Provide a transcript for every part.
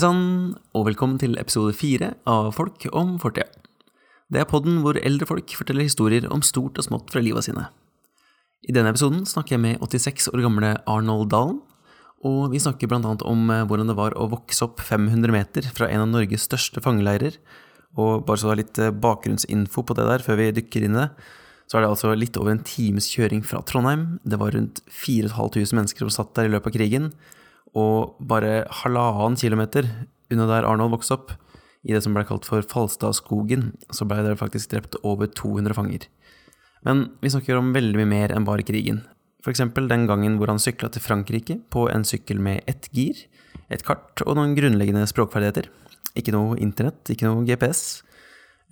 Hei sann, og velkommen til episode fire av Folk om fortida. Det er podden hvor eldre folk forteller historier om stort og smått fra livet sine. I denne episoden snakker jeg med 86 år gamle Arnold Dalen, og vi snakker blant annet om eh, hvordan det var å vokse opp 500 meter fra en av Norges største fangeleirer. Og bare så du har litt eh, bakgrunnsinfo på det der før vi dykker inn i det, så er det altså litt over en times kjøring fra Trondheim. Det var rundt 4500 mennesker som satt der i løpet av krigen, og bare halvannen kilometer unna der Arnold vokste opp, i det som ble kalt for Falstadskogen, så ble det faktisk drept over 200 fanger. Men vi snakker om veldig mye mer enn bare krigen. For eksempel den gangen hvor han sykla til Frankrike på en sykkel med ett gir, et kart og noen grunnleggende språkferdigheter. Ikke noe internett, ikke noe GPS.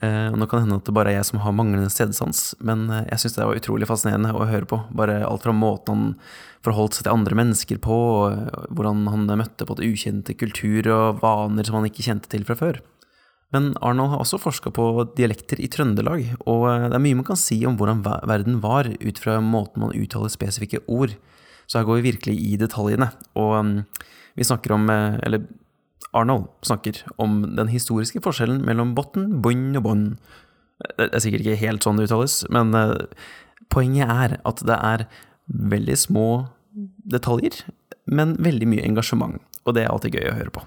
Eh, nå kan det hende at det bare er jeg som har manglende stedsans, men eh, jeg syns det var utrolig fascinerende å høre på. Bare alt fra måten han forholdt seg til andre mennesker på, og eh, hvordan han møtte på det ukjente kultur og vaner som han ikke kjente til fra før. Men Arnold har også forska på dialekter i Trøndelag, og det er mye man kan si om hvordan verden var ut fra måten man uttaler spesifikke ord. Så her går vi virkelig i detaljene, og mm, vi snakker om Eller Arnold snakker om den historiske forskjellen mellom botn, bunn og bånd. Det er sikkert ikke helt sånn det uttales, men poenget er at det er veldig små detaljer, men veldig mye engasjement, og det er alltid gøy å høre på.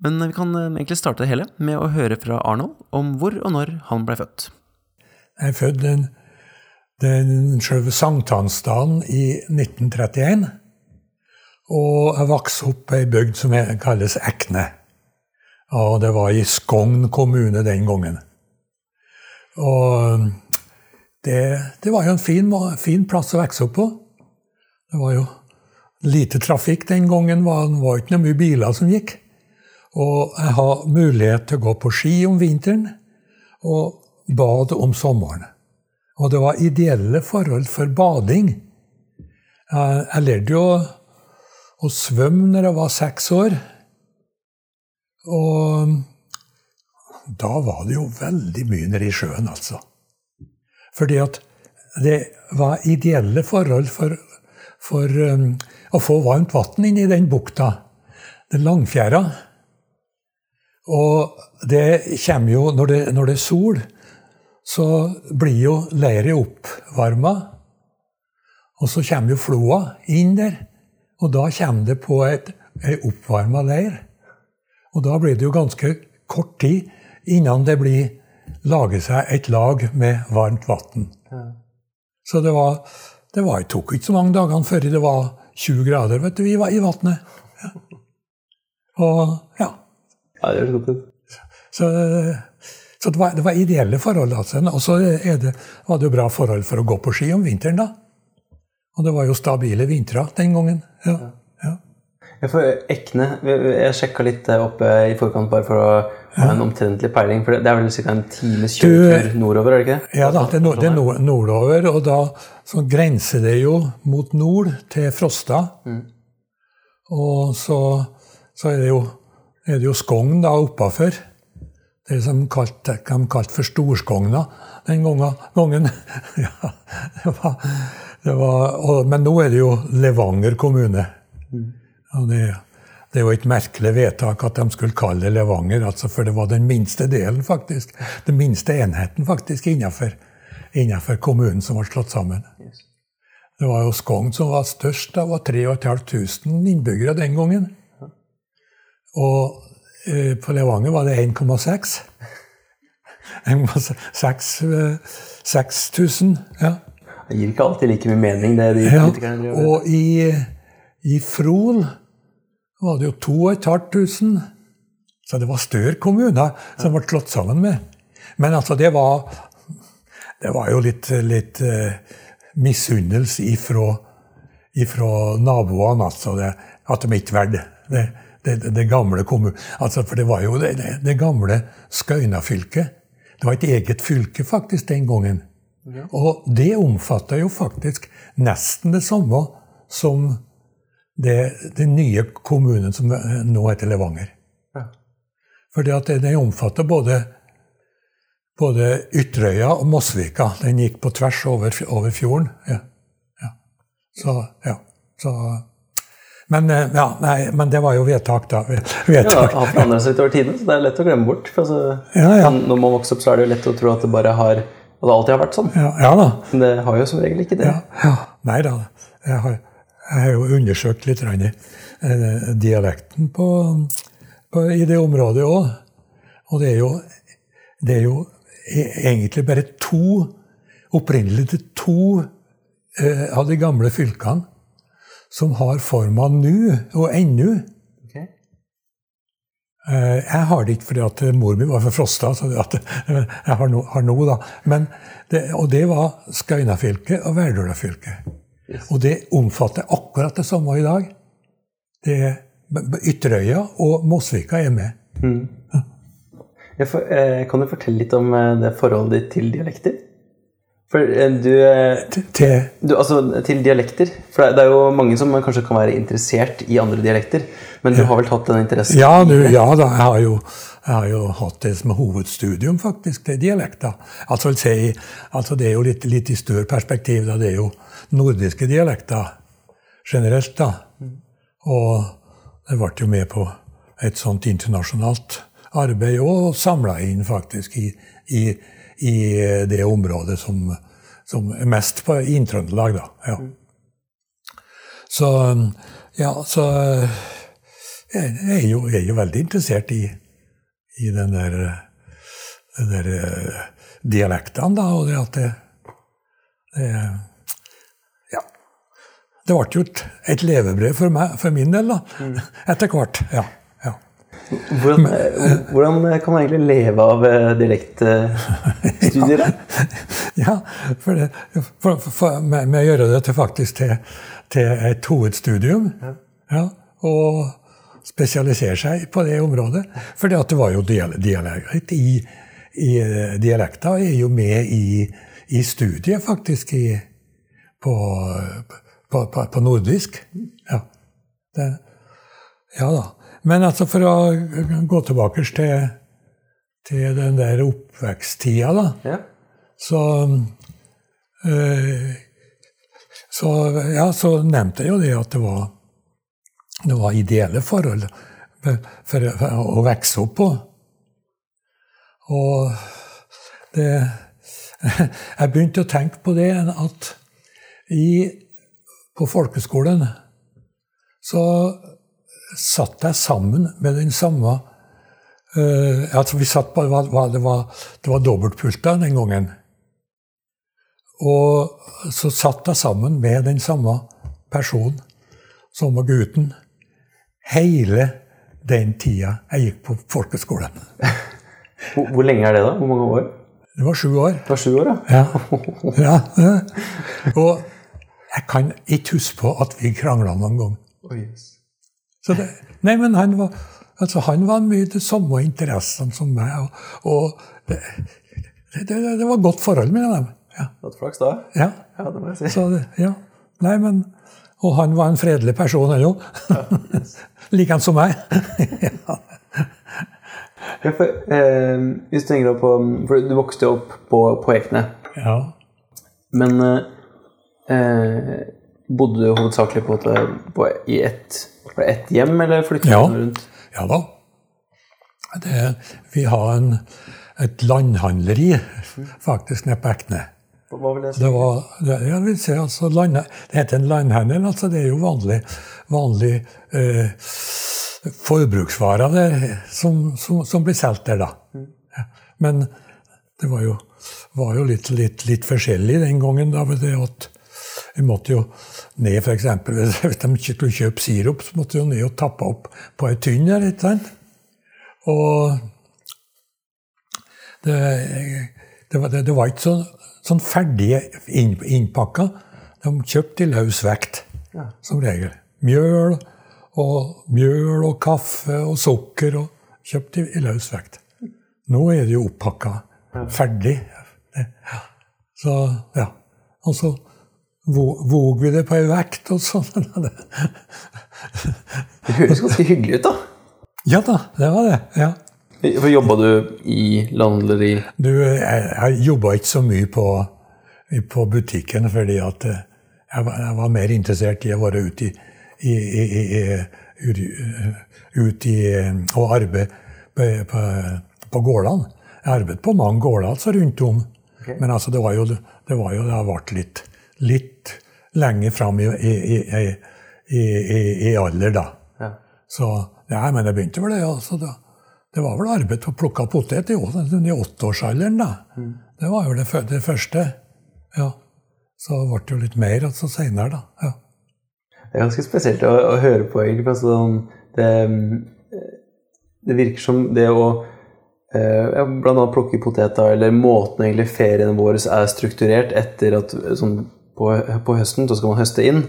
Men vi kan egentlig starte det hele med å høre fra Arnold om hvor og når han ble født. Jeg er født den, den selve sankthansdagen i 1931. Og jeg vokste opp i ei bygd som kalles Ekne. Og det var i Skogn kommune den gangen. Og det, det var jo en fin, fin, plass å vokse opp på. Det var jo lite trafikk den gangen. Det var ikke mye biler som gikk. Og jeg har mulighet til å gå på ski om vinteren og bade om sommeren. Og det var ideelle forhold for bading. Jeg, jeg lærte jo å svømme når jeg var seks år. Og da var det jo veldig mye nede i sjøen, altså. Fordi at det var ideelle forhold for, for um, å få varmt vann inn i den bukta. Den langfjæra. Og det kommer jo Når det, når det er sol, så blir jo leiret oppvarma. Og så kommer jo floa inn der. Og da kommer det på et, ei oppvarma leir. Og da blir det jo ganske kort tid innan det blir laget seg et lag med varmt vann. Ja. Så det var det var, tok ikke så mange dagene før det var 20 grader vet du, i, i vannet. Ja. Og ja. ja det er. Så, så det, var, det, var, ideelle forhold. Altså. Og så var det jo bra forhold for å gå på ski om vinteren, da. Og det var jo stabile vintre den gangen. Ja. ja. Jeg får Ekne Jeg sjekka litt oppe i forkant bare for å ha en omtrentlig peiling. For det er vel ca. en times kjøretur nordover? er det ikke? Ja da, det er, nord, det er nordover. Og da så grenser det jo mot nord, til Frosta. Mm. Og så, så, er det jo, er det jo Skogn da oppafor. Det som kalt, de kalte for Storskogna den gangen. ja, det var var, og, men nå er det jo Levanger kommune. Mm. Det, det, er jo et merkelig vedtak at de skulle kalle det Levanger, altså, for det var den minste delen, faktisk. Den minste enheten faktisk innenfor, innenfor kommunen som var slått sammen. Det var jo Skogn som var størst. Det var 3500 innbyggere den gangen. Og eh, på Levanger var det 1,6. 6000. Ja. Det gir ikke alltid like mye mening, det de ja, politikerne driver Og i, i Fron var det jo 2500. Så det var større kommuner som ble slått sammen med. Men altså, det var, det var jo litt, litt uh, misunnelse ifra, ifra naboene, altså. Det, at de ikke valgte det, det, det, gamle kommunen. Altså, for det var jo det, det gamle Skøyna-fylket. Det var et eget fylke faktisk den gangen. Ja. Og det omfatter jo faktisk nesten det samme som det, den nye kommunen som nå heter Levanger. Ja. Fordi at den omfatter både, både Ytterøya og Mosvika. Den gikk på tvers over, over fjorden. Ja. ja. Så, ja. Så, Men, eh, ja, nei, men det var jo vedtak, da. Ja, Vedtak. har forandret seg utover tiden, så det er lett å glemme bort. For altså, Ja, ja. Når man vokser opp, så er det jo lett å tro at det bare har at det alltid har vært sånn. Ja, ja da. Men det har jo som regel ikke det. Ja, ja. Nei da. Jeg har, jeg har jo undersøkt litt rann, eh, dialekten på, på, i det området òg. Og det er, jo, det er jo e- egentlig bare to Opprinnelig til to eh, av de gamle fylkene som har forma nu og ennå. Eh, Jeg har det ikke fordi at mor mi var for Frosta, så jeg har noe, har noe da. Men det, og det var Skaunafylket og Verdølafylket. Og det omfatter akkurat det samme i dag. Det er Ytterøya og Mosvika er med. Jeg får, eh, kan du fortelle litt om eh, det forholdet ditt til dialekter? For eh, du, eh, du Altså til dialekter. For det, det er jo mange som kanskje kan være interessert i andre dialekter. Men du har vel tatt den interessen? Ja, du, ja da, jeg har, jo, jeg har jo hatt det som hovedstudium, faktisk, det er dialekter. Altså, si, altså det er jo litt, litt i større perspektiv, da. Det er jo nordiske dialekter generelt, da. Og jeg ble jo med på et sånt internasjonalt arbeid og samla inn faktisk i, i, i det området som, som mest på i Trøndelag, da. Ja. Så ja, så jeg er jo, jeg er jo veldig interessert i, i den der, den der eh, dialektene, da, og det at det, det Ja. Det ble jo et, et levebrød for, meg, for min del, da. Etter hvert. Ja. Ja. Hvordan, hvordan kan man egentlig leve av eh, dialektstudier? ja, for, det, for, for, med, med å gjøre det til faktisk til, til et hovedstudium. Ja. og spesialisere seg på det området. For det var jo dialekt i, i Dialekta er jo med i, i studiet, faktisk, i, på, på, på, på nordisk. Ja. Det, ja da. Men altså, for å gå tilbake til, til den der oppveksttida, da Ja. så øh, så, ja, så nevnte jeg jo det at det var, det var ideelle forhold for, for, for å vokse opp på. Og det Jeg begynte å tenke på det at i, på folkeskolen så satt jeg sammen med den samme uh, altså vi satt på, det var, det var, det var dobbeltpulter den gangen. Og så satt jeg sammen med den samme personen, samme gutten, hele den tida jeg gikk på folkeskolen. Hvor, hvor lenge er det, da? Hvor mange år? Det var sju år. Det var sju år, da? Ja. ja. ja. Og jeg kan ikke huske på at vi krangla noen gang. Oh, Så det, nei, men han var, altså, han var mye de samme interessene som meg. Og, og det, det, det, var godt forhold mellom dem. Ja. Godt flaks da? ja. Ja, det må jeg si. Så ja. Nei, men Og han var en fredelig person, han òg. Likeens som meg. Ja, for, eh, hvis du tenker på For du vokste jo opp på, på Ekne. ja. Men eh, bodde du hovedsakelig på, på i ett, var det ett hjem, eller flyttet Ja. rundt? ja da. Det, vi har en, et landhandleri faktisk nede på Ekne. Hva vil det si? Det var, det, jeg vil si, altså, land, det heter en landhandel. altså Det er jo vanlig, vanlig eh, forbruksvarer der, som, som, som blir solgt der, da. Ja. Men det var jo, var jo litt, litt, litt forskjellig den gangen. da, ved det at Vi måtte jo ned, f.eks. Hvis de skulle kjøpe sirup, så måtte vi jo ned og tappe opp på ei tynn der. ikke sant? Og det, det, var, det, var ikke sånn, sånn ferdige inn, innpakka. De kjøpte i løs vekt, Ja. som regel. Mjøl og, mjøl og kaffe og sukker og kjøpt i, i løs vekt. Nå er det jo oppakka ferdig. Ja. Så, ja. Så vo- våg vi det på ei vekt, og sånn. Det høres ganske hyggelig ut, da. Ja da, det var det. ja. For Jobba du i landleri? Du, jeg, jeg jobba ikke så mye på, på butikken fordi at eh, jeg var, jeg var mer interessert i å være ute i, i, i, i, ut i og arbeide på, på, på gårdene. Jeg arbeidet på mange gårder altså, rundt om. Okay. Men altså, det var jo det var jo, det har vært litt, litt lenger fram i, i, i, i, alder, da. Ja. Så Nei, men det begynte vel det. altså da. Det var vel arbeid å plukke potet i, i åtteårsalderen, da. Mm. Det var jo det, det, første. Ja. Så ble det jo litt mer altså, seinere, da. Ja. Det er ganske spesielt å, å høre på, egentlig. For altså, det, det virker som det å ja, blant annet plukke poteter, eller måten egentlig feriene våre er strukturert etter at sånn, på, på, høsten så skal man høste inn,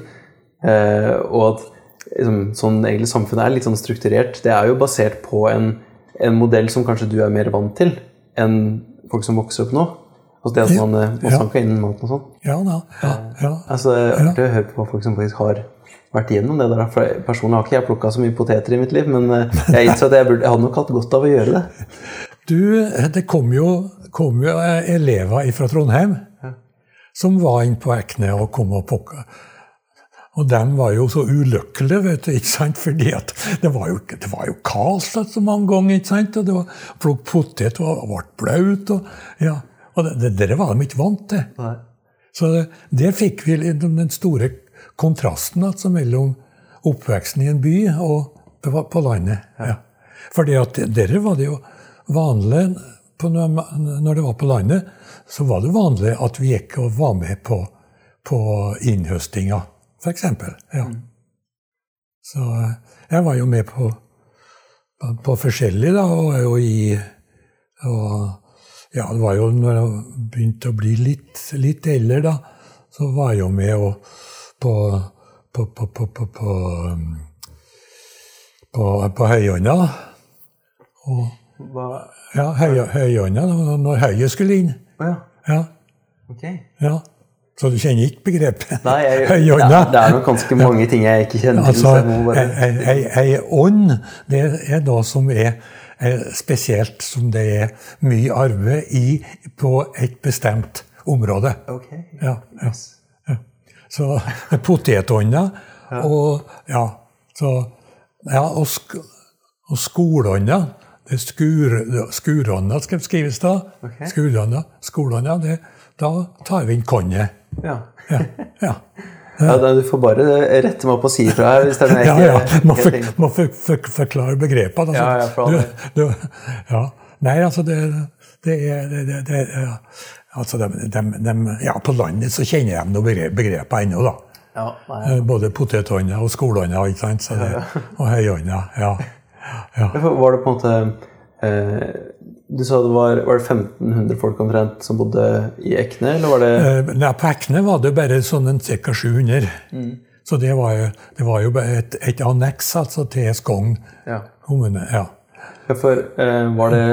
eh, og at liksom, sånn egentlig samfunnet er litt sånn strukturert, det er jo basert på en, en modell som kanskje du er mer vant til enn folk som vokser opp nå. Altså det at man man sanker ja. inn maten og sånn. Ja, da. Ja, ja. Altså, artig å høre på folk som faktisk har vært igjennom det der. For personlig har ikke jeg plukka så mye poteter i mitt liv, men eh, jeg innså at jeg, burde, jeg hadde nok hatt godt av å gjøre det. Du, det kom jo, kom jo elever fra Trondheim. Som var inne på Ekne og kom og pukka. Og de var jo så ulykkelige, vet du, ikke sant? fordi at det var jo, det var jo kaldt så mange ganger. ikke sant? Og det var plukk potet og ble blaut. Og, ja. og det, det, var de ikke vant til. Nei. Så det, der fikk vi den store kontrasten altså, mellom oppveksten i en by og på, på landet. Ja. Fordi at der var det jo vanlig Når det var på landet, så var det vanlig at vi gikk og var med på, på innhøstinga, f.eks. Ja. Mm. Så jeg var jo med på, på, på forskjellig, da, og, og i og ja, det var jo når jeg begynte å bli litt, litt eldre, da, så var jeg jo med og på på, på, på, på, på, på, på, på Høyånda. Ja, Høyånda, når høyet skulle inn. ja. ja. Okay. ja. Så du kjenner ikke begrepet? Høyånda? Det, det er nok ganske mange ting jeg ikke kjenner altså, til. Ei, ei ånd, det er noe som er spesielt som det er mye arve i på et bestemt område. Okay. Ja, ja. Så potetånda og ja, så, ja, og, sk og skolånda. Skur, skurånda skal skrives da. Okay. Det, da tar vi inn konnet. Ja. ja, ja. Ja, Du får bare rette meg opp og si ifra her. hvis det er noe ja, ja. Må, for, må for, for, forklare begrepene. Altså. Ja, ja, du, du, ja. Nei, altså det, det er det, det. Altså de, de, de, ja, på landet så kjenner de noen begreper ennå, da. Ja, eh, Både potethånda og skolehånda ikke sant? Så det, og høyhånda. Ja. ja. Var det på en måte eh, Du sa det var, var det 1500 folk omtrent som bodde i Ekne, eller var det eh, Nei, på Ekne var det bare sånn ca. 700. Mm. Så det var jo, det var jo et, et anneks altså, til Skogn ja. kommune. Ja. ja for eh, var det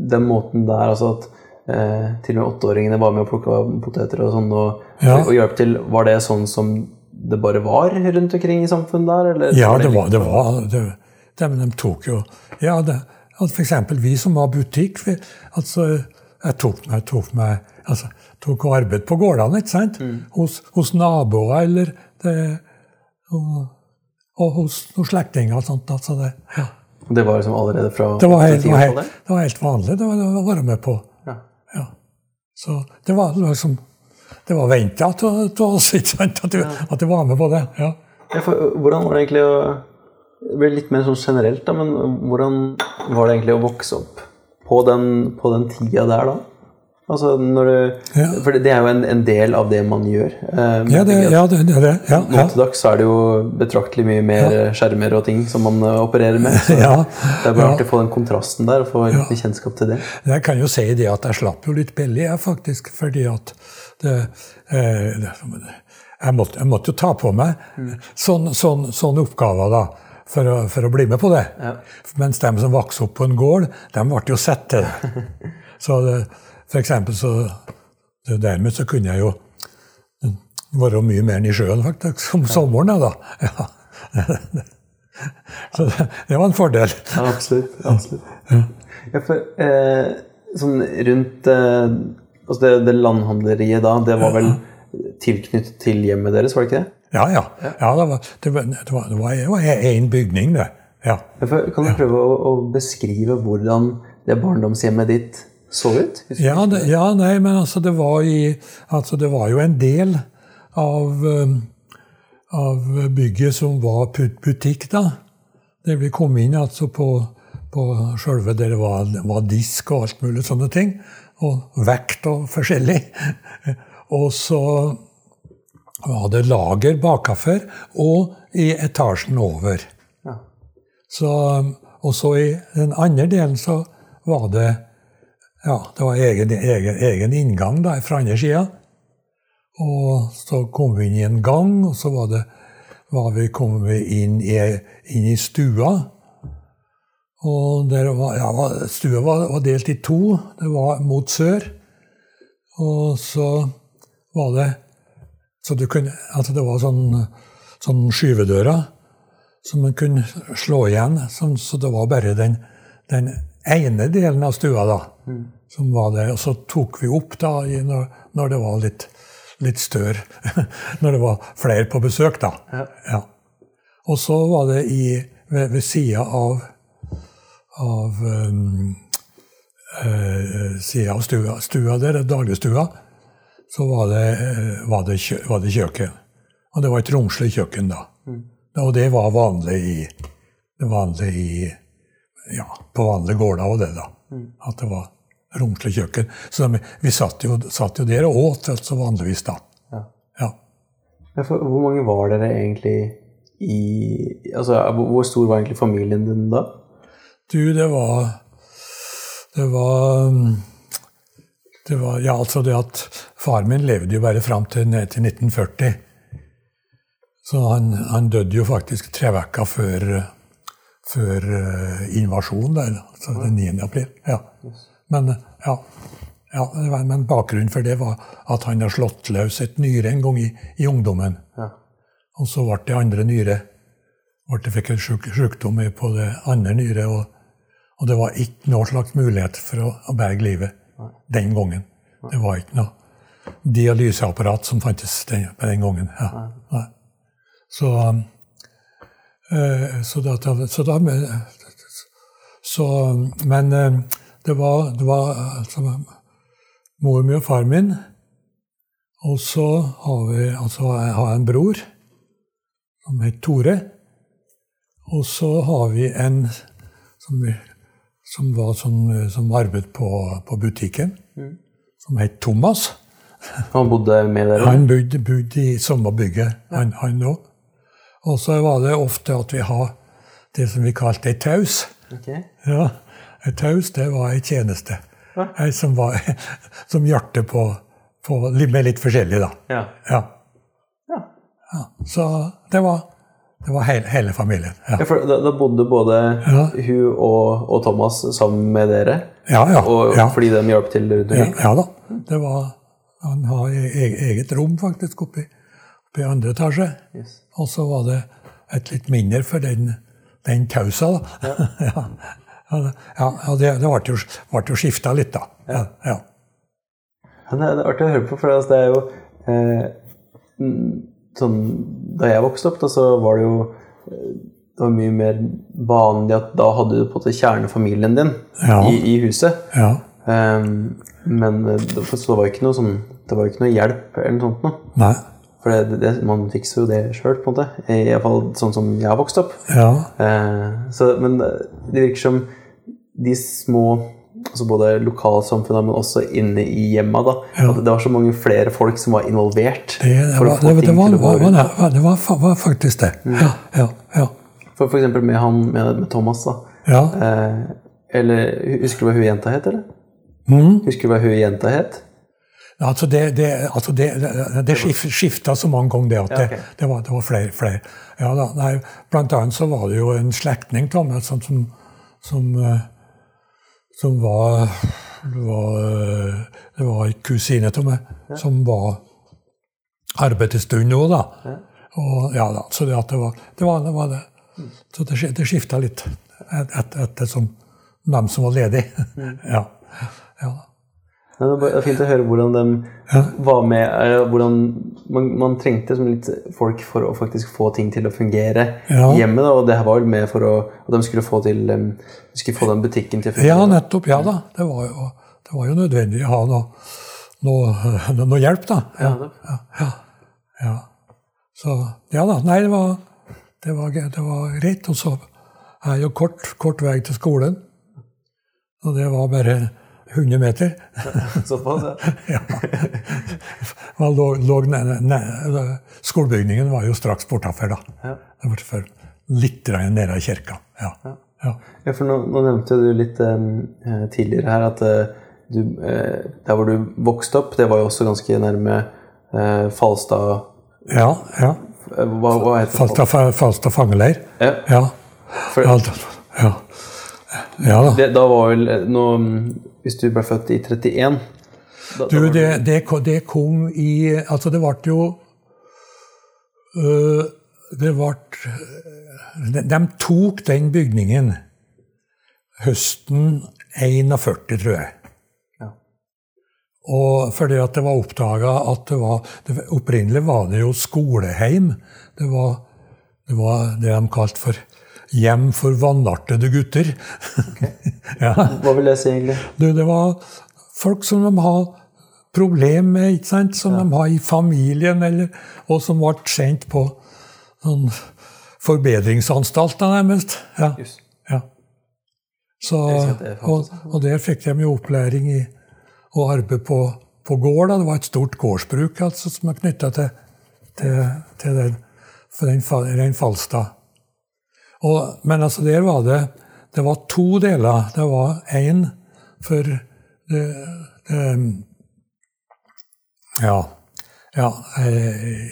den måten der altså at Eh, til og med åtteåringene var med og plukka poteter og sånn. Og, ja. og hjalp til. Var det sånn som det bare var rundt omkring i samfunnet der? Eller, ja, det var det. Var, det, de, de tok jo Ja, det, for eksempel vi som var butikk. Vi, altså, jeg tok, jeg tok meg altså, tok arbeid på gårdene, ikke sant? Mm. Hos, hos, naboer eller det, og, og, hos noen slektninger og sånt. Altså det, ja. det var liksom allerede fra det var helt, det var helt, det var helt vanlig det var, å være med på. Ja. Så det var liksom Det var venta av oss ikke sant? At, du, at du var med på det. Ja. Ja, for, hvordan var det egentlig å Det blir litt mer sånn generelt, da, men hvordan var det egentlig å vokse opp på den, på den tida der, da? Altså når du, ja. For det er jo en, en, del av det man gjør. Eh, ja, det, ja, det, det, det. Ja, Nå til dags er det jo betraktelig mye mer skjermer og ting som man uh, opererer med. Så det er bare artig å få den kontrasten der og få ja. kjennskap til det. Jeg kan jo si det at jeg slapp jo litt billig, jeg, faktisk. Fordi at det, eh, jeg, måtte, jeg, måtte, jo ta på meg mm. sånne sånn, sånn oppgaver, da. For å, for å, bli med på det. Mens de som vokste opp på en gård, de ble jo sett til det. Så det for eksempel så Dermed så kunne jeg jo være mye mer enn i sjøen faktisk, om sommeren. da. Ja. Så det, det, var en fordel. Ja, absolutt. absolutt. Ja. Ja, for, eh, sånn rundt eh, altså det, det, landhandleriet da, det var vel tilknyttet til hjemmet deres, var det ikke det? Ja, ja. ja det var, det var, det var, det var, én bygning, det. Ja. Kan du prøve å, å beskrive hvordan det barndomshjemmet ditt så ut? Ja, det, ja, nei, men altså det var i Altså det var jo en del av, um, av bygget som var butikk, da. Det vi kom inn altså på, på sjølve der det var, var, disk og alt mulig sånne ting. Og vekt og forskjellig. og så var hadde lager bakafor, og i etasjen over. Ja. Så, og så i den andre delen så var det ja, det var egen, egen, egen inngang da, fra andre sida. Og så kom vi inn i en gang, og så var det, var vi, kom vi inn i, inn i stua. Og var, ja, stua var, var, delt i to. Det var mot sør. Og så var det Så du kunne, at det var sånn, sånn skyvedører som man kunne slå igjen. Sånn, så det var bare den, den ene delen av stua, da. Mm. Som var det. Og så tok vi opp da når, når det var litt, litt større. når det var flere på besøk, da. Ja. ja. Og så var det i, ved, ved sida av av um, uh, sida av stua, stua der, dagligstua, så var det, uh, var, det kjø, var det, kjøkken. Og det var et romslig kjøkken, da. Mm. Og det var vanlig i, det vanlig i ja, på vanlige gårder og det, da. Mm. At det var romslig kjøkken. Så de, vi satt jo, satt jo, der og åt altså vanligvis, da. Ja. ja. For, hvor mange var dere egentlig i Altså, hvor stor var egentlig familien din da? Du, det var Det var det var, ja, altså det at Faren min levde jo bare fram til, til 1940. Så han, han døde jo faktisk tre uker før før uh, invasjonen, der, altså den 9. april. Ja. Men, ja, ja, men bakgrunnen for det var at han har slått løs et nyre en gang i, i ungdommen. Og så ble det andre nyre. Ble fikk en syk, sykdom på det andre nyret. Og, og, det var ikke noe slags mulighet for å, å berge livet. Den gangen. Det var ikke noe dialyseapparat som fantes den, den gangen. Ja. Nei. Så um, Eh, så da, så da så, Men eh, det var, det var altså, mor mi og far min. Og så har vi altså, jeg har en bror som heter Tore. Og så har vi en som, som, var som, som arbeidet på, på butikken, mm. som het Thomas. Han bodde med dere? Han bodde, bodde i samme bygget, ja. han òg. Og så var det ofte at vi har det som vi kalte ei taus. Okay. Ja, Ei taus, det var ei tjeneste. Ei som, var, som hjertet på, på Med litt forskjellig, da. Ja. ja. ja. ja. Så det var, det var hele, hele familien. Ja. Da, da, bodde både hun og, og, Thomas sammen med dere? Ja, ja. Og, fordi de hjalp til rundt omkring? Ja, da. Det var, han har e-, e-, eget rom faktisk oppe i andre etasje. Yes. Og så var det et litt mindre for den, den tausa, da. Ja. ja, ja det, det ble jo, ble jo skifta litt, da. Ja. ja. Det er artig å høre på, for altså, det er jo eh, sånn, Da jeg vokste opp, da, så var det jo eh, det var mye mer vanlig at da hadde du på en måte kjernefamilien din ja. i, i, huset. Ja. Um, men det, så det var ikke noe sånn Det var ikke noe hjelp eller noe sånt noe. Nei. For det, det, man fikser jo det sjøl, på en måte. Iallfall sånn som jeg har vokst opp. Ja. Uh, så, men det virker som de små altså både lokalsamfunnet, men også inne i hjemma. da, ja. At det var så mange flere folk som var involvert. Det, det, var, det, det var, var, var, var, faktisk det. Mm. Ja, ja, ja. For, for eksempel med, han, med, med Thomas. da. Ja. Eh, eller Husker du hva hun jenta het, eller? Mm. Husker du hva hun jenta het? Altså det, det, altså det, det skifta så mange ganger, det at det, det, var, det var, flere. flere. Ja, da, nei, blant annet så var det jo en slektning av meg som, som, som, eh, som var, var, Det var en kusine av meg ja. som var arbeidsstund nå, da. Ja. Og, ja, da, så det, det, var, det var det. Var det. Mm. Så det, det skifta litt etter et, et, et, som dem som var ledige. Mm. ja. Ja. Det er fint å høre hvordan de Ja. var med hvordan man, man trengte som litt folk for å faktisk få ting til å fungere Ja. hjemme. Da, og det her var vel med for å at de skulle få til de skulle få den butikken til å fungere. Ja, nettopp. Ja da. Det var jo, det var jo nødvendig å ha noe, noe, noe hjelp, da. Ja, ja, Ja. Så ja da. Nei, det var, det var, det var greit. Og så er jo kort, kort vei til skolen. Og det var bare 100 meter. Såpass, ja. ja. lå, lå, ne, ne, skolebygningen var jo straks bortafor, da. Ja. Det var litt nede i kirka. Ja. Ja. Ja, for nå, nå nevnte du litt eh, tidligere her at eh, du, eh, der hvor du vokste opp, det var jo også ganske nærme eh, Falstad ja, ja. eh, hva, hva heter? Falstad, fa- Falstad fangeleir. Ja, Ja. for Ja, ja. da. det, da var vel noe nå, Hvis du ble født i 31 da, Du, det, det, det kom i Altså, det ble jo øh, Det ble de, de tok den bygningen høsten 41, tror jeg. Ja. Og fordi at det var oppdaga at det var det, Opprinnelig var det jo skoleheim. Det var, det var det de kalte for hjem for vanartede gutter. ja. Hva vil det si, egentlig? Du, det var folk som de har problem med, ikke sant? som de har i familien, eller, og som ble sendt på sånn forbedringsanstalter, nærmest. Ja. Ja. Så, og, og der fikk de jo opplæring i å arbeide på, på gård. Da. Det var et stort gårdsbruk altså, som er knytta til, til, til den, den, den Falstad. Og, men altså, der var det Det var to deler. Det var én for det, det, Ja. ja jeg,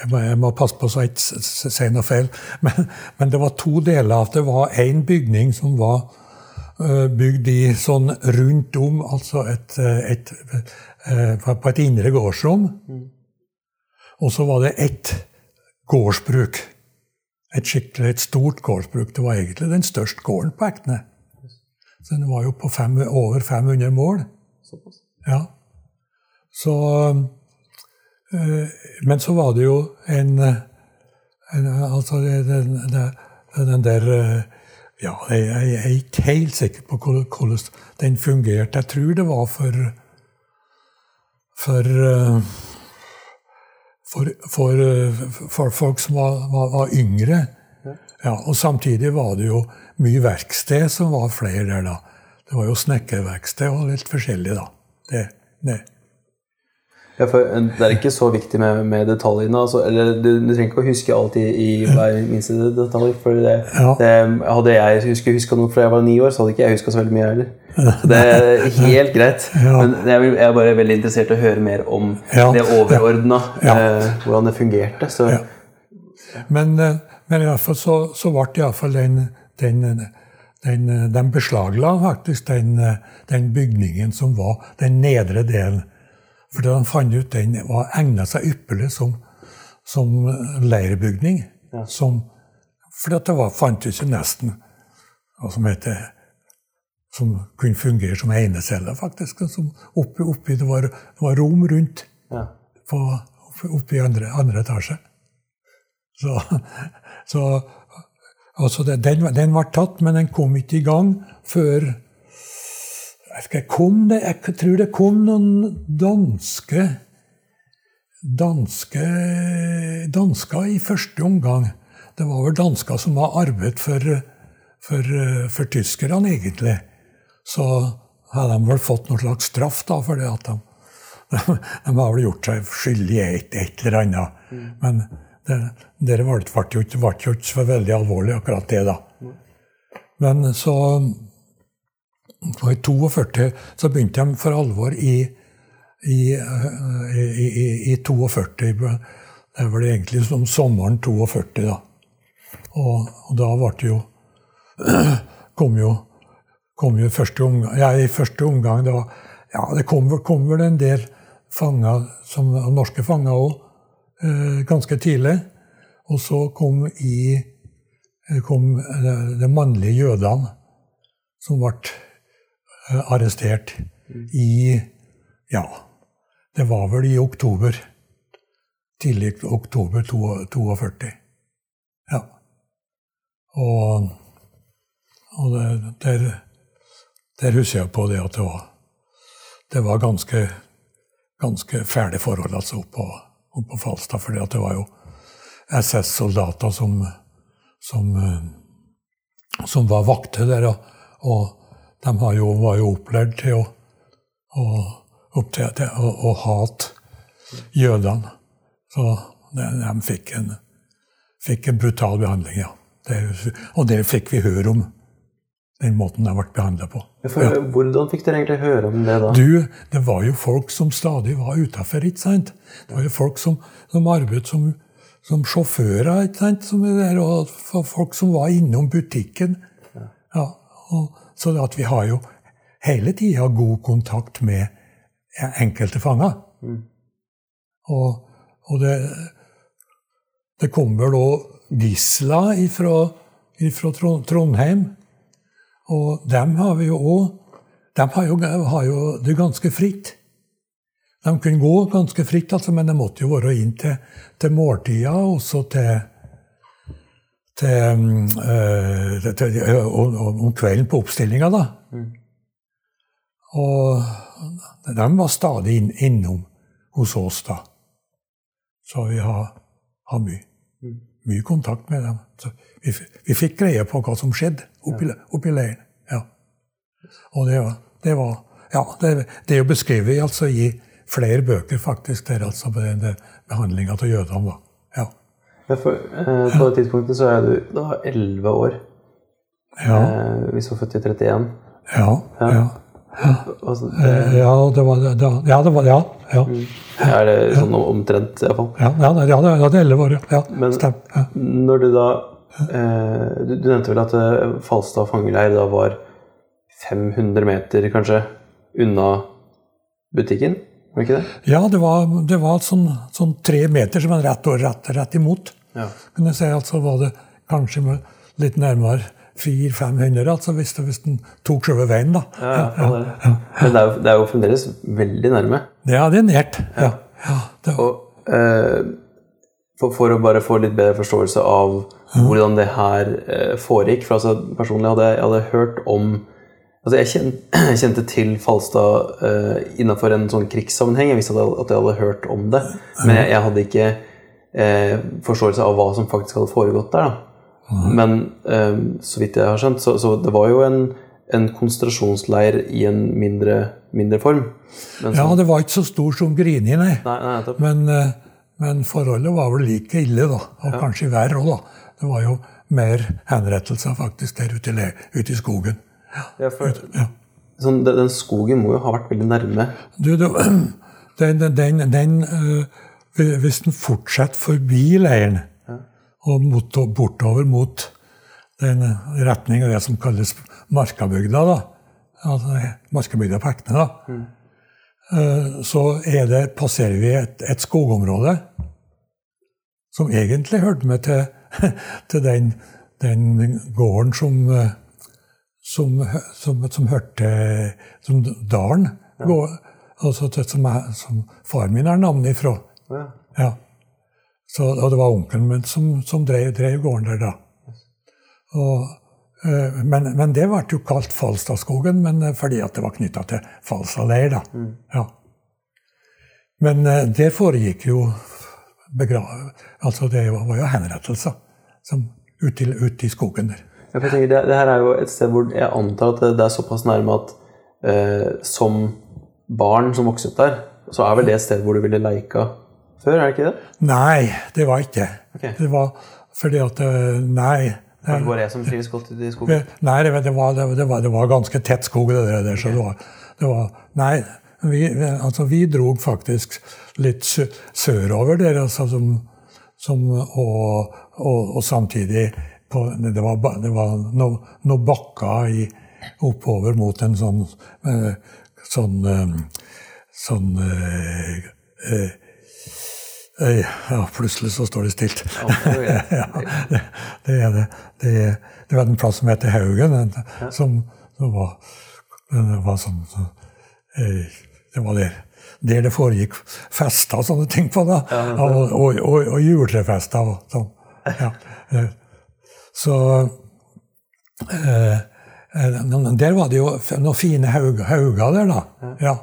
jeg må, jeg må passe på så jeg ikke sier noe feil. Men, men det var to deler. Det var én bygning som var eh, bygd i sånn rundt om, altså et, et, et, eh, på på et indre gårdsrom. Og så var det ett gårdsbruk. Et skikkelig et stort gårdsbruk. Det var egentlig den største gården på Ekne. Så den var jo på fem, over 500 mål. Ja. Så øh, Men så var det jo en, en Altså den, den, den der eh, Ja, jeg, jeg er ikke helt sikker på hvordan den fungerte. Jeg tror det var for For eh, for, for, for folk som var, var, var yngre. Ja, og samtidig var det jo mye verksted som var flere der, da. Det var jo snekkerverksted og litt forskjellig, da. Det, det. Ja, eh, Det er ikke så viktig med, med detaljene. Altså, eller du, du trenger ikke å huske alt i, i hver minste detalj. For det, Ja. det, hadde jeg huske, huska noe fra jeg var ni år, så hadde ikke jeg huska så veldig mye heller. Så det er helt greit. Ja. Men jeg, er bare veldig interessert i å høre mer om det overordna. Eh, hvordan det fungerte. Så. Men, eh, men i hvert fall så, så ble iallfall den, den, den den beslagla faktisk den, eh, den bygningen som var den nedre delen. For de fant ut den var egna seg ypperlig som, som leirbygning. Som, for det var, fantes jo nesten hva som heter som kunne fungere som enecelle, faktisk. Som oppi, oppi, det, var, det var rom rundt ja. på, oppe i andre, andre etasje. Så, så altså det, den, den var tatt, men den kom ikke i gang før jeg, kom jeg tror det kom noen danske danske dansker i første omgang. Det var vel dansker som var arbeidet for, for, for tyskerne, egentlig. Så hadde de vel fått noen slags straff da, for det at de de har vel gjort seg skyldig i et, et eller annet. Men det, ble jo ikke så veldig alvorlig, akkurat det, da. Men så og I 42 så begynte de for alvor i, i, øh, i, i, i 42. Det var det egentlig som sommeren 42, da. Og, og da ble det jo kom jo kom jo første omgang, ja, i første omgang da, ja, Det kom, kom vel en del fanger, som, norske fanger òg, eh, ganske tidlig. Og så kom i eh, kom eh, de mannlige jødene som ble eh, arrestert i Ja, det var vel i oktober. Tidlig oktober 42. Ja. Og, og der, der husker jeg på det at det var, det var ganske, ganske fæle forhold altså oppå, oppå Falstad. For det var jo SS-soldater som, som, som, var vakter der. Og, og de jo, var jo opplært til å, å, til, til, å, å hate jødene. Så de, de fikk, en, fikk, en, brutal behandling, ja. Det, og det fikk vi høre om, den måten de ble behandla på. For, ja. Hvordan fikk dere egentlig høre om det da? Du, Det var jo folk som stadig var utafor? Det var jo folk som, som arbeidet som, som sjåfører, ikke sant? Som og folk som var innom butikken. Ja. ja og, så at vi har jo hele tida god kontakt med enkelte fanger. Mm. Og og det, det kom vel òg gisler fra Trondheim. Og dem har vi jo òg De har jo, har jo, det ganske fritt. De kunne gå ganske fritt, altså, men de måtte jo være inn til, til måltida og så til, til, øh, til og, og, om kvelden på oppstillinga, da. Mm. Og de var stadig inn, innom hos oss, da. Så vi har, har mye, mm. mye kontakt med dem. Vi, vi fikk greie på hva som skjedde oppi, oppi leiren. Ja. Og det var, det var Ja, det, det er jo beskrevet altså, i flere bøker, faktisk, der, altså, på den behandlinga av jødene. Ja. Ja for, eh, på det tidspunktet så er du da elleve år. Ja. Eh, hvis du var født i 31. Ja. ja. ja. Altså, det... Ja, det var det. Ja, det var, ja, ja. Mm. Er det sånn omtrent, iallfall? Ja, ja, ja, det er elleve år, ja. Men ja. når du da eh, du, du, nevnte vel at eh, Falstad fangeleir da var 500 meter, kanskje, unna butikken? Var det ikke det? Ja, det var, det var sånn, sånn, tre meter som en rett, rett, rett imot. Ja. Men jeg si, altså var det kanskje litt nærmere 400-500, altså, hvis, hvis den tok selve veien. da. Ja, ja, ja, Men det er, jo, det er, jo, fremdeles veldig nærme. Ja, det er nært. Ja. Det Og, eh, for, for, å bare få litt bedre forståelse av hvordan det her eh, foregikk for altså, Personlig hadde jeg hadde hørt om altså Jeg kjente, kjente til Falstad eh, innenfor en sånn krigssammenheng. Jeg visste at jeg hadde hørt om det, men jeg, jeg hadde ikke eh, forståelse av hva som faktisk hadde foregått der. da. Men eh, så vidt jeg har skjønt, så, så det var jo en, en konsentrasjonsleir i en mindre, mindre form. Men, ja, det var ikke så stor som Grini, nei. nei, nei men, eh, men, forholdet var vel like ille, da. Og ja. kanskje verre òg, da. Det var jo mer henrettelser faktisk der ute, ute i skogen. Ja, for, ja. Sånn, den, skogen må jo ha vært veldig nærme? Du, det, den, den, den uh, Hvis den fortsetter forbi leiren, og mot, bortover mot den retning av det som kalles Markabygda. da, altså Markabygda på Ekne. da, mm. Så det, passerer vi et, et, skogområde som egentlig hørte med til, til den, den, gården som, som, som, som hørte Som dalen. Ja. Altså, som, som far min er navnet ifra. Ja. ja. Så, og det var onkelen min som, som drev, drev, gården der da. Og, uh, men, men, det ble jo kalt Falstadskogen men, uh, fordi at det var knytta til Falstadleir. da. Mm. Ja. Men uh, der foregikk jo begrav... Altså, det var, jo henrettelser ute ut i skogen der. Ja, for jeg tenker, det, det, her er jo et sted hvor jeg antar at det, det er såpass nærme at som barn som vokste opp der, så er vel det et sted hvor du ville leika før, er det ikke det? Nei, det var ikke okay. det. var fordi at eh, Nei. Det var jeg som trives godt i skogen? Nei, det var, det, var, det var, ganske tett skog. det der, så var, det var Nei, vi, altså, vi drog faktisk litt sørover der, altså, som, som, og, og, og, samtidig på, Det var, det var noen noe bakker i, oppover mot en sånn eh, sånn, eh, sånn, sånn ja, plutselig så står det stilt. ja, det, det, er det. Det, det var en plass som heter Haugen, som, som var, var sånn, så, Det var der, der det foregikk fester og sånne ting på, da. og, og, og, og juletrefester og sånn. Ja. Eh, Så eh, eh, Der var det jo noen fine hauger, hauger der, da. Ja.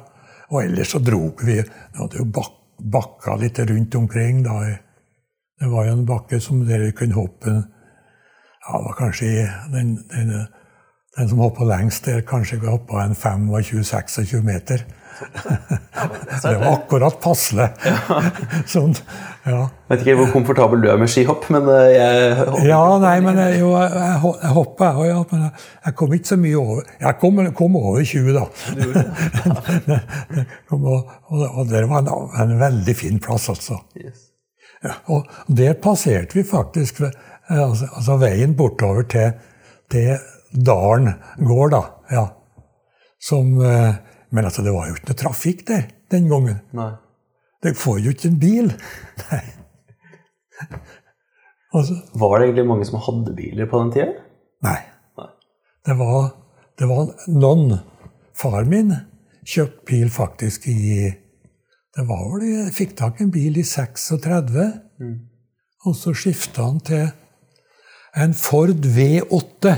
Og ellers så drog vi Det hadde jo bak, bakka litt rundt omkring. da. Det var jo en bakke som dere kunne hoppe Ja, det var kanskje den, den, den som hoppa lengst der, kanskje hoppa en 25-26 meter. det var akkurat passelig. sånn, ja. Jeg vet ikke hvor komfortabel du er med skihopp, men eh, jeg hopper. Ja, nei, men jeg, jo, jeg, hopper, jeg òg, men jeg, jeg kom ikke så mye over. Jeg kom, kom over 20, da. Og, og, og det var en, en veldig fin plass, altså. Yes. Ja, og der passerte vi faktisk altså, altså veien bortover til, til Dalen gård, da. Ja. Som, eh, men altså, det var jo ikke noe trafikk der den gangen. Nei. Det får jo ikke en bil. Nei. Altså, Var det egentlig mange som hadde biler på den tida? nei. Nei. Det var, det var noen. Far min kjøpte bil faktisk i Det var vel Jeg fikk tak i en bil i 36. Og så skifta han til en Ford V8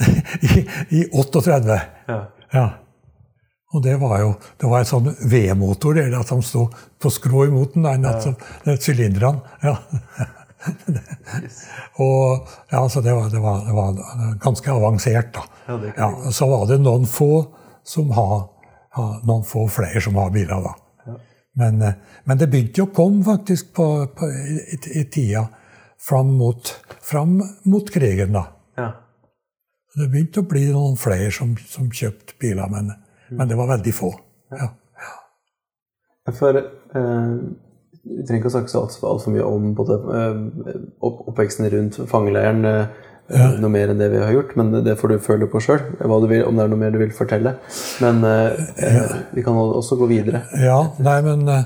i, i 38. Ja. Ja. Og det var jo det var en sånn V-motor der at han sto på skrå imot den, den at så- det er sylinderne. Ja. og ja, så det var, det, var, det var ganske avansert, da. Ja, Ja, så var det noen få som har, noen få flere som har biler, da. Men, eh, men det begynte jo å komme faktisk på, på, i, i tida fram mot, fram mot krigen, da. ja. Det begynte å bli noen flere som, som kjøpte biler, men, men det var veldig få. Ja. For eh, Vi trenger ikke å snakke så altfor alt for mye om både, eh, opp, oppveksten rundt fangeleiren. eh, Noe mer enn det vi har gjort, men det får du føle på sjøl. Om det er noe mer du vil fortelle. Men eh, vi kan også gå videre. ja, nei, men eh,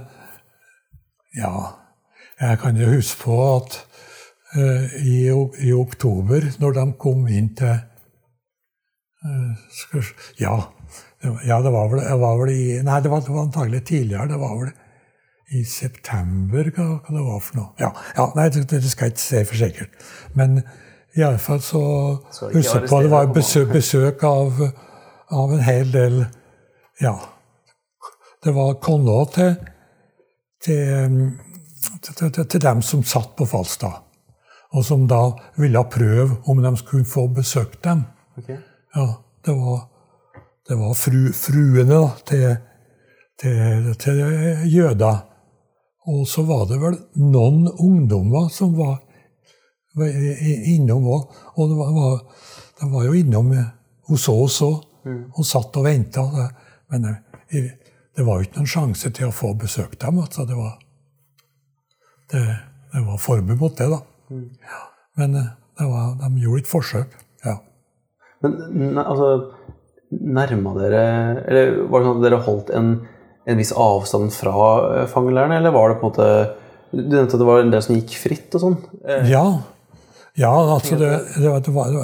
Ja. Jeg kan jo huske på at eh, i, i oktober, når de kom inn til eh, skal, ja, ja, det var vel, det var vel i Nei, det var, det var antagelig tidligere. Det var vel i september, hva, hva det var for noe. Ja, ja nei, det, det skal jeg ikke si for sikkert. Men i alle fall så Så husker jeg på det var besøk, besøk av, av en hel del Ja. Det var kona til, til, til, til, til dem som satt på Falstad. Og som da ville prøve om de skulle få besøkt dem. Okay. Ja, det var, det var fru, fruene da, til, til, til jøder. Og så var det vel noen ungdommer som var, var innom òg. Og det var, de var jo innom hos oss òg og satt og venta. Men det, det var jo ikke noen sjanse til å få besøkt dem. Altså det, var, det, det var forbud mot det, da. Ja, men eh, det var, de gjorde et forsøk. ja. Men altså Nærma dere Eller var det sånn at dere holdt en, en viss avstand fra eh, eller var det på en måte Du nevnte at det var en del som gikk fritt og sånn. Eh, Ja, ja altså det, det, var, det, var,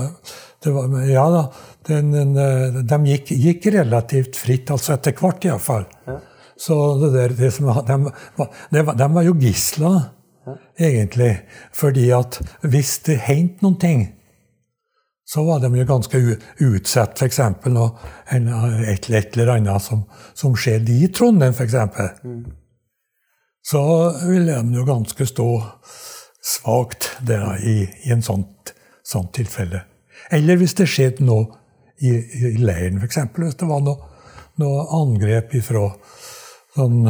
det, var, Ja da. Den, den, eh, de gikk, gikk relativt fritt, altså etter hvert iallfall. Ja. Så det der, det som, de, var, de var jo gisler, egentlig. Fordi at hvis det hendte noen ting, så var de jo ganske utsatt, f.eks. Et, et eller annet som, som skjedde i Trondheim, f.eks. Så ville de jo ganske stå svakt der i, i en sånt, sånt tilfelle. Eller hvis det skjedde noe i, i leiren, f.eks. Hvis det var noe, noe angrep ifra sånn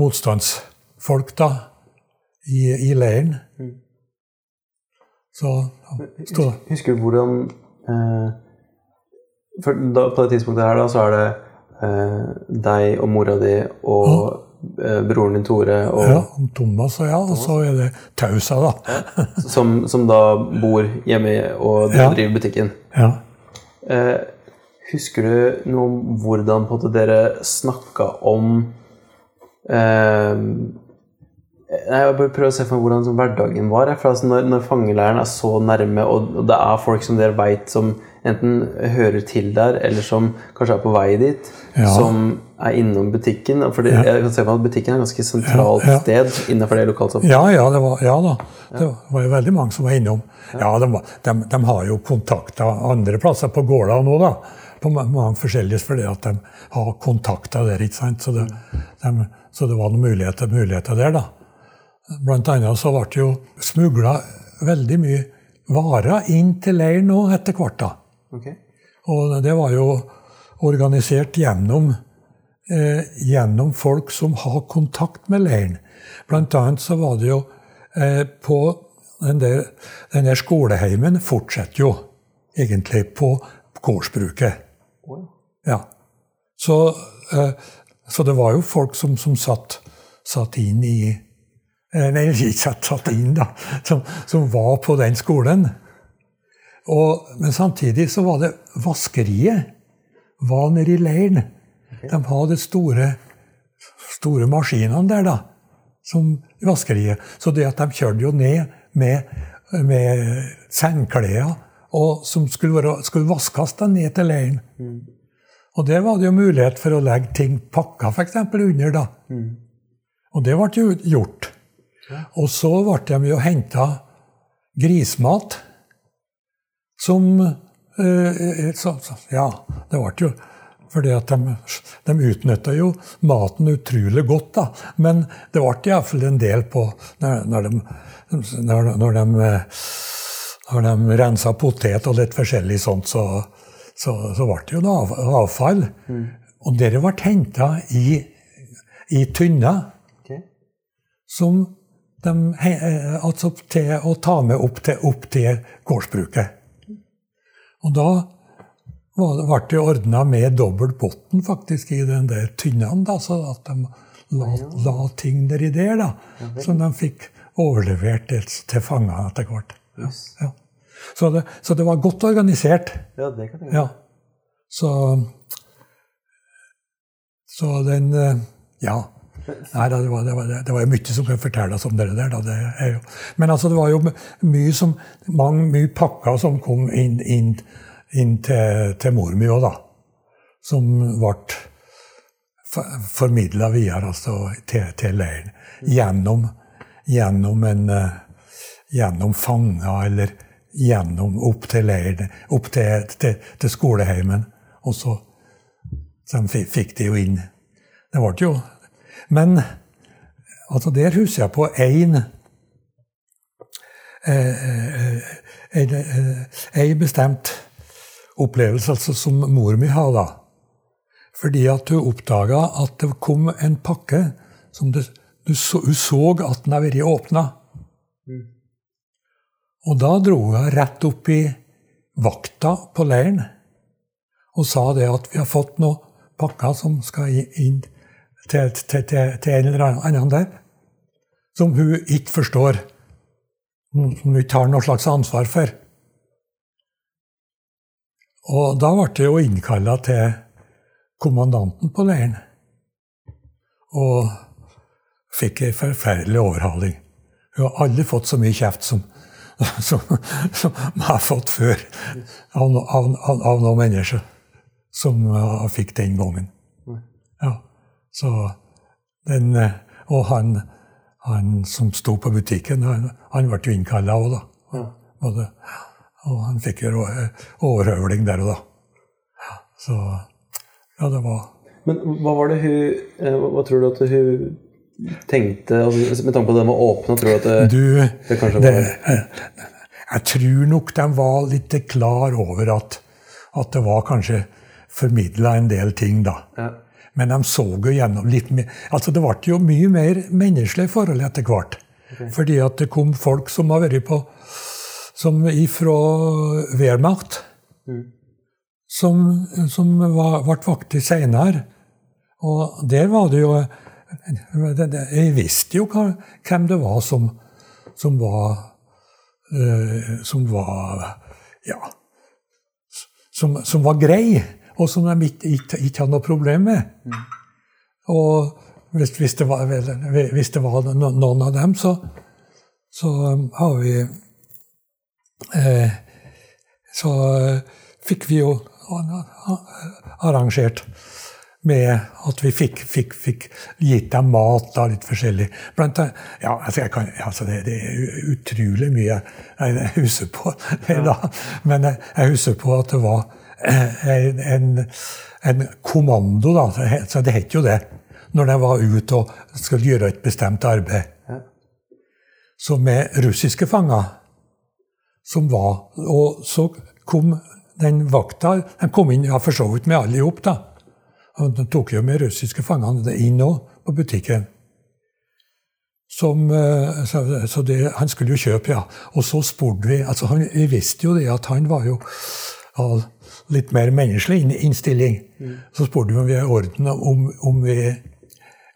motstandsfolk da, i, i leiren. Så ja, stå, Husker du hvordan eh, for da, På det tidspunktet her da, så er det eh, deg og mora di og eh, broren din Tore og, ja, Thomas og ja, og så er det Tausa, da. som, som da bor hjemme og Ja. driver butikken. Ja. Eh, husker du noe om hvordan dere snakka om eh, Jeg bare prøver å se for meg hvordan hverdagen var. For altså når, når fangeleiren er så nærme, og, og det er folk som dere veit som enten hører til der, eller som kanskje er på vei dit, Ja. som er innom butikken For det, jeg kan se for meg at butikken er et ganske sentralt Ja, ja. sted innenfor det lokalsamfunnet. Ja, ja, det var, ja da. Det var jo veldig mange som var innom. Ja, de, de, de har jo kontakter andre plasser på gårda nå, da. På mange forskjellige, fordi at de har kontakter der. ikke sant? Så det, de, så det var noen muligheter, muligheter der, da. Blant annet så ble det jo smugla veldig mye varer inn til leiren nå etter hvert. da. Ok. Og det var jo organisert gjennom, eh, gjennom folk som har kontakt med leiren. Blant annet så var det jo eh, på den der, den der skoleheimen fortsetter jo egentlig på gårdsbruket. Ja. Så, eh, så det var jo folk som, som satt, satt inn i eh, Nei, ikke satt, inn, da. Som, som var på den skolen. Og, men samtidig så var det vaskeriet var nede i leiren. De hadde store, store maskinene der, da. Som vaskeriet. Så det at de kjørte jo ned med, med sengklær og som skulle, være, skulle vaskes da ned til leiren. Og der var det jo mulighet for å legge ting pakka f.eks. under. da. Og det ble jo gjort. Og så ble de jo henta grismat som eh, så, så, Ja, det ble jo fordi at de, de utnytta jo maten utrolig godt, da. Men det ble iallfall en del på når, når de, når, når de eh, når de rensa potet og litt forskjellig sånt, så, så, så ble det jo noe avfall. avfall. Og dere ble henta i, i tynner okay. som de, eh, altså til å ta med opp til, opp til gårdsbruket. Og da ble det ordna med dobbelt bunn faktisk i den der tynnen, da, så at de la, la ting nedi der, da, som de fikk overlevert til, til fangene etter hvert. Yes. Ja. Så, det, så det var godt organisert. Ja, det kan jeg Ja. Så Så den eh, Ja. Nei, det, var, det, var, det var jo mye som kunne fortelles om det der. Da. Det men altså, det var jo mye som mange, mye pakker som kom inn, inn, inn til, til mor mi òg, da. Som ble formidla videre altså, til, til leiren. Gjennom, gjennom en eh, Gjennom fanger, eller gjennom opp til leiren, opp til, til, til skoleheimen. Og så, så fikk de jo inn Det ble jo Men altså der husker jeg på én Ei bestemt opplevelse altså, som mor mi hadde. Fordi at hun oppdaga at det kom en pakke som det, du så, hun så at den hadde vært åpna. Og da dro hun rett opp i vakta på leiren og sa det at vi har fått noen pakker som skal inn til, til, til, til en eller annen der, som hun ikke forstår, som hun ikke har noe slags ansvar for. Og da ble det jo innkalla til kommandanten på leiren. Og fikk ei forferdelig overhaling. Hun har aldri fått så mye kjeft som, som, som jeg har fått før av, av, av, av noen mennesker som jeg fikk den gangen. Ja, så den, eh, Og han, han som sto på butikken, han, han ble jo innkalla òg, da. Ja. Og, og han fikk jo overhøvling der og da. Så ja, det var Men hva var det hun eh, Hva tror du at hun tenkte Med tanke på det med å åpne, tror du at det, Du, det kanskje det, jeg tror nok de var litt klar over at, at det var kanskje formidla en del ting, da. ja. Men de så jo gjennom litt mer Altså, det ble jo mye mer menneskelige forhold etter hvert. Fordi at det kom folk som har vært på Som ifra Wehrmacht. Som, som var, ble vakter seinere. Og der var det jo Jeg visste jo hvem det var som, som var eh, Som var Ja. Som, som var grei, og som de ikke, ikke, ikke hadde noe problem med. Og hvis, hvis, det var, hvis det var noen av dem, så, så har vi eh, Så fikk vi jo arrangert med at vi fikk, fikk, fikk gitt dem mat da, litt forskjellig. Blant annet, ja, altså kan, altså det, det, er utrolig mye jeg husker på da. Men jeg, jeg husker på at det var eh, en, en, en kommando, da. Så det het jo det. Når de var ute og skulle gjøre et bestemt arbeid. Så med russiske fanger som var Og så kom den vakta De kom inn ja, for så vidt med alle i hop, da. De tok jo med russiske fangene inn òg, på butikken. Som, eh, så, så det, han skulle jo kjøpe, ja. Og så spurte vi altså han, Vi visste jo det at han var jo litt mer menneskelig innstilling. Mm. Så spurte vi om vi er i orden om, om vi,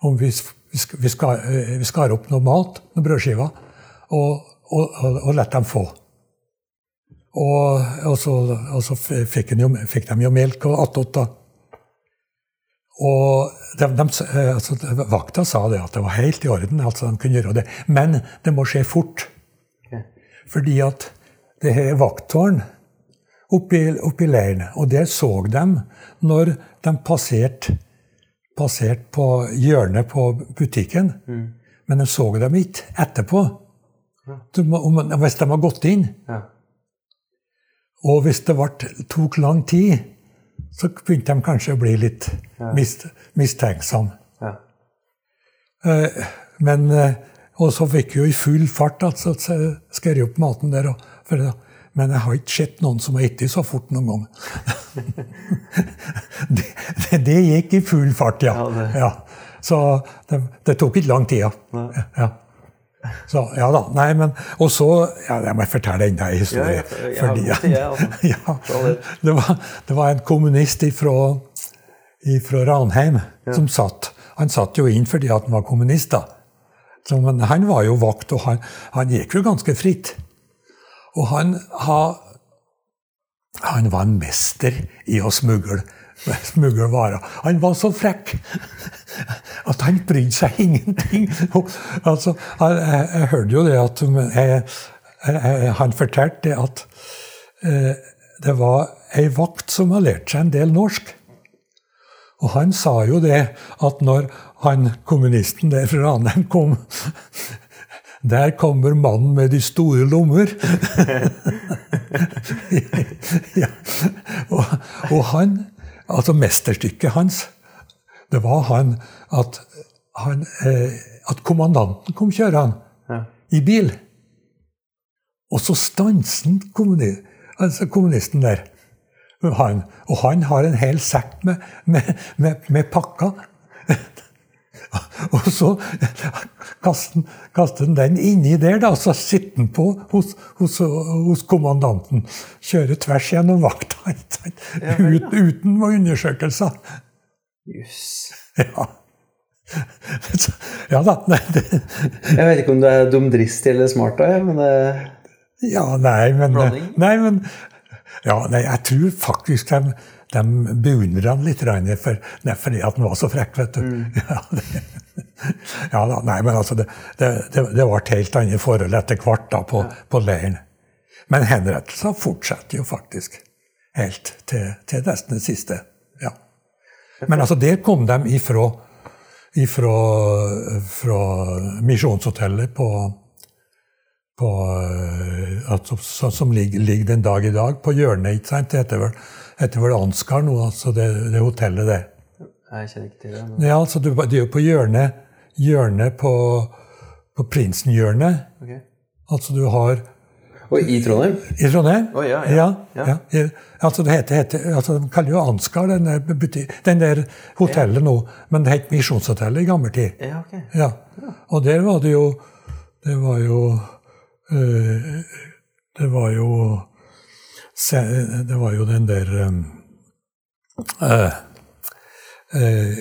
om vi, vi, skar, eh, vi skar opp noe mat, noen brødskiver, og, og, og, og lot dem få. Og, og, så, og så fikk, jo, fikk, de jo melk og attåt, da. Og de, de, altså, Vakta sa det at det var helt i orden, altså de kunne gjøre det. Men det må skje fort. Okay. Fordi at det her vakttårn oppi, oppi leiren, og der så de når de passerte passert på hjørnet på butikken. Mm. Men de så dem ikke etterpå. Ja. Hvis de har gått inn. Ja. Og hvis det ble, tok lang tid, så begynte de kanskje å bli litt mist, mistenksomme. Ja. Eh, men, eh, og så fikk vi jo i full fart altså, skrevet opp maten der. Og, for, men jeg har ikke sett noen som har spist så fort noen gang. det, det, det, gikk i full fart, ja. ja så det, det, tok ikke lang tid. Ja. ja. Så, ja da. Nei, men Og så ja, Jeg må fortelle enda en historie. Ja, fordi, ja, det, var, det, var, en kommunist fra Ranheim som satt. Han satt jo inn fordi han var kommunist. da. Så, men han var jo vakt, og han, han gikk jo ganske fritt. Og han, han var en mester i å smugle smugle varer. Han var så frekk at han brydde seg ingenting. altså, jeg, jeg, jeg, hørte jo det at jeg, Han fortalte at eh, det var ei vakt som hadde lært seg en del norsk. Og han sa jo det at når han kommunisten der fra Ranheim kom der kommer mannen med de store lommer. ja. og, og, han Altså mesterstykket hans, det var han at, han, eh, at kommandanten kom kjørende ja. i bil. Og så stanset kommuni, altså kommunisten der. Han, og han har en hel sekk med, med, med, med pakker. og så kaster han den inni der, da, så sitter han på hos, hos, hos, kommandanten. Kjører tvers gjennom vakta ut, uten undersøkelser. Jøss. Ja. ja da. Nei, det. Jeg vet ikke om du er dumdristig eller smart, da, men det Ja, nei, men, nei, men ja, nei, jeg tror faktisk de, de beundrer han litt for, nei, fordi at han var så frekk, vet du. Mm. Ja, det, ja, da, nei, men altså, det, det, det, ble helt annet forhold etter hvert da, på, ja. på leiren. Men henrettelser fortsetter jo faktisk helt til, til nesten det siste. Ja. Men altså, der kom de ifra, ifra, fra Misjonshotellet på, på altså, som ligger, ligger, den dag i dag, på hjørnet. ikke sant? Det heter vel, heter vel Ansgar nå, altså det, det hotellet der. Jeg kjenner ikke til det. Men... Ja, altså, det er jo på hjørnet hjørnet på, på Prinsen-hjørnet. Okay. Altså du har og I Trondheim? I Trondheim, oh, ja, ja. ja. ja. Altså, det heter, heter, altså, De kaller jo Ansgar den der, den der hotellet nå, men det het Misjonshotellet i gammel tid. Ja, okay. ja. Og der var det jo Det var jo øh, Det var jo Det var jo den der øh, øh,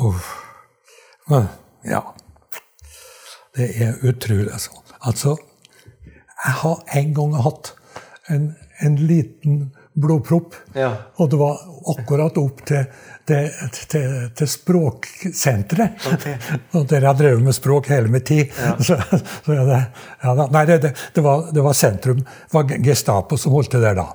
uh, ja. Det er utrolig. Altså. altså, jeg har en gang hatt en, en liten blodpropp. Ja. Og det var akkurat opp til, til, til, til språksenteret. Og dere har drevet med språk hele min tid. Så, så ja, det, ja. Nei, det, det, var, det var sentrum. Det var Gestapo som holdt til der da.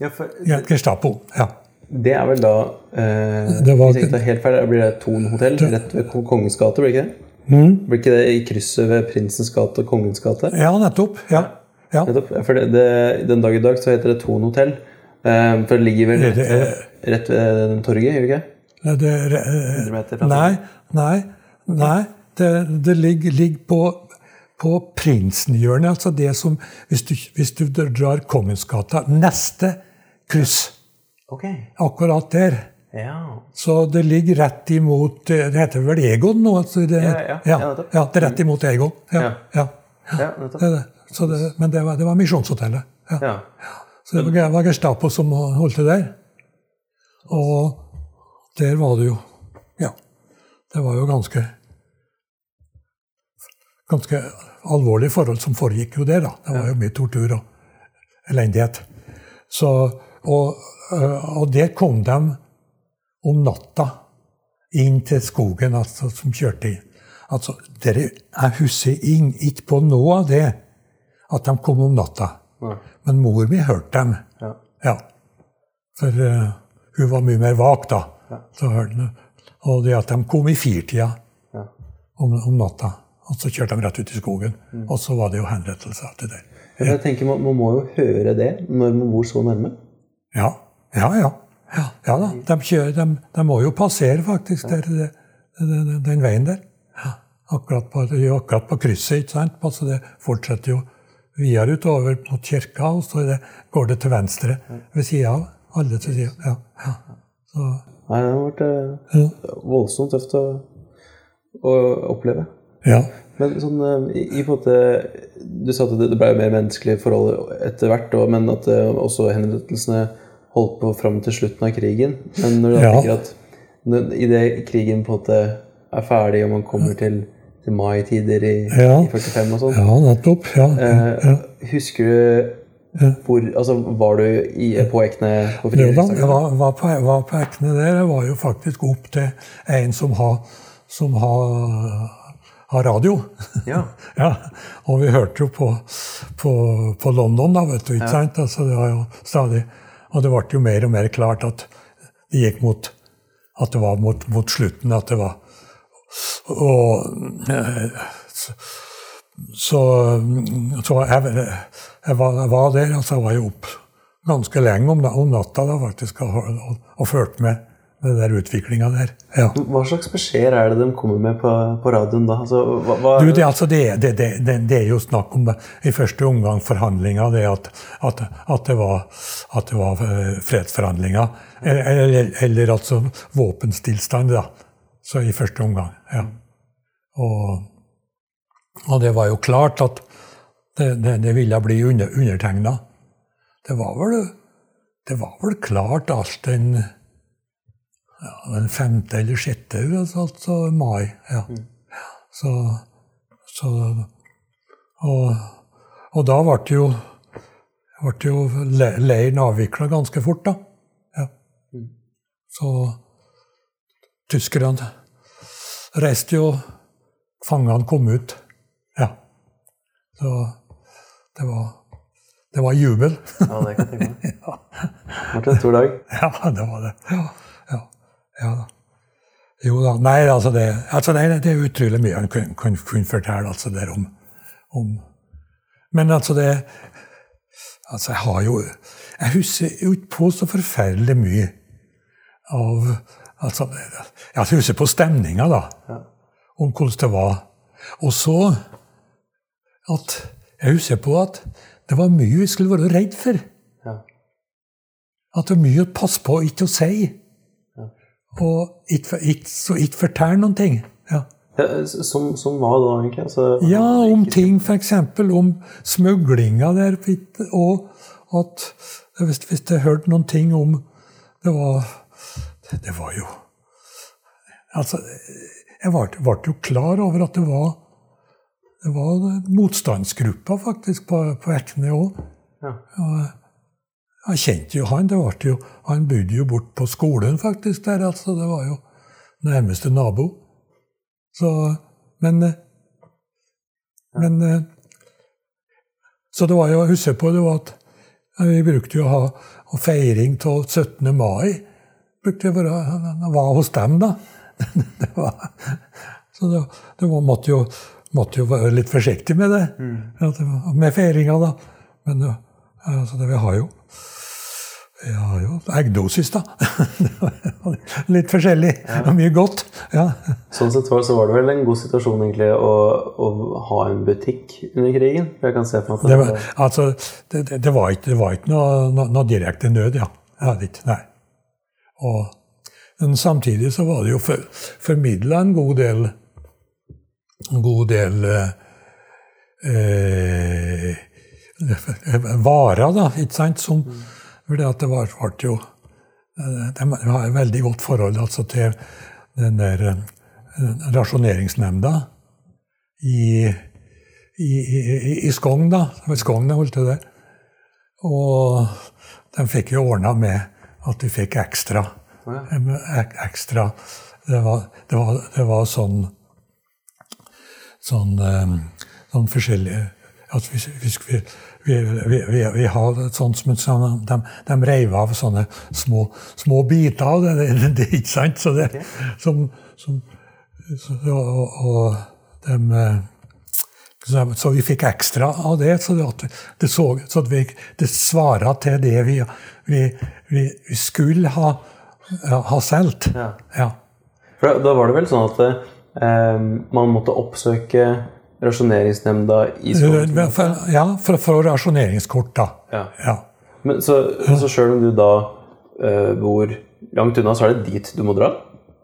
ja, for Ja, Gestapo, ja. det er vel da eh, Det var- Hvis jeg ikke tar helt feil, blir det Thon hotell rett ved Kongens gate, blir ikke det? Mm. Blir ikke det i krysset ved Prinsens gate og Kongens gate? Ja, nettopp. Ja. ja. Nettopp. Ja, For det, det, den dag i dag så heter det Thon hotell. Eh, for det ligger vel rett, rett ved torget, gjør det ikke? Det, 100 meter fra nei, nei, nei. Det, det ligger, ligger på, på Prinsenhjørnet. Altså det som Hvis du, hvis du drar Kongensgata, neste kryss, Ok. akkurat der. Ja. Så det ligger rett imot eh, Det heter vel Egon nå? Altså det, Ja, ja, ja, ja, det er rett imot Egon. Ja, Ja. ja. Ja. Det det. Så det, men det var, det var Misjonshotellet. Ja. Så det var, Gestapo som holdt til der. Og der var det jo Ja. Det var jo ganske Ganske alvorlige forhold som foregikk jo der, da. Det var jo mye tortur og elendighet. Så, og, øh, og der kom de om natta inn til skogen altså, som kjørte inn. Altså, dere, jeg husker inn, ikke på noe av det, at de kom om natta. Nei. Men mor mi hørte dem. Ja. Ja. For uh, hun var mye mer vak da. Så hørte hun. Og det at de kom i firtida Ja. om, om natta. Og så kjørte de rett ut i skogen. Og så var det jo henrettelse etter det. Men jeg tenker man, man må jo høre det når man bor så nærme. Ja, ja, ja. Ja, ja da. De, kjører, de, de må jo passere faktisk der, det- den, den, veien der. Ja. Akkurat, på, akkurat på krysset. ikke sant? Altså det fortsetter jo videre utover mot kirka, og så går det til venstre ved sida av. Alle til sida. Ja, ja. Så, Nei, det har vært ja. voldsomt tøft å, å oppleve. ja. Men sånn eh, i, i på en måte Du sa at det, det ble mer menneskelige forhold etter hvert, og, men at eh, også henrettelsene holdt på fram til slutten av krigen. Men når du Ja. tenker at når, krigen på en måte er ferdig, og man kommer til, til mai-tider i, Ja. i 45 og sånn ja, nettopp. Ja. eh, Husker du hvor Altså, var du i, på Ekne på Jo da, jeg var, var, på, var på Ekne der. Jeg var jo faktisk opp til en som har, som har, har radio. Ja. Ja, og vi hørte jo på, på, på London, da, vet du. ikke sant? Altså, det var jo stadig, Og det ble jo mer og mer klart at det gikk mot at det var mot, mot slutten at det var Og eh, så, så, jeg, jeg, var, jeg var der, altså jeg var jo opp ganske lenge om, om natta da, faktisk, og, og, og fulgte med den der utviklinga der. ja. Hva slags beskjeder er det de kommer med på, på radioen da? Altså, hva, hva, Du, det, altså, det, det, det, det, det er jo snakk om i første omgang forhandlinger, det at, at, at, det var, at det var eh, fredsforhandlinger. Eller, eller, eller altså våpenstillstand, da. Så i første omgang. ja. Og, og det var jo klart at det, det, det ville bli under, undertegna. Det var vel det var vel klart alt den ja, den femte eller sjette, altså mai. ja. Så, så og, og da ble jo, ble jo leiren avvikla ganske fort, da. Ja. Så tyskerne reiste jo Fangene kom ut. Ja. Så det var, det var jubel. Ja, det kan jeg tenke meg. Det ble en stor dag. Ja, det var det. Ja, ja, ja da. Jo da. Nei, altså det, altså det, det er utrolig mye en kunne kun, kun fortelle altså der om, om Men altså det Altså, jeg har jo Jeg husker jo ikke på så forferdelig mye av Altså, jeg husker på stemninga, da. Om hvordan det var. Og så at Jeg husker på at det var mye vi skulle være redd for. Ja. At det var mye å passe på ikke å si. Og ikke, ikke, så ikke fortelle noen ting. Ja, Ja, som, som hva da, egentlig? Altså, ja om ting f.eks. om smuglinga der. Og at hvis, hvis jeg hørte noen ting om Det var Det var jo Altså, jeg ble, jo klar over at det var det var motstandsgruppa faktisk på, på Ekne òg. Ja. Jeg kjente jo han. jo, Han bodde jo bort på skolen, faktisk. der, altså. Det var jo nærmeste nabo. Så Men Men Så det var jo jeg husker på det var at vi brukte jo å ha feiring av 17. mai. Brukte jeg å var hos dem, da. det var, så det, det var, måtte, jo, måtte, jo, være litt forsiktig med det. Mm. Med feiringa, da. Men altså, det, vi har jo ja, jo. Eggdosis, da. Litt forskjellig. Ja. Mye godt. Ja. Sånn sett var, så var det vel en god situasjon egentlig å, å ha en butikk under krigen? Jeg kan se på at det, var, altså, det, det, var ikke, det var ikke noe, noe, noe direkte nød, ja. ja hadde nei. Og, men samtidig så var det jo for, formidla en god del En god del eh, eh varer, da, ikke sant, som for det var, ble jo eh, De har et veldig godt forhold altså, til den der uh, rasjoneringsnemnda i, i, i, i Skogn, da. Skogn holdt til der. Og de fikk jo ordna med at de fikk ekstra. Ek, ekstra det var, det, var, det var, sånn sånn, sånn forskjellige at vi, vi, vi, vi, vi har et sånt som sånn, de, de reiv av sånne små, små biter av det. det, det ikke sant? Så, det, som, som, så, og, og de, så, så, vi fikk ekstra av det. Så det, det, så, så vi, det svara til det vi, vi, skulle ha, ha solgt. Ja. ja. da var det vel sånn at eh, man måtte oppsøke rasjoneringsnemnda i skolen? Ja, for få rasjoneringskort, da. Ja. ja. Men, så, så sjøl om du da eh, bor langt unna, så er det dit du må dra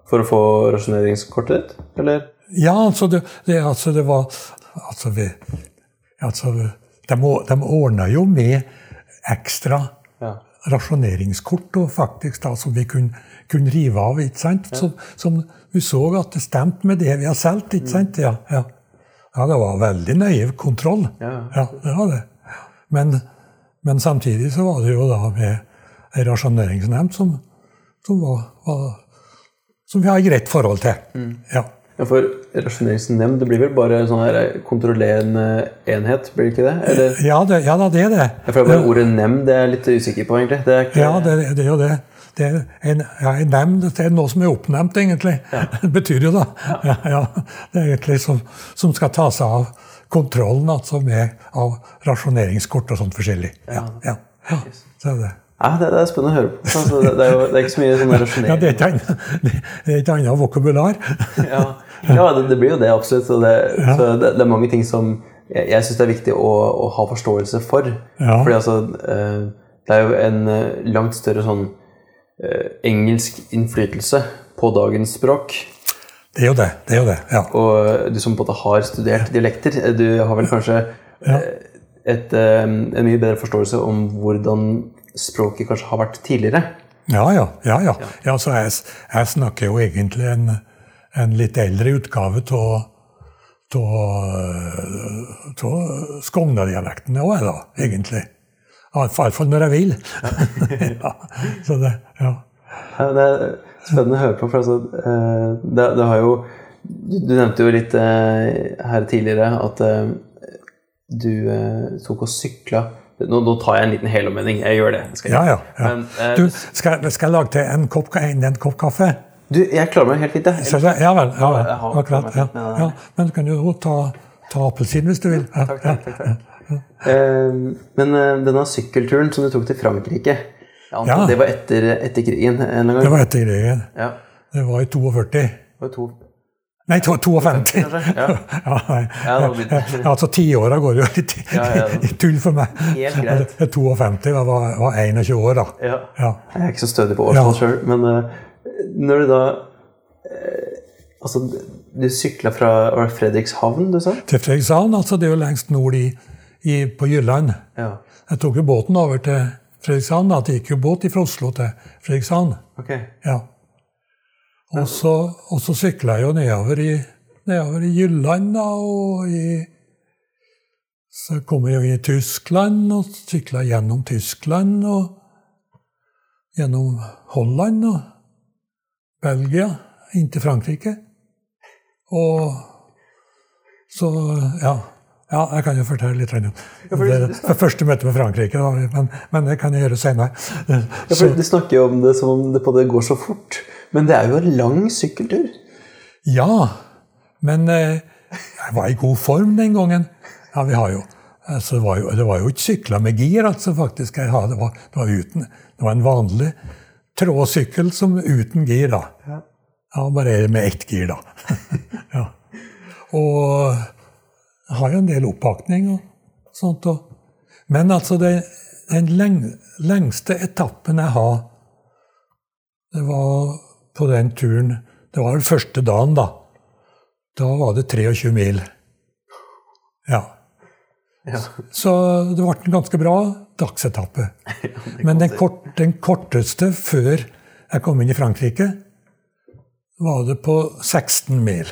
for å få rasjoneringskortet ditt? Eller? Ja, altså det, det, altså det var Altså, vi, altså de, de ordna jo med ekstra ja. rasjoneringskort og faktisk da, som vi kunne, kunne rive av. ikke sant? Ja. Som, som, vi så at det stemte med det vi har solgt. ikke sant? Ja, ja. Ja, det var veldig nøye kontroll. Ja, ja det var det. Men, men, samtidig så var det jo da med ei rasjoneringsnemnd som, som, var, var, som vi har et greit forhold til. Mm. Ja. Ja. For rasjoneringsnemnd det blir vel bare sånn her kontrollerende enhet, blir det ikke det? Eller? Ja, det, ja da, det er det. Ja, for bare Ordet nemnd det er jeg litt usikker på, egentlig. Det ikke... Ja, det, det er jo det. Det er en, ja, en nemnd det er noe som er oppnevnt, egentlig. Ja. Det betyr jo da. Ja. ja det er egentlig som, som, skal ta seg av kontrollen altså med, av rasjoneringskort og sånt forskjellig. Ja, ja. Så er det. Ja, det, er spennende å høre på. Altså, det, det, er jo det er ikke så mye sånn rasjonering. Ja, det er ikke annet vokabular. ja, ja det, blir jo det, absolutt. Så det, så det, er mange ting som jeg, jeg syns det er viktig å, å, ha forståelse for. Ja. Fordi altså, eh, det er jo en eh, langt større sånn Eh, engelsk innflytelse på dagens språk. Det er jo det. det, er jo det ja. Og du som på en måte har studert dialekter, du har vel kanskje ja. et, en mye bedre forståelse om hvordan språket kanskje har vært tidligere? Ja, ja. ja, ja. ja så jeg, jeg, snakker jo egentlig en, en litt eldre utgave av Skogna-dialekten òg, da, egentlig. Iallfall når jeg vil. ja, så det, ja. Det er spennende å høre på. for altså, eh, det, det, har jo Du nevnte jo litt eh, her tidligere at eh, du tok og sykla nå, nå, tar jeg en liten helomvending. Jeg gjør det. Jeg ja, ja, ja. Men, eh, du, skal, skal, jeg lage til en kopp, en, en kopp kaffe? Du, Jeg klarer meg helt fint, jeg. Ja vel. Ja, vel. Akkurat. Ja. Ja. Men du kan jo ta, ta appelsin hvis du vil. Takk, takk, takk, takk. Uh, men uh, denne sykkelturen som du tok til Frankrike ja. Det var etter, etter krigen? Det var etter krigen. Ja. Det var i 42. Det var to... Nei, 52. Ja. ja, nei. ja, altså tiåra går jo litt i tull for meg. Helt greit. 52 jeg var, var 21 år, da. Ja. Jeg er ikke så stødig på årstall sjøl, men uh, når du da uh, Altså, du sykla fra Fredrikshavn, du sa? Til Fredrikshavn, altså. Det er jo lengst nord i i, på Jylland. Ja. Jeg tok jo båten over til Fredrikshavn. da, Det gikk jo båt fra Oslo til Fredrikshavn. Okay. Ja. Og så, og så sykla jeg jo nedover i, nedover i Jylland, da, og i Så kom jeg jo i Tyskland og sykla gjennom Tyskland. og gjennom Holland og Belgia inn til Frankrike. Og så Ja. Ja, jeg kan jo fortelle litt om det, det første møtet med Frankrike, da, men, men, det kan jeg gjøre senere. Ja, Du snakker jo om det som om det, på det går så fort, men det er jo en lang sykkeltur? Ja, men eh, jeg var i god form den gangen. Ja, vi har jo altså, det, var jo, det var jo ikke sykla med gir, altså, faktisk. hadde, det, var, det, var uten, det var en vanlig trådsykkel som uten gir, da. Ja, bare med ett gir, da. ja. Og jeg har jo en del oppakning og sånt. Og. Men altså, det, den leng, lengste etappen jeg har, det var på den turen Det var den første dagen, da. Da var det 23 mil. Ja. ja. Så det ble ganske bra dagsetappe. Men den, kort, den korteste før jeg kom inn i Frankrike, var det på 16 mil.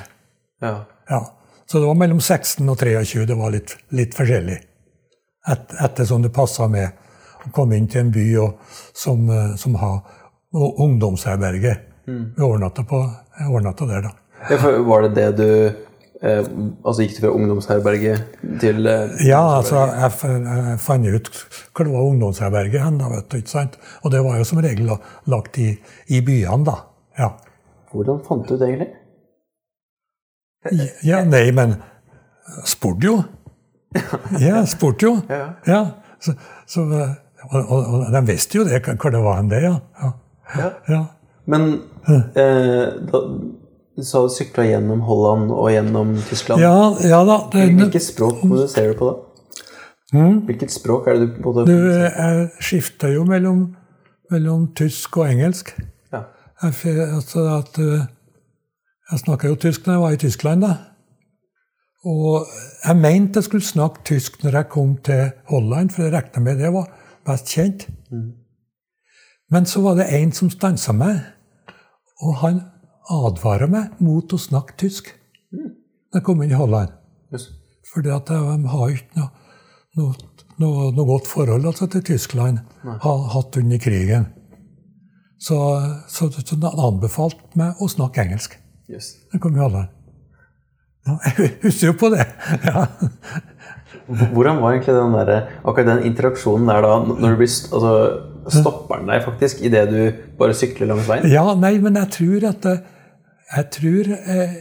Ja. ja. Så det var mellom 16 og 23. Det var litt, litt forskjellig. Et, ettersom det passa med å komme inn til en by og, som, eh, som har ungdomsherberge. Mm. Vi overnatta, på, jeg overnatta der, da. Ja, var det det du eh, Altså gikk du fra ungdomsherberget til eh, Ja, altså jeg, jeg, fant ut hvor det var ungdomsherberget hen, da, vet du, ikke sant? Og det var jo som regel lagt i, i byene, da. Ja. Hvordan fant du det egentlig? Ja, nei, men spurte jo. Ja, spurte jo. Ja. Så, så, og, og, de visste jo det, hvor det var hen, det, ja. ja. ja. Men eh, da, du sa du sykla gjennom Holland og gjennom Tyskland. Ja, ja da. Det, Hvilket språk kommuniserer du på da? Mm. Hvilket språk er det du på? Du, Jeg skifta jo mellom, mellom, tysk og engelsk. Ja. Jeg, altså at... Uh, jeg snakka jo tysk når jeg var i Tyskland, da. Og jeg mente jeg skulle snakke tysk når jeg kom til Holland, for jeg regna med det var best kjent. Mm. Men så var det en som stansa meg, og han advara meg mot å snakke tysk da jeg kom inn i Holland. Yes. At de har ikke noe, noe, noe, noe, godt forhold altså, til Tyskland. Har hatt under krigen. Så, så, så han anbefalte meg å snakke engelsk. Yes. Jeg kom i Holland. Ja, jeg husker jo på det. Ja. Hvordan var egentlig den der, akkurat den interaksjonen der da? når du blir, altså, Stopper den deg faktisk idet du bare sykler langs veien? Ja, nei, men jeg tror at Jeg tror, eh,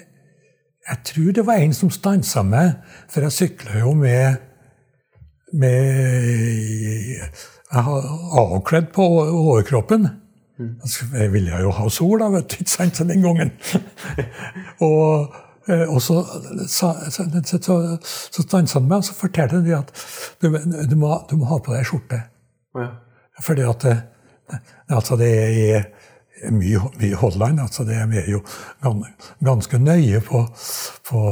jeg tror det var en som stansa meg, for jeg sykla jo med med Jeg har avkledd på overkroppen. Altså, jeg ville jo ha sol, da, vet du, ikke sant, den gangen. og, eh, og så, så, så, så, så stansa han meg og så fortalte han at du, du, må, du, må, ha på deg skjorte. Ja. Fordi at det, altså det er mye, mye Holland. altså det er jo ganske nøye på, på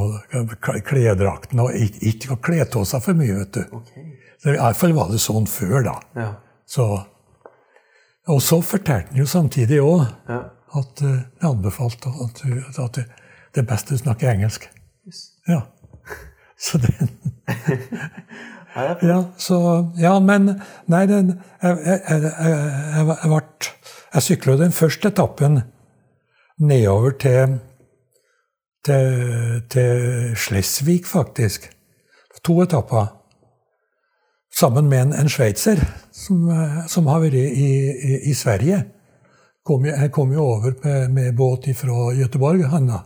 klesdraktene og ikke å kle av seg for mye. vet du. Okay. Så I hvert fall var det sånn før, da. Ja. Så og så fortalte han jo samtidig òg ja. at uh, jeg anbefalte at, at, det er best å snakke engelsk. Yes. Ja. Så det Ja, så Ja, men Nei, den, jeg, jeg, jeg, jeg, ble Jeg sykla den første etappen nedover til til, til Slesvig, faktisk. To etapper sammen med en, en sveitser som, eh, som, har vært i, i, i Sverige. Kom, jeg kom jo over med, med båt fra Göteborg, han da.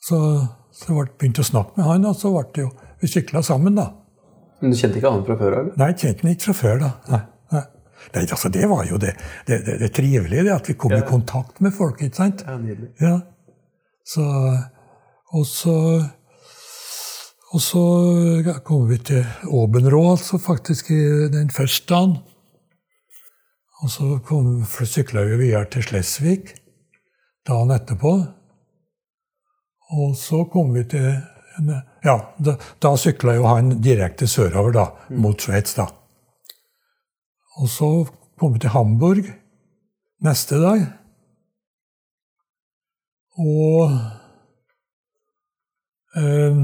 Så, så jeg begynte å snakke med han, og så ble det jo, vi sykla sammen, da. Men du kjente ikke han fra før? eller? Nei, jeg kjente han ikke fra før. da. Nei, nei. Altså, det var jo det, det, det, det trivelige, det at vi kom ja. i kontakt med folk. ikke sant? Ja, nydelig. Ja. Så, og så og så kommer vi til Åbenrå, altså faktisk i den første dagen. Og så sykla vi videre til Slesvig dagen etterpå. Og så kom vi til Ja, da, da sykla jo han direkte sørover, da, mot Sveits, da. Og så kom vi til Hamburg neste dag. Og eh,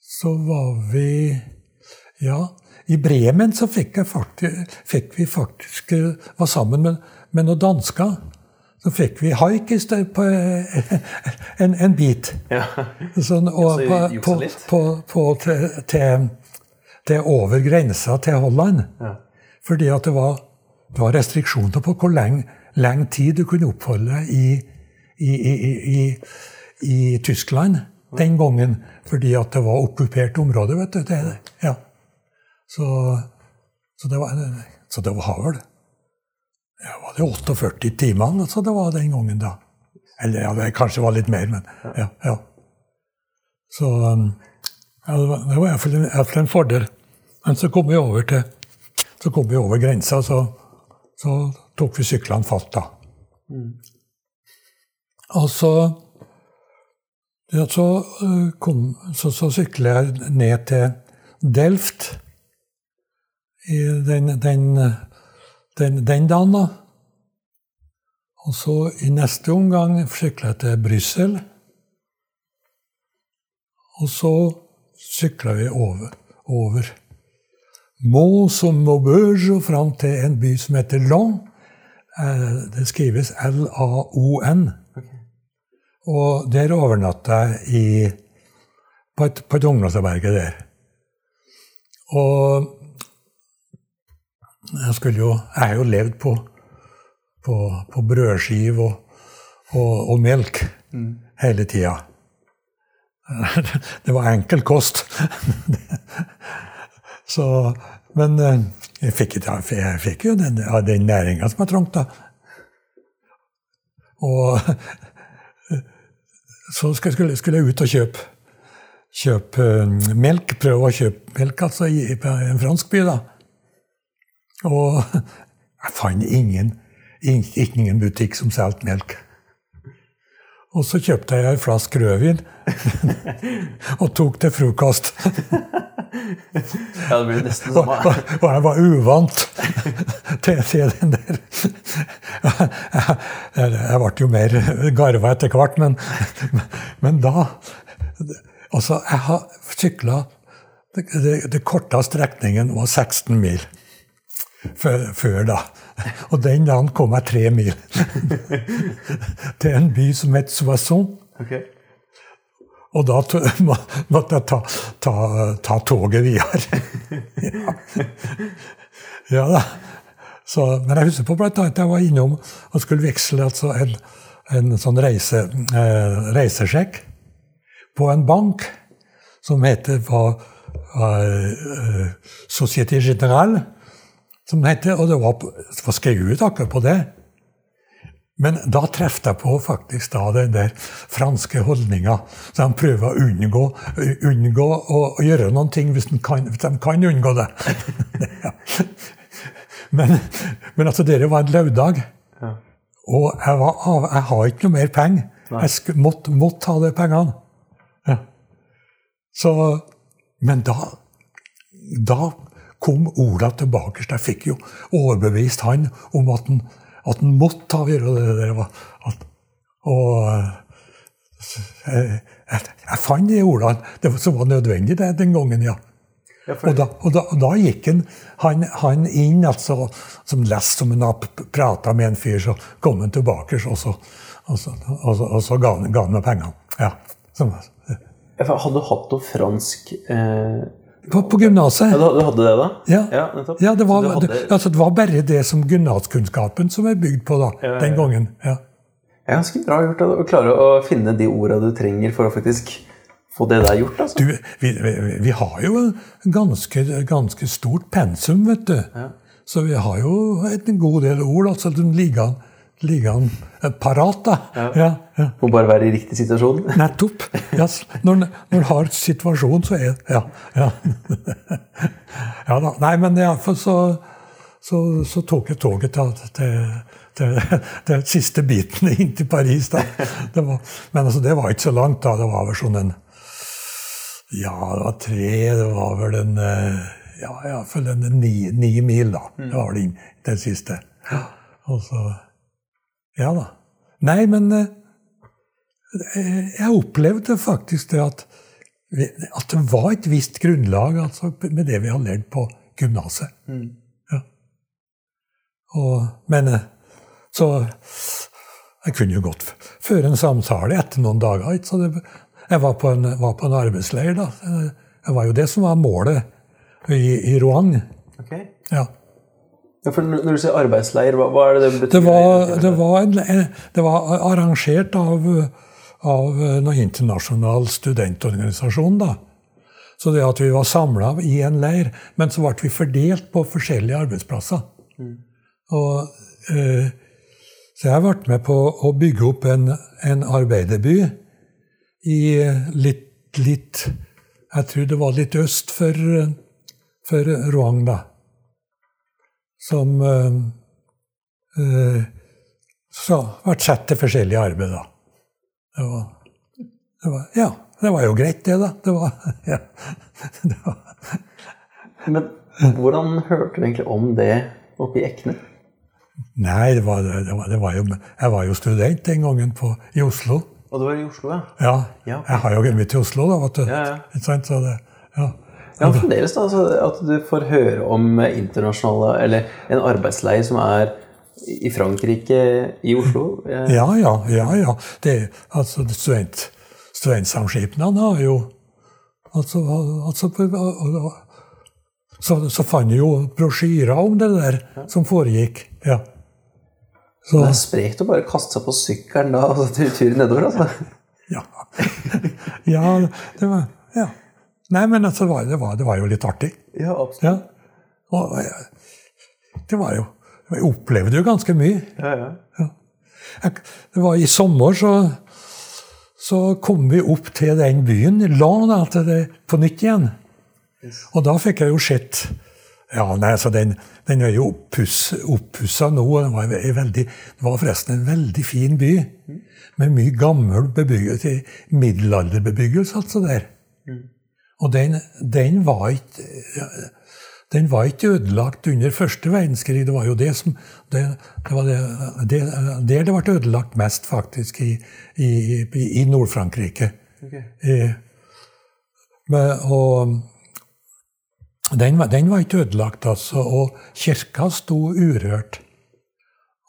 så var vi Ja. I Bremen så fikk, faktisk, fikk vi faktisk eh, Var sammen med, med noen dansker. Så fikk vi haik på eh, en, en bit. Ja. Sånn, og Så på, på, på, til, til, til over grensa til Holland. Ja. Fordi at det var, det var restriksjoner på hvor lenge, lenge tid du kunne oppholde deg i, i, i, i, Tyskland den gangen. Fordi at det var okkupert område, vet du. Det, ja. Så, så det var, så det var vel ja, var det 48 timer altså det var den gangen, da. Eller ja, det kanskje var litt mer, men ja. ja. Så um, det var, iallfall en, en fordel. Men så kom vi over til så kom vi over grensa, så, så tok vi syklene fatt, da. Og så ja, så, uh, kom, så, så sykler jeg ned til Delft i den, den, den, den dagen, da. Og så i neste omgang sykla jeg til Brussel. Og så sykla vi over, over Mons og Maubeuge og fram til en by som heter Long. Eh, Det skrives L-A-O-N. Og der overnatta jeg i, på et, på et ungdomsherberge der. Og jeg skulle jo Jeg har jo levd på, på, på brødskive og, og, og melk hele tida. Det var enkel kost. Så, men eh, jeg fikk, jeg fikk jo den, den næringa som jeg trengte. Og så skulle, skulle jeg ut og kjøpe, kjøpe eh, melk. Prøve å kjøpe melk altså, i, en fransk by. da. Og jeg fant ingen, ingen butikk som solgte melk. Og så kjøpte jeg ei flaske rødvin og tok til frokost. ja, det blir nesten samme. og, og jeg var uvant til, til den der Jeg, ble jo mer garva etter hvert, men, men da Altså, jeg har sykla det, det, det korte strekningen var 16 mil før, før da. Og den dagen kom jeg tre mil til en by som het Soisson. Okay. Og da måtte jeg ta, ta, ta toget videre. ja. ja da. Så, men jeg husker på blant annet jeg var innom og skulle veksle altså en, en sånn reise, eh, reisesjekk på en bank som heter var, uh, Société Générale, som det heter, og det var, det var skrevet ut akkurat på det. Men da traff jeg på faktisk da den der franske holdninga. Så de prøver å unngå, unngå å, å gjøre noen ting hvis de kan, hvis de kan unngå det. Men, men altså, dere var en lørdag. Ja. Og jeg, var av, jeg har ikke noe mer penger. Jeg måtte, måtte ha de pengene. Ja. Så, men da, da kom Ola tilbake. så Jeg fikk jo overbevist han om at han, at han måtte avgjøre det der. At, og jeg, jeg, jeg fant de ordene det som var nødvendig det, den gangen, ja. Og da, og da, og da gikk han, han, han inn, altså, som lest som han prata med en fyr, så kom han tilbake, og så, og så, og så, og så ga, han, ga han meg pengene. Ja. Som, Ja, hadde du hatt noe fransk eh, på på gymnaset. Ja, du, hadde det, da? Ja. ja. Ja, det var, hadde, det, altså, det var bare det som gymnaskunnskapen som er bygd på da, den gangen. Ja. Det er ganske bra gjort da, å klare å finne de orda du trenger for å faktisk få det der gjort. Altså. Du, vi, vi, vi har jo ganske, ganske stort pensum, vet du. Ja. Så vi har jo en god del ord altså, Den ligger, ligger parat. da. Ja. Ja, ja. Må bare være i riktig situasjon. Nettopp. Yes. når når en har situasjon, så er Ja. Ja, ja da. Nei, men iallfall så, så, så tok jeg toget til, til, til siste biten inn til Paris. da. Det var, men altså, det var ikke så langt, da. Det var vel sånn en Ja, det var tre Det var vel en eh, Ja, iallfall en ni, ni mil, da. Det var vel den siste. Og så Ja da. Nei, men eh, jeg opplevde faktisk det at At det var et visst grunnlag altså, med det vi har lært på gymnaset. Ja. Men eh, så Jeg kunne jo godt føre en samtale etter noen dager. Så det, jeg var på, en, var på en arbeidsleir, da. Eh, Det var jo det som var målet i, i Rouen. Ok. Ja. Ja, for når du sier arbeidsleir, hva, hva er det det betyr? Det var, det var, en, en- det var arrangert av, av noen internasjonal studentorganisasjon. da. Så det at vi var samla i en leir, men så ble vi fordelt på forskjellige arbeidsplasser. Og, eh, så jeg ble med på å bygge opp en, en arbeiderby i litt, litt Jeg tror det var litt øst for, for Roang, da. Som eh, eh, så ble satt til forskjellig arbeid, da. Det var, det var Ja, det var jo greit, det, da. Det var, ja. det var Men hvordan hørte du egentlig om det oppe i Ekne? Nei, det var, det var, det var jo Jeg var jo student den gangen på, i Oslo. Og du var i Oslo, ja? Ja. Jeg har jo kommet til Oslo, da, vet du. Ja, ja. Ikke sant? Så det, ja. Ja, fremdeles da, altså, At du får høre om internasjonale Eller en arbeidsleir som er i Frankrike, i Oslo. Ja, ja, ja. ja. Det, altså, student, Studentsamskipnadene har jo altså, altså, så, så fant jeg jo brosjyrer om det der som foregikk. Ja. Så, Det er sprekt å bare kaste seg på sykkelen da og så tur nedover. altså. ja. ja, det var Ja. Nei, men altså, det, var, det, var, det var jo litt artig. Ja, absolutt. Ja. Og det var jo Jeg opplevde jo ganske mye. Ja, ja. Jeg, det var I sommer så, så kom vi opp til den byen, la da, til det på nytt igjen. Og da fikk jeg jo sett Ja, nei, altså den, den er jo oppussa nå. Det var veldig, det var forresten en veldig fin by. Med mye gammel bebyggelse, middelalderbebyggelse, altså der. Og den, den var ikke den var ikke ødelagt under første verdenskrig. Det var jo det som det, det var det, det, der det ble ødelagt mest, faktisk, i, i, i, Nord-Frankrike. Okay. Eh, og den, den var ikke ødelagt, altså. Og kirka sto urørt.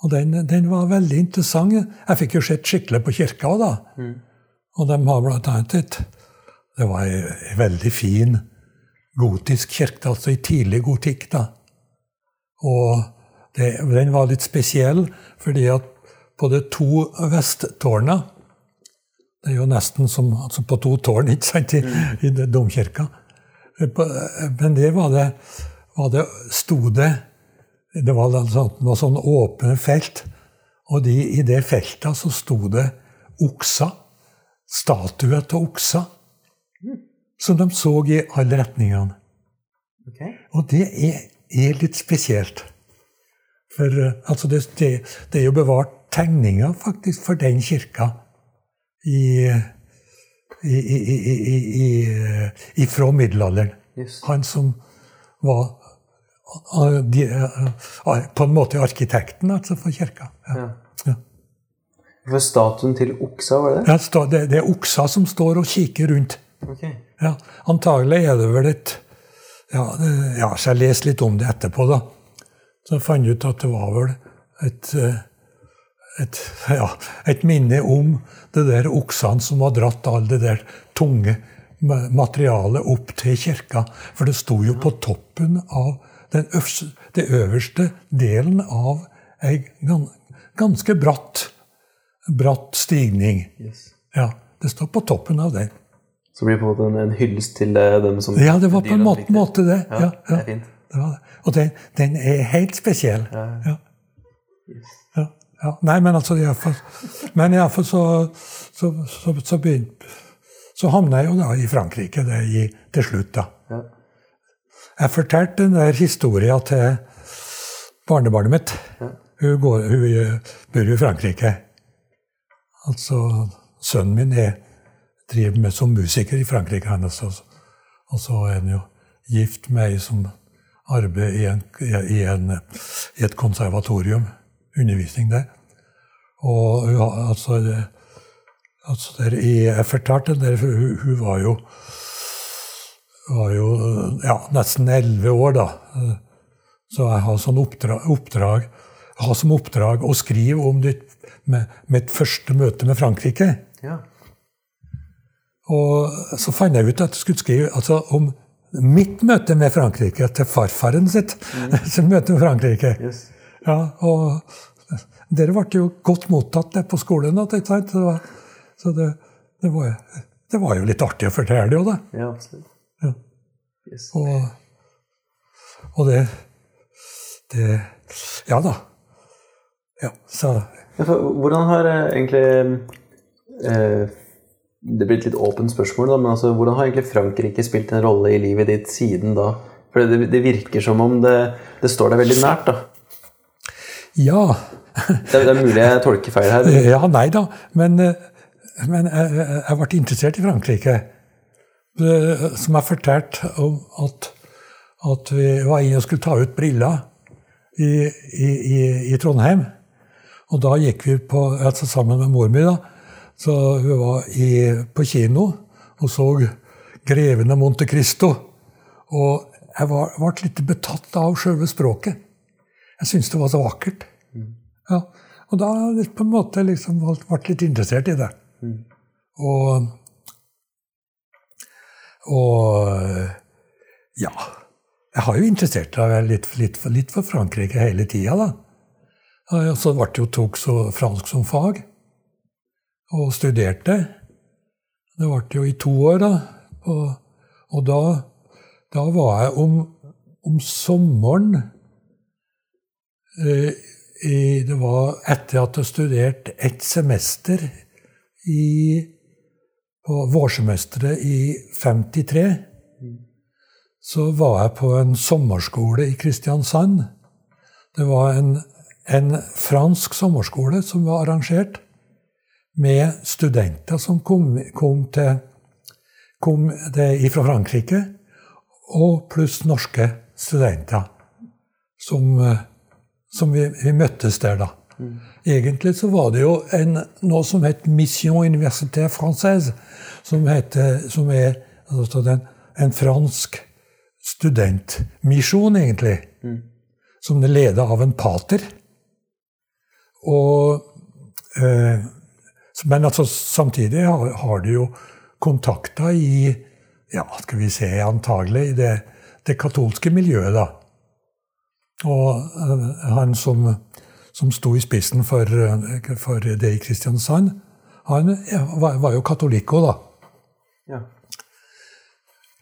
Og den, den var veldig interessant. Jeg fikk jo sett skikkelig på kirka da. Og de har blant annet et Det var ei veldig fin gotisk kirke, altså i tidlig gotikk, da. Og det, den var litt spesiell, fordi at på de to vesttårna Det er jo nesten som altså på to tårn ikke sant, i, i domkirka. Men der var det, var det sto det Det var noe sånn åpne felt. Og de, i det feltet så sto det okser. Statuer av okser. Som de så i alle retningene. Ok. Og det er, er litt spesielt. For eh, altså det, det, det er jo bevart tegninger faktisk for den kirka i, i, i, i, i, i, i fra middelalderen. Yes. Han som var eh, de, eh, på en måte arkitekten altså, for kirka. Ja. Ja. Ja. For statuen til oksa, var det det? Ja, det det, er oksa som står og kikker rundt. Ok. Ja, antagelig er det vel et ja, ja, så jeg leste litt om det etterpå, da. Så jeg fant ut at det var vel et, eh, et, ja, et minne om det der oksene som har dratt all det der tunge materialet opp til kirka. For det sto jo på toppen av den øverste, det øverste delen av ei ganske bratt, bratt stigning. Ja, det står på toppen av den. Så blir det på en måte en, en hyllest til eh, dem som Ja, det var på en måte, måte det. Ja, Ja, det ja, er fint. det var det. Og den, den er helt spesiell. Ja. Ja. Ja. Nei, men altså iallfall Men iallfall så, så, så, så, begynte, så havna jeg jo da i Frankrike det, i, til slutt, da. Ja. Jeg fortalte den der historien til barnebarnet mitt. Ja. Hun, går, hun bor i Frankrike. Altså, sønnen min er, driver med som musiker i Frankrike, han også. Og så er han jo gift med ei som arbeider i, en, i, en, i et konservatorium. Undervisning der. Og altså, det- altså der Jeg fortalte den der, hun, hun var jo var jo ja, nesten elleve år, da. Så jeg har sånn oppdrag, oppdrag har som oppdrag å skrive om ditt, med, mitt første møte med Frankrike. Ja. Og så fant jeg ut at jeg skulle skrive altså, om mitt møte med Frankrike til farfaren sitt mm. møte med Frankrike. Yes. Ja, og dere ble jo godt mottatt på skolen. Ikke sant? Så, det var, så det, det, var, det, var, jo litt artig å fortelle det òg, da. Ja, absolutt. Ja. Yes. Og, og det, det Ja da. Ja, så Hvordan har eh, egentlig eh, Det blir et litt åpent spørsmål, da, men altså, hvordan har egentlig Frankrike spilt en rolle i livet ditt siden da? For det, det virker som om det, det, står deg veldig nært, da. Ja. det, det, er mulig jeg tolker feil her. Ja, nei da. Men, eh, men jeg, jeg ble interessert i Frankrike. Som jeg fortalte om at, at vi var inne og skulle ta ut briller i, i, i, i Trondheim. Og da gikk vi på, altså sammen med mor mi, da, så hun var i, på kino og så 'Greven av Monte Cristo'. Og jeg var, ble litt betatt av sjølve språket. Jeg syntes det var så vakkert. Ja, og da på en måte liksom ble litt interessert i det. Og, og ja. Jeg har jo interessert meg litt, litt, litt for Frankrike hele tida, da. Og så ble det jo tok så fransk som fag, og studerte. Det varte jo i to år, da. Og, og da, da, var jeg om, om sommeren eh, i, Det var etter at jeg studerte ett semester i, på vårsemesteret i 53. Så var jeg på en sommerskole i Kristiansand. Det var en en fransk sommerskole som var arrangert, med studenter som kom, kom, til, kom fra Frankrike, og pluss norske studenter. Som, som vi, vi, møttes der, da. Mm. Egentlig så var det jo en, noe som het Mission Université Française, som, heter, som er altså den, en fransk studentmisjon, egentlig. Mm. Som er ledet av en pater. Og, eh, men altså, samtidig har, har de jo kontakter i ja, skal vi se, antagelig i det, det katolske miljøet, da. Og uh, han som, som sto i spissen for, uh, for det i Kristiansand, han ja, var, var, jo katolikk òg, da. Ja.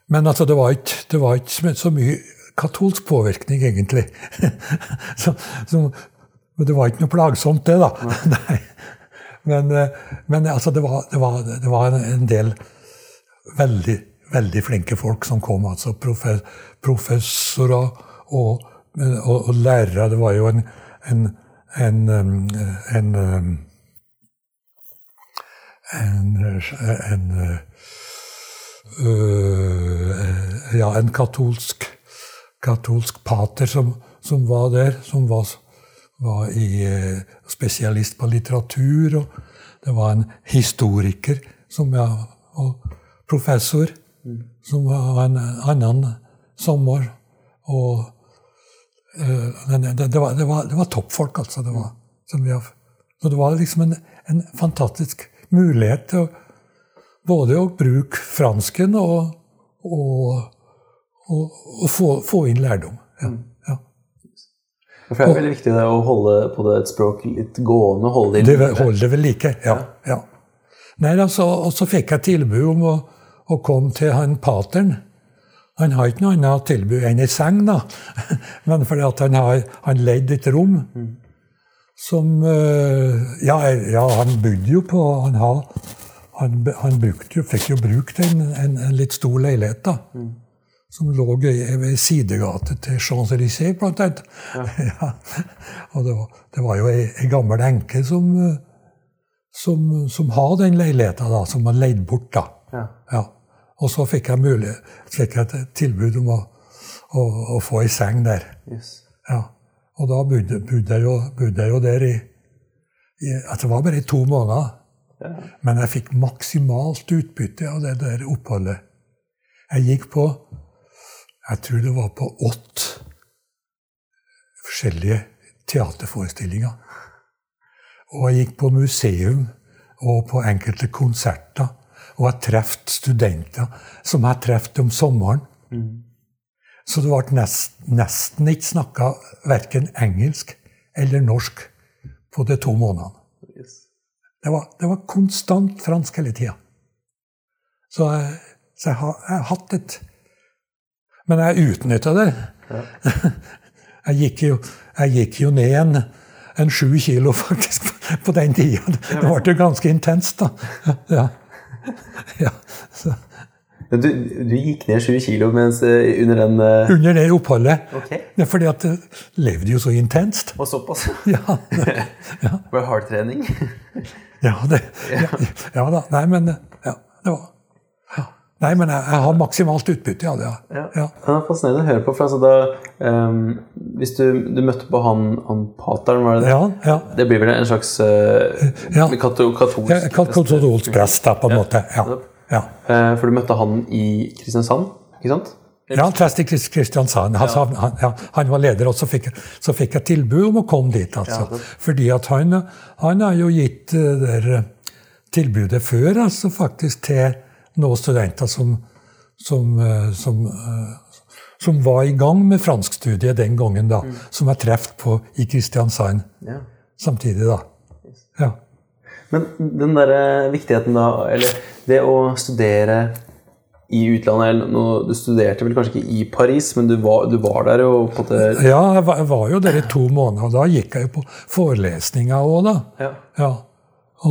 Men altså, det var, ikke, det var ikke så mye katolsk påvirkning, egentlig. så, så, men det var ikke noe plagsomt, det, da. Nei. Men, eh, men altså, det var, det var, det var en, del veldig, veldig flinke folk som kom. altså Professorer og, og, og lærere. Det var jo en, en, en, en, en øh, ja, en katolsk, katolsk pater som, som var der, som var var i, eh, spesialist på litteratur. Og det var en historiker som jeg, og professor mm. som var en annen sommer. Og uh, det, det, var, det, var, det, var, toppfolk, altså. Det var, har, så det var liksom en, en, fantastisk mulighet til å både å bruke fransken og, og, og, og få, få, inn lærdom. Ja. For det er veldig viktig å holde på det et språk litt gående. Holde det, det holde det ved like, ja. ja. Nei, altså, Og så fikk jeg tilbud om å, å komme til han pateren. Han har ikke noe annet tilbud enn ei seng, da. Men fordi at han har han leid et rom mm. som eh, ja, ja, han bodde jo på Han, har, han, han jo, fikk jo brukt en, en, en litt stor leilighet, da. Mm som lå ved sidegate til Champs-Élysées, blant annet. Ja. ja. Og det var, det var jo ei, ei gammel enke som, som, som har den leiligheta, da, som var leid bort. da. Ja. ja. Og så fikk jeg, mulighet, fikk jeg et tilbud om å, å, å få ei seng der. Yes. Ja. Og da bodde, bodde, jeg, jo, bodde jeg jo der i, i Det var bare i to måneder. Men jeg fikk maksimalt utbytte av det der oppholdet. Jeg gikk på Jeg tror det var på åtte forskjellige teaterforestillinger. Og jeg gikk på museum og på enkelte konserter. Og jeg traff studenter som jeg traff om sommeren. Så det ble nest, nesten ikke snakka verken engelsk eller norsk på de to månedene. Det var, det var konstant fransk hele tida. Så, så jeg, har, jeg har hatt et Men jeg utnytta det. Jeg gikk jo, jeg gikk jo ned en, en sju kilo, faktisk, på den tida. Det ble jo ganske intenst, da. Ja. ja. Du, du gikk ned sju kilo mens, eh, under den uh... under det oppholdet. Ok. Ja, fordi at det levde jo så intenst. Og såpass? Ja, ja, Var det hardtrening? ja, det, ja, ja da. Nei, men ja, det var. Nei, men jeg, jeg har maksimalt utbytte av det. Ja. Ja. Er fascinerende å høre på. for altså da, um, Hvis du, du møtte på han, han pateren, var det det? Ja, ja. Det blir vel en slags uh, Ja. katolsk Ja, katolsk prest, da, på en måte. Ja. Ja. Eh, For du møtte han i Kristiansand, ikke sant? Ja, prest i Kristiansand. Han, ja. han, ja, han var leder, og så fikk, så fikk jeg tilbud om å komme dit. altså. Ja, Fordi at han, han har jo gitt eh, der tilbudet før, altså faktisk til noen studenter som, som, eh, som, eh, som var i gang med franskstudiet den gangen, da. Som jeg traff på i Kristiansand Ja. samtidig, da. Ja. Men den der eh, viktigheten da, eller det å studere i utlandet eller noe, Du studerte vel kanskje ikke i Paris, men du var, du var der og på det... Ja, jeg var, jeg var jo der i to måneder, og da gikk jeg jo på forelesninger òg, da. Ja. Ja.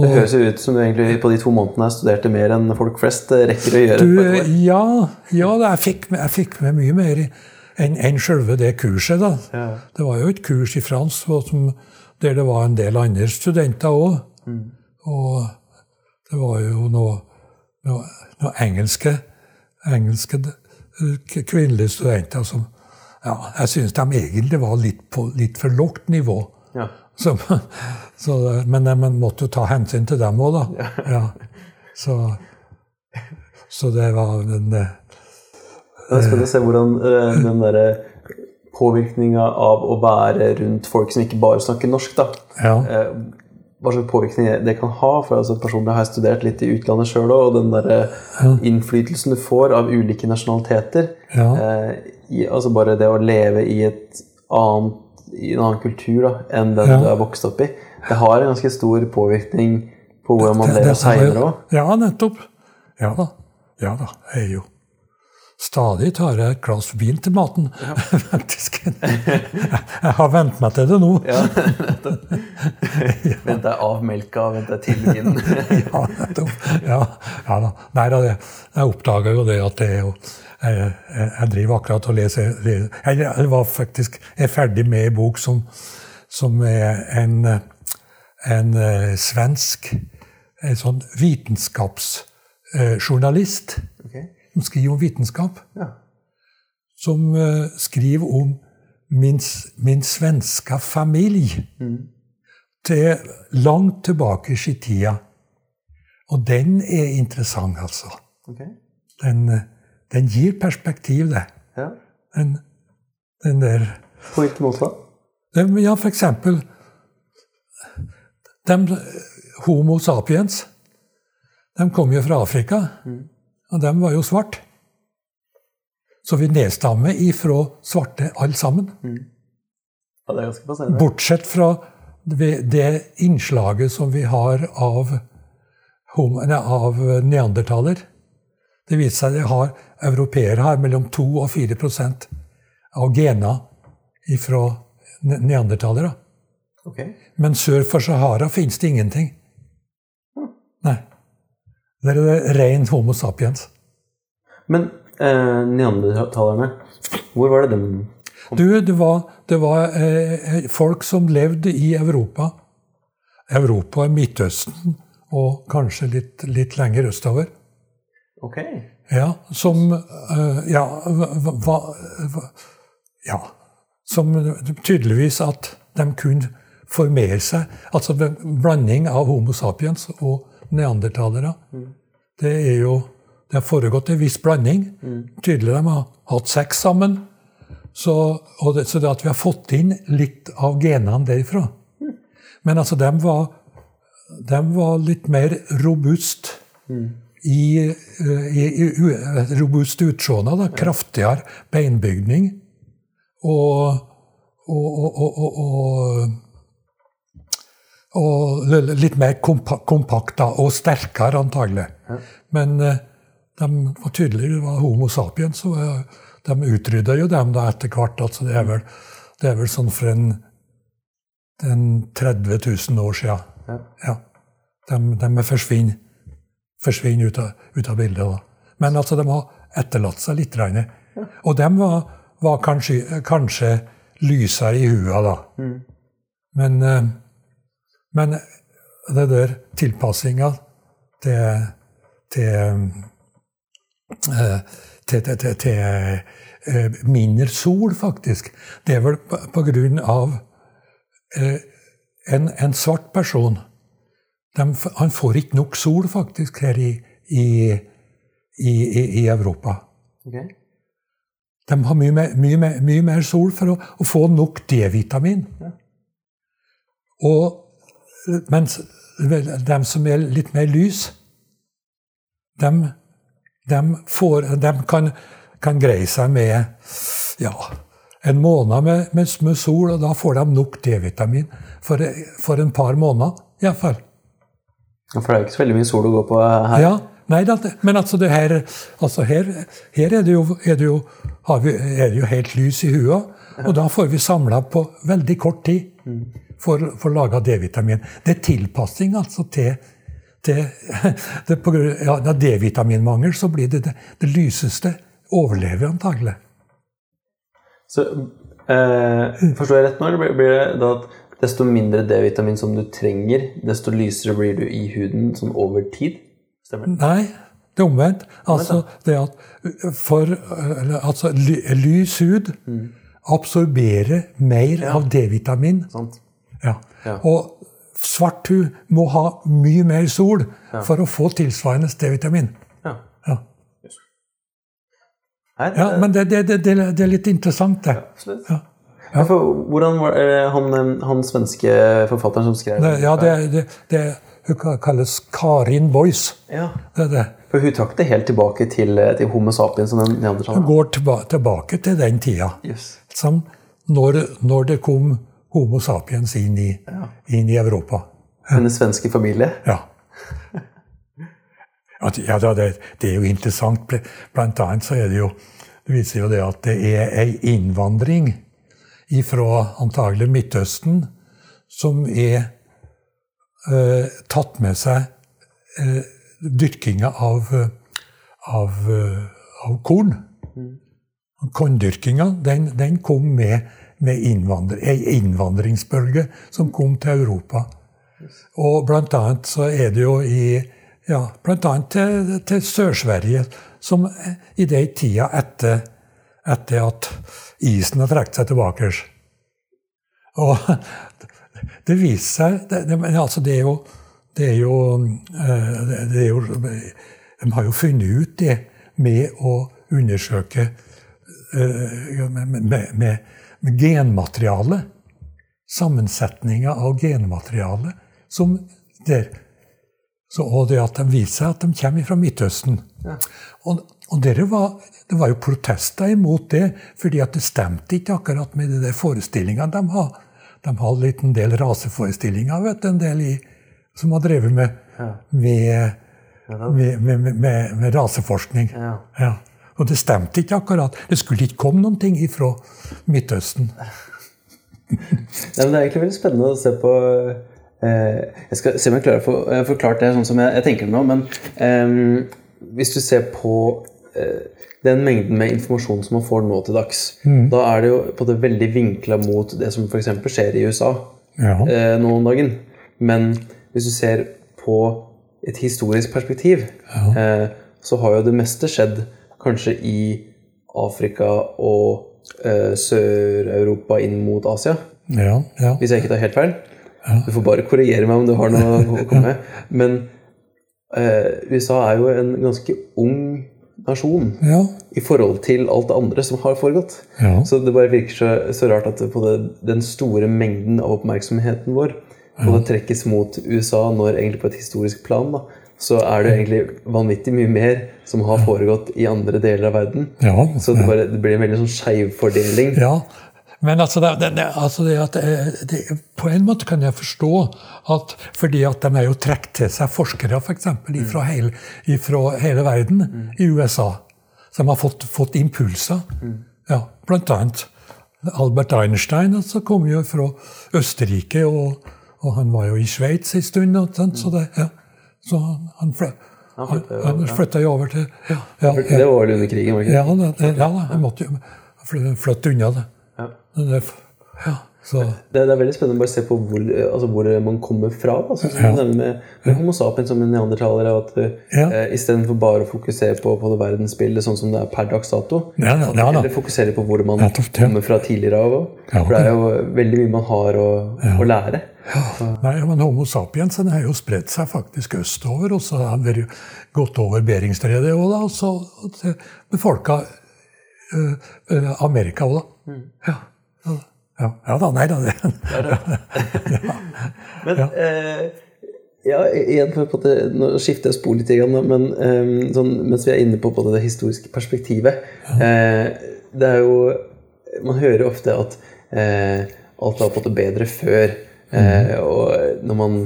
Det høres jo ut som du egentlig på de to månedene studerte mer enn folk flest eh, rekker å gjøre. du, ja, ja jeg, fikk, jeg fikk med mye mer enn en selve det kurset, da. Ja. Det var jo et kurs i fransk som, der det var en del andre studenter òg. Og det var jo noe, noe, noe engelske, engelske eh, kvinnelige studenter som ja, Jeg syns de egentlig var litt på litt for lavt nivå. Ja. Så, så, men eh, man måtte jo ta hensyn til dem òg, da. Ja. Så, så det var en eh, Det er spennende å se hvordan eh, den derre påvirkninga av å være rundt folk som ikke bare snakker norsk, da. Ja. Eh, hva slags påvirkning det kan ha. For altså, personlig har jeg studert litt i utlandet sjøl òg, og den der innflytelsen du får av ulike nasjonaliteter Ja. eh, i, altså Bare det å leve i, et annet, i en annen kultur da, enn den Ja. du er vokst opp i, det har en ganske stor påvirkning på hvordan man lever seinere òg. Ja, nettopp. Ja da. Ja da. Jeg er jo Stadig tar jeg et glass vin til maten, faktisk. Jeg har vent meg til det nå. Ja, Vent deg av melka, vent deg til vinen. Ja, nettopp. Ja, ja da. Nei da, jeg oppdaga jo det at det er jo jeg, jeg, jeg driver akkurat og leser Jeg, jeg var faktisk jeg er ferdig med en bok som, som er en, en eh, svensk en sånn vitenskapsjournalist okay. som skriver om vitenskap. Ja. Som eh, skriver om min, min svenske familie. Til langt tilbake i tida. Og den er interessant, altså. Okay. Den, eh, den gir perspektiv, det. Ja. Den, den der På hvilken måte Ja, for eksempel de, Homo sapiens. De kom jo fra Afrika, og de var jo svarte. Så vi nedstammer ifra svarte alle sammen. Ja, det er ganske passende. Bortsett fra det innslaget som vi har av, av neandertaler. Det viser seg at har, europeere har mellom 2 og 4 prosent av gena fra neandertalere. Okay. Men sør for Sahara finnes det ingenting. Nei. Der er det ren Homo sapiens. Men eh, neandertalerne, hvor var det dem Du, det var, det var eh, folk som levde i Europa. Europa, Midtøsten og kanskje litt, litt lenger østover. Ok. Ja, som eh, Ja, hva, hva- Ja. Som tydeligvis at de kunne formere seg. Altså blanding av Homo sapiens og neandertalere. Det er jo det har foregått en viss blanding. Tydelig de har hatt sex sammen. Så, det, så det at vi har fått inn litt av genene derifra. Men altså, de var, de var litt mer robust i, eh, i, i u- robust utseende. da, Kraftigere beinbygning. Og, og, og, og, litt mer kompa kompakt da, og sterkere, antagelig. Men eh, de var tydeligere var homo sapiens, og eh, de utrydda jo dem da etter hvert. Altså det, er vel, det er vel sånn for en, en 30 000 år. Ja. Ja. De, de forsvinner, forsvinner ut, av, ut av bildet. da. Men altså, de har etterlatt seg litt. Regne. Og de var, var kanskje, kanskje lysere i huet, da. Men, eh, men det der tilpassinga til, til, eh, til, til, eh, mindre sol, faktisk, det er vel på, grunn av eh, en, en svart person. De, han får ikke nok sol, faktisk, her i, i, i, i, Europa. Okay. De har mye mer, mye mer, mye mer sol for å, å få nok D-vitamin. Og mens de som er litt mer lys, de, de, får, de kan, kan greie seg med ja, en måned med, med, med sol, og da får de nok D-vitamin for, for en par måneder, iallfall. For det er jo ikke så veldig mye sol å gå på her. Ja, nei, da, men altså det her, altså her, her er det jo, er det jo, har vi, er det jo helt lys i huet, og da får vi samla på veldig kort tid for, for laga D-vitamin. Det er tilpassing altså til, til det på grunn ja, D-vitaminmangel, så blir det det, det lyseste overlever antagelig. Så eh, Forstår jeg rett nå, eller blir- blir det da at desto mindre D-vitamin som du trenger, desto lysere blir du i huden sånn over tid? Stemmer det? Nei, det er omvendt. Altså det at for altså, lys hud absorberer mer av D-vitamin. Ja. Ja. Og svart hud må ha mye mer sol for å få tilsvarende D-vitamin. Ja. Ja. Ja, men det, det, det, det det er litt interessant, det. Ja, Absolutt. Ja. Ja, for hvordan var det han, han svenske forfatteren som skrev det ja, det, det, det hun kalles Karin Boys. Ja, Det det. For hun trakk det helt tilbake til, til Homo sapiens som den Hun går tilba tilbake til den tida. Yes. Som når, når det kom Homo sapiens inn i, inn i Europa. Hennes svenske familie. Ja. At, ja det, det er jo interessant. Blant annet så er det jo Det viser jo det at det er ei innvandring fra antagelig Midtøsten som er eh, tatt med seg eh, dyrkinga av, av, eh, av korn. Korndyrkinga den, den kom med, med innvandr ei innvandringsbølge som kom til Europa. Og blant annet så er det jo i ja, blant annet til, til Sør-Sverige, som i den tida etter, etter at isen har trukket seg tilbake. Og det viser seg det, det, men altså det er jo det er jo, eh, det, er jo De har jo funnet ut det med å undersøke eh, med, med, med, med genmateriale. Sammensetninga av genmateriale som der. Så, og det at de viser seg at de kommer fra Midtøsten. Og, og dere var, det var jo protester imot det, fordi at det stemte ikke akkurat med de der forestillingene de har. De har litt en del raseforestillinger, vet du, en del i, som har drevet med, med, med, med, med, med raseforskning. Ja. Og det stemte ikke akkurat. Det skulle ikke komme noen ting ifra Midtøsten. Nei, det er egentlig veldig spennende å se på eh, Jeg skal se om jeg klarer å få forklart det sånn som jeg, jeg tenker det nå. Men eh, hvis du ser på den mengden med informasjon som man får nå til dags, da er det jo på det veldig vinkla mot det som f.eks. skjer i USA Ja. eh, nå om dagen. Men hvis du ser på et historisk perspektiv, eh, så har jo det meste skjedd kanskje i Afrika og eh, Sør-Europa inn mot Asia. Ja, ja. Hvis jeg ikke tar helt feil. Du får bare korrigere meg om du har noe å komme med. Men eh, USA er jo en ganske ung nasjon Ja. i forhold til alt det andre som har foregått. Ja. Så det bare virker så, så rart at på det, den store mengden av oppmerksomheten vår og det trekkes mot USA når egentlig på et historisk plan, da, så er det egentlig vanvittig mye mer som har foregått i andre deler av verden. Ja, Så det, bare, det blir en veldig sånn skeiv fordeling. Ja, men altså, det, det, altså det eh, På en måte kan jeg forstå at fordi at de er jo trukket til seg forskere for eksempel, fra hele, hele verden i USA. Som har fått, fått impulser. Ja, blant annet Albert Einstein altså, kom jo fra Østerrike, og, og han var jo i Sveits en stund. Så, det, ja. så han, han, Han han, flytta jo over til ja, ja, Det var vel under krigen, var det ikke? ja, det, ja, jeg måtte jo flytte unna det. Ja. det. det ja, så, Det, det er veldig spennende å bare se på hvor, eh, altså hvor man kommer fra. Altså, nevner med, med Homo sapiens som en neandertaler. At uh, Ja. eh, Istedenfor bare å fokusere på, på det verdensbildet sånn som det er per dags dato, Ja, ja, ja da. eller fokusere på hvor man ja. kommer fra tidligere av. Ja, For det er jo veldig mye man har å, å lære. Nei, men Homo sapiens den har jo spredt seg faktisk østover, og så har han vært gått over Beringstredet òg, da, og så befolka øh, øh, Amerika òg, da. Ja. Ja, ja da, nei da. Det. Men eh, ja, igjen for at Nå skifter jeg spor litt, igjen men eh, sånn, mens vi er inne på, på det historiske perspektivet eh, Det er jo Man hører ofte at eh, alt var på det bedre før. Eh, og når man,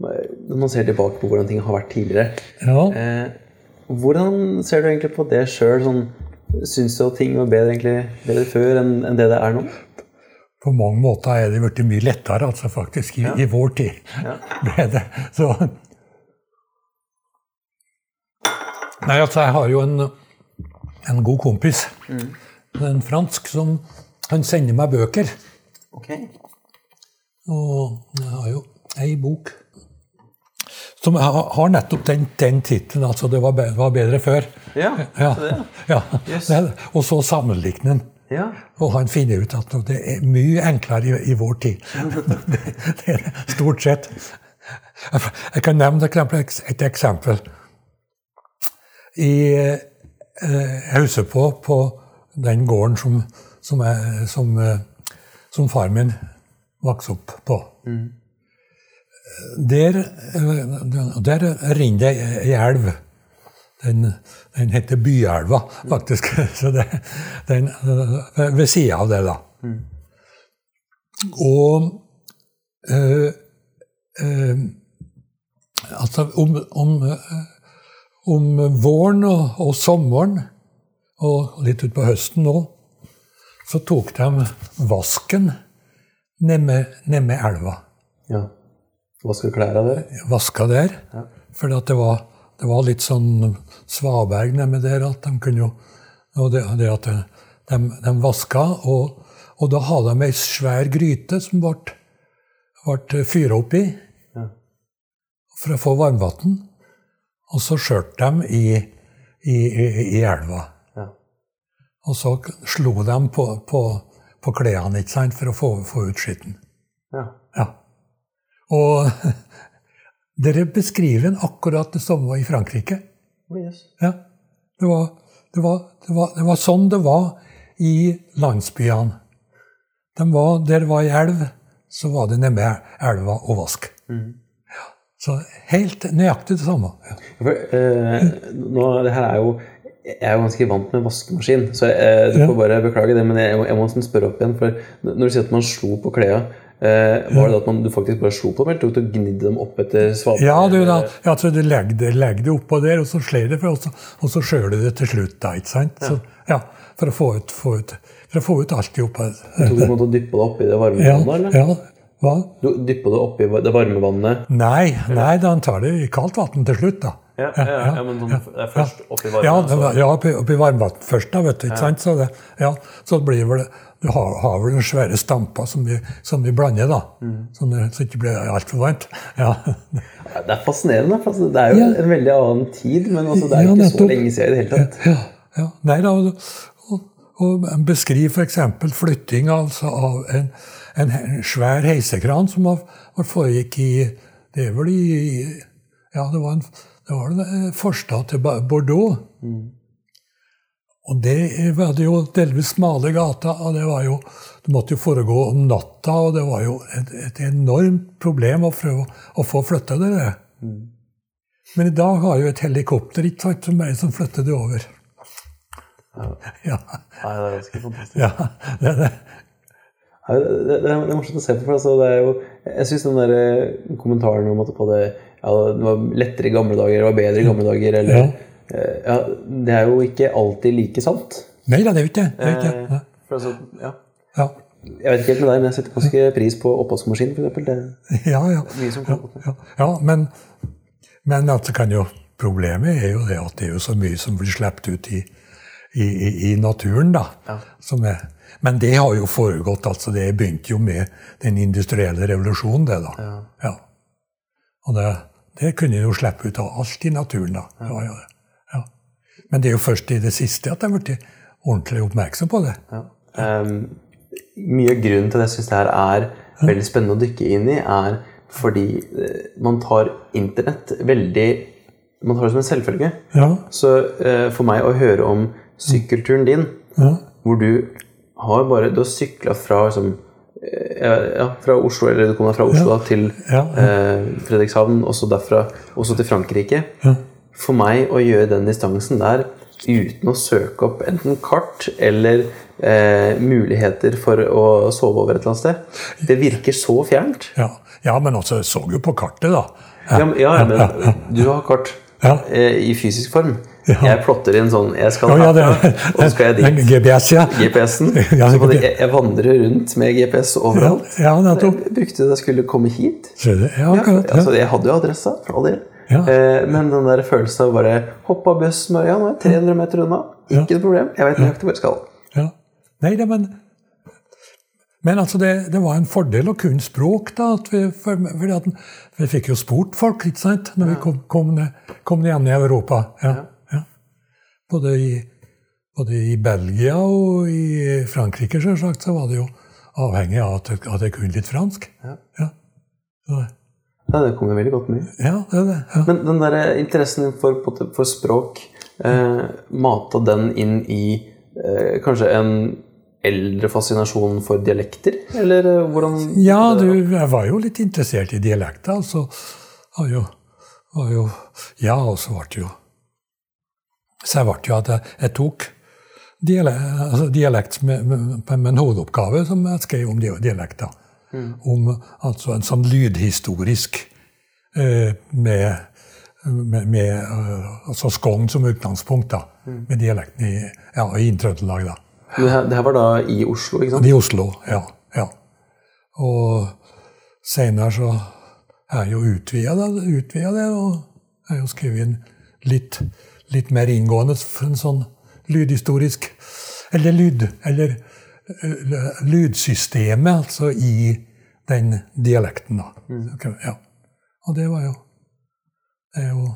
når man ser tilbake på hvordan ting har vært tidligere Ja. eh, Hvordan ser du egentlig på det sjøl? Sånn, Syns du at ting var bedre, egentlig, bedre før enn enn det det er nå? På mange måter er det blitt mye lettere, altså, faktisk, i, i vår tid. Ja. det. Så Nei, altså, jeg har jo en, en god kompis, en fransk, som han sender meg bøker. Ok. Og jeg har jo ei bok som har, nettopp den, den tittelen, altså 'Det var bedre, før'. Ja, Ja, så det, ja. Yes. Og så sammenligner han. Ja. Og han finner ut at det er mye enklere i, i vår tid. det, det er stort sett. Jeg kan nevne et eksempel-. I, eh, husker på, på den gården som, som, jeg, som, eh, som far min vokste opp på. Der, eh, der renner det ei elv. Den, den heter Byelva, faktisk. Så det, den, ved sida av det, da. Og øh, øh, Altså, om, om, om våren og, og sommeren, og litt utpå høsten nå, så tok de vasken nede ned elva. ja. vaske klær av det? Vaska der. For det var, det var litt sånn svaberg nede der at de kunne jo og det, det at de, de vaska, og, og da hadde de ei svær gryte som ble, ble fyra i Ja. for å få varmvann. Og så skjørte de i, i, i, i elva. Ja. Og så slo de på, på, på klærne for å få, få ut skitten. ja. Ja. Og dere beskriver den akkurat det samme i Frankrike. Oh, yes. Ja. Det, var, det, var, det, var, det var sånn det var i landsbyene. De var, der det var ei elv, så var det nede med elva og vask. Ja. Så helt nøyaktig det samme. Ja. For, eh, nå, det her er jo Jeg er jo ganske vant med vaskemaskin, så eh, du får bare beklage det. Men jeg, må- jeg må spørre opp igjen. For når du sier at man slo på klærne, var det at man, du faktisk bare slo på dem, eller tok du og gnidde dem opp etter svaberg? Ja, du, da, ja, så du legger det, det oppå der, og så slår det, for, og så, og så skjøler det til slutt. da, ikke sant? Så, ja, For å få ut, få ut, for å få ut alt i oppå. Tok du på en måte og dyppa det oppi det varme Ja, vannet, eller? ja, hva? Du dyppa det oppi det varme vannet? Nei, nei, da han tar det i kaldt vann til slutt, da. Ja, ja, ja, ja, men sånn, det er først oppi varme Ja, det oppi, oppi varmvann først, da, vet du. ikke sant? Så, det, ja, så blir vel Du har, har vel noen svære stamper som vi, som vi blander, da. Mm. Som det- så det ikke blir altfor varmt. Ja. Det er fascinerende. for Det er jo Ja. en veldig annen tid, men altså, det er Ja, ikke så lenge siden i det hele tatt. Ja, ja. Nei da, og, og, beskriv f.eks. flytting altså, av en, en svær heisekran som foregikk i Det er vel i Ja, det var en, det var en forstad til Bordeaux. Og det var det jo delvis smale gata, og det var jo Det måtte jo foregå om natta, og det var jo et, et enormt problem å prøve å få flytta det Mm. Men i dag har jo et helikopter ikke sant, som meg som flytter det over. Ja. Nei, det er ganske fantastisk. ja det, det. Nei, det, det, er morsomt å se på. for altså, det er jo, Jeg syns den der eh, kommentaren om at på det, ja, det var lettere i gamle dager, det var bedre i gamle dager, eller Ja. Eh, ja, Det er jo ikke alltid like sant. Nei da, det er jo ikke det. er ikke det. Eh, for altså, ja. Ja. Jeg vet ikke helt med deg, men jeg setter ganske pris på oppvaskmaskin, f.eks. Det Ja, ja. ja, ja men, men altså kan jo, problemet er jo det at det er jo så mye som blir sluppet ut i, i, i, i naturen. da. Ja. Som er, men det har jo foregått. altså Det begynte jo med den industrielle revolusjonen. det da. Ja. Ja. Og det, det kunne jo slippe ut av alt i naturen. da. Ja. Ja, ja. Men det er jo først i det siste at jeg har blitt ordentlig oppmerksom på det. Ja. Um, mye av grunnen til at jeg syns det her er veldig spennende å dykke inn i, er fordi eh, man tar internett veldig Man tar det som en selvfølge. Ja, Så uh, for meg å høre om sykkelturen din, ja, hvor du har bare Du har sykla fra liksom, eh, ja, fra Oslo, eller du kom deg fra Oslo da, til Ja, eh, Fredrikshavn, og så derfra også til Frankrike. Ja. For meg å gjøre den distansen der uten å søke opp enten kart eller eh, muligheter for å sove over et eller annet sted, det virker så fjernt. ja. ja men også så jo på kartet, da. Ja, men, ja, men du har kart Ja. eh, i fysisk form. Ja. Jeg plotter inn sånn Jeg skal Ja, ja, det- herfra, og så skal jeg dit. GPS, ja. GPS-en. Ja, jeg, jeg vandrer rundt med GPS overalt. Ja, nettopp. Jeg brukte det jeg skulle komme hit. Ja, Ja, akkurat. Ja. altså, jeg hadde jo adressa, for all del. Ja. Eh, men den der følelsen av bare hoppe av bussen med, Ja, nå er jeg 300 meter unna. Ikke noe problem. Jeg vet nøyaktig hvor jeg skal. Ja. Nei, det, men men altså det, det var en fordel å kunne språk, da. Vi, for, at vi fikk jo spurt folk ikke sant, når vi kom, kom, ned, kom ned igjen i Europa. Ja, ja. Både, i, både i Belgia og i Frankrike, selvsagt, så var det jo avhengig av at, jeg- at jeg kunne litt fransk. Ja. Ja, Så Ja, det kommer veldig godt med. ja det er det. Ja. Men den der interessen din for, for språk, eh, mata den inn i eh, kanskje en eldre fascinasjon for dialekter? Eller eh, hvordan Ja, du, jeg var jo litt interessert i dialekter. Altså, var jo, var jo Ja, og så ble det jo Så jeg ble jo at jeg, jeg tok dialekt, altså dialekt med, med, med en hovedoppgave som jeg skrev om dialekter. Om altså en sånn lydhistorisk eh, med, med, med eh, altså Skogn som utgangspunkt, da. Med dialekten i, ja, i Trøndelag, da. Det her, det her var da i Oslo, ikke sant? I Oslo, ja. ja. Og senere så er jeg jo utvida det, og jeg har jo skrevet en litt, litt mer inngående for en sånn lydhistorisk Eller lyd... Eller lydsystemet, altså, i den dialekten, da. Ok, Ja. Og det var jo Det er jo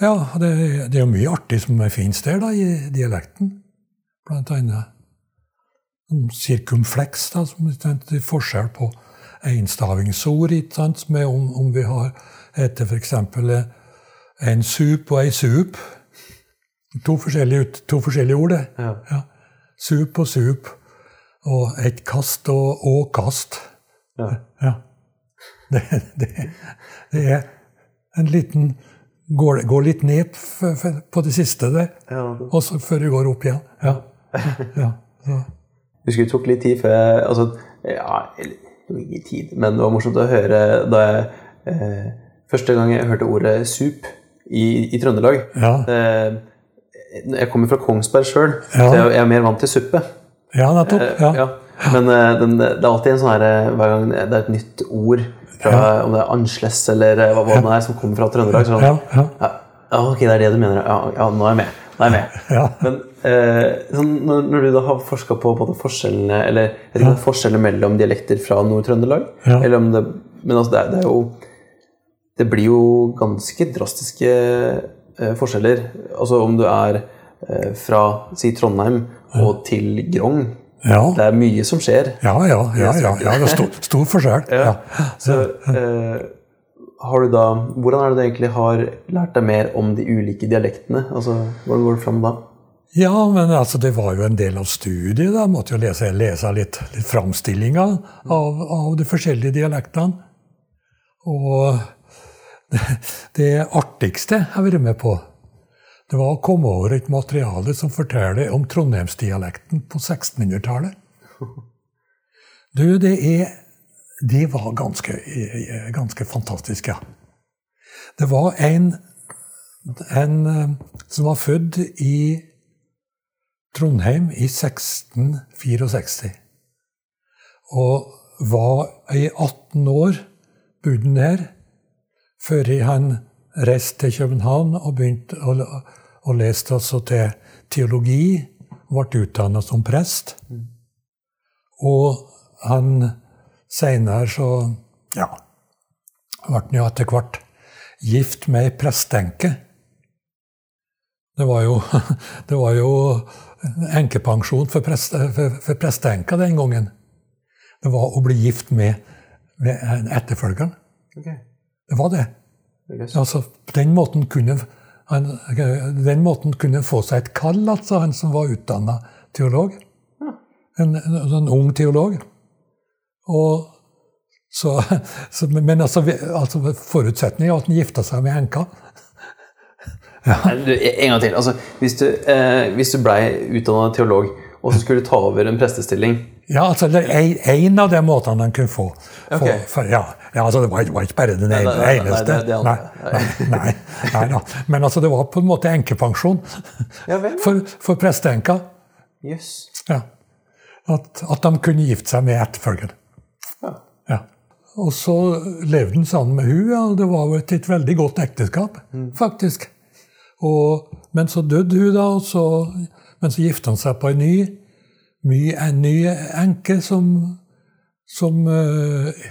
Ja, det, det er jo mye artig som finnes der, da, i dialekten. Blant annet sirkumfleks, da, som er forskjell på enstavingsord, ikke sant, med om, om vi har heter f.eks. en sup og ei sup. To forskjellige, to forskjellige ord, det. Ja. Ja. Sup og sup. Og et kast og å-kast. Ja. Ja. Det, det, det er en liten Går, går litt ned på det siste der, Ja, og så før det går opp igjen. Ja. ja. ja. Husker det tok litt tid før jeg altså, ja, ikke tid, men det var morsomt å høre da jeg eh, Første gang jeg hørte ordet sup i, i Trøndelag Ja. eh, Jeg kommer fra Kongsberg sjøl, Ja. så jeg, jeg er mer vant til suppe. ja, nettopp. Eh, Ja. ja. Men eh, den, det er alltid en sånn her eh, Hver gang det er et nytt ord, fra, om det er ansles eller hva, hva det er, som kommer fra Trøndelag, sånn ja. ok, det er det du mener. Ja, nå er jeg med. Nå er jeg med. Ja. Men eh, sånn, når, når du da har forska på både forskjellene eller jeg vet ikke om det er forskjeller mellom dialekter fra Nord-Trøndelag eller om det, Men altså, det, er, det er jo Det blir jo ganske drastiske forskjeller. Altså om du er eh, fra si Trondheim og til Grong. Ja. Det er mye som skjer. Ja, ja, ja, ja, ja. Det er stor, stor forskjell. Ja. Så, eh, har du da, hvordan er det du egentlig har lært deg mer om de ulike dialektene? Altså, Hvordan går det fram da? Ja, men altså, det var jo en del av studiet. da. Jeg måtte jo lese, lese litt, litt framstillinga av, av de forskjellige dialektene. Og det, artigste jeg har vært med på, det var å komme over et materiale som forteller om trondheimsdialekten på 1600-tallet. Du, det er De var ganske, ganske fantastiske. Det var en, en eh, som var født i Trondheim i 1664. Og var i 18 år bodde han der før han reiste til København og begynte å, å leste altså til teologi. Ble utdanna som prest. Og han seinere så ja, ble han jo etter hvert gift med ei prestenke. Det var jo, det var jo enkepensjon for, prest, for, for prestenka den gangen. Det var å bli gift med, med etterfølgeren. Okay. Det var det. Yes. Altså, på den måten kunne han den måten kunne få seg et kall, altså, han som var utdanna teolog. En, en, en, ung teolog. Og så, så, men altså, altså forutsetningen er at han gifta seg med enka. ja. Du, en gang til. Altså, hvis du, eh, hvis du blei utdanna teolog, og så skulle du ta over en prestestilling Ja, altså, det er en av de måtene han kunne få. Okay. For, ja, ja, altså, det var, var, ikke bare den eneste. nei. Nei, nei, nei, nei, da. Men altså, det var på en måte enkepensjon ja, vel, for, for presteenka. Yes. Ja. At, at, de kunne gifte seg med etterfølgeren. Ja. ja. Og så levde han sammen med hun, ja, og det var jo et, et veldig godt ekteskap, mm. faktisk. Og, men så døde hun, da, så, men så gifta han seg på en ny mye, en ny enke som som,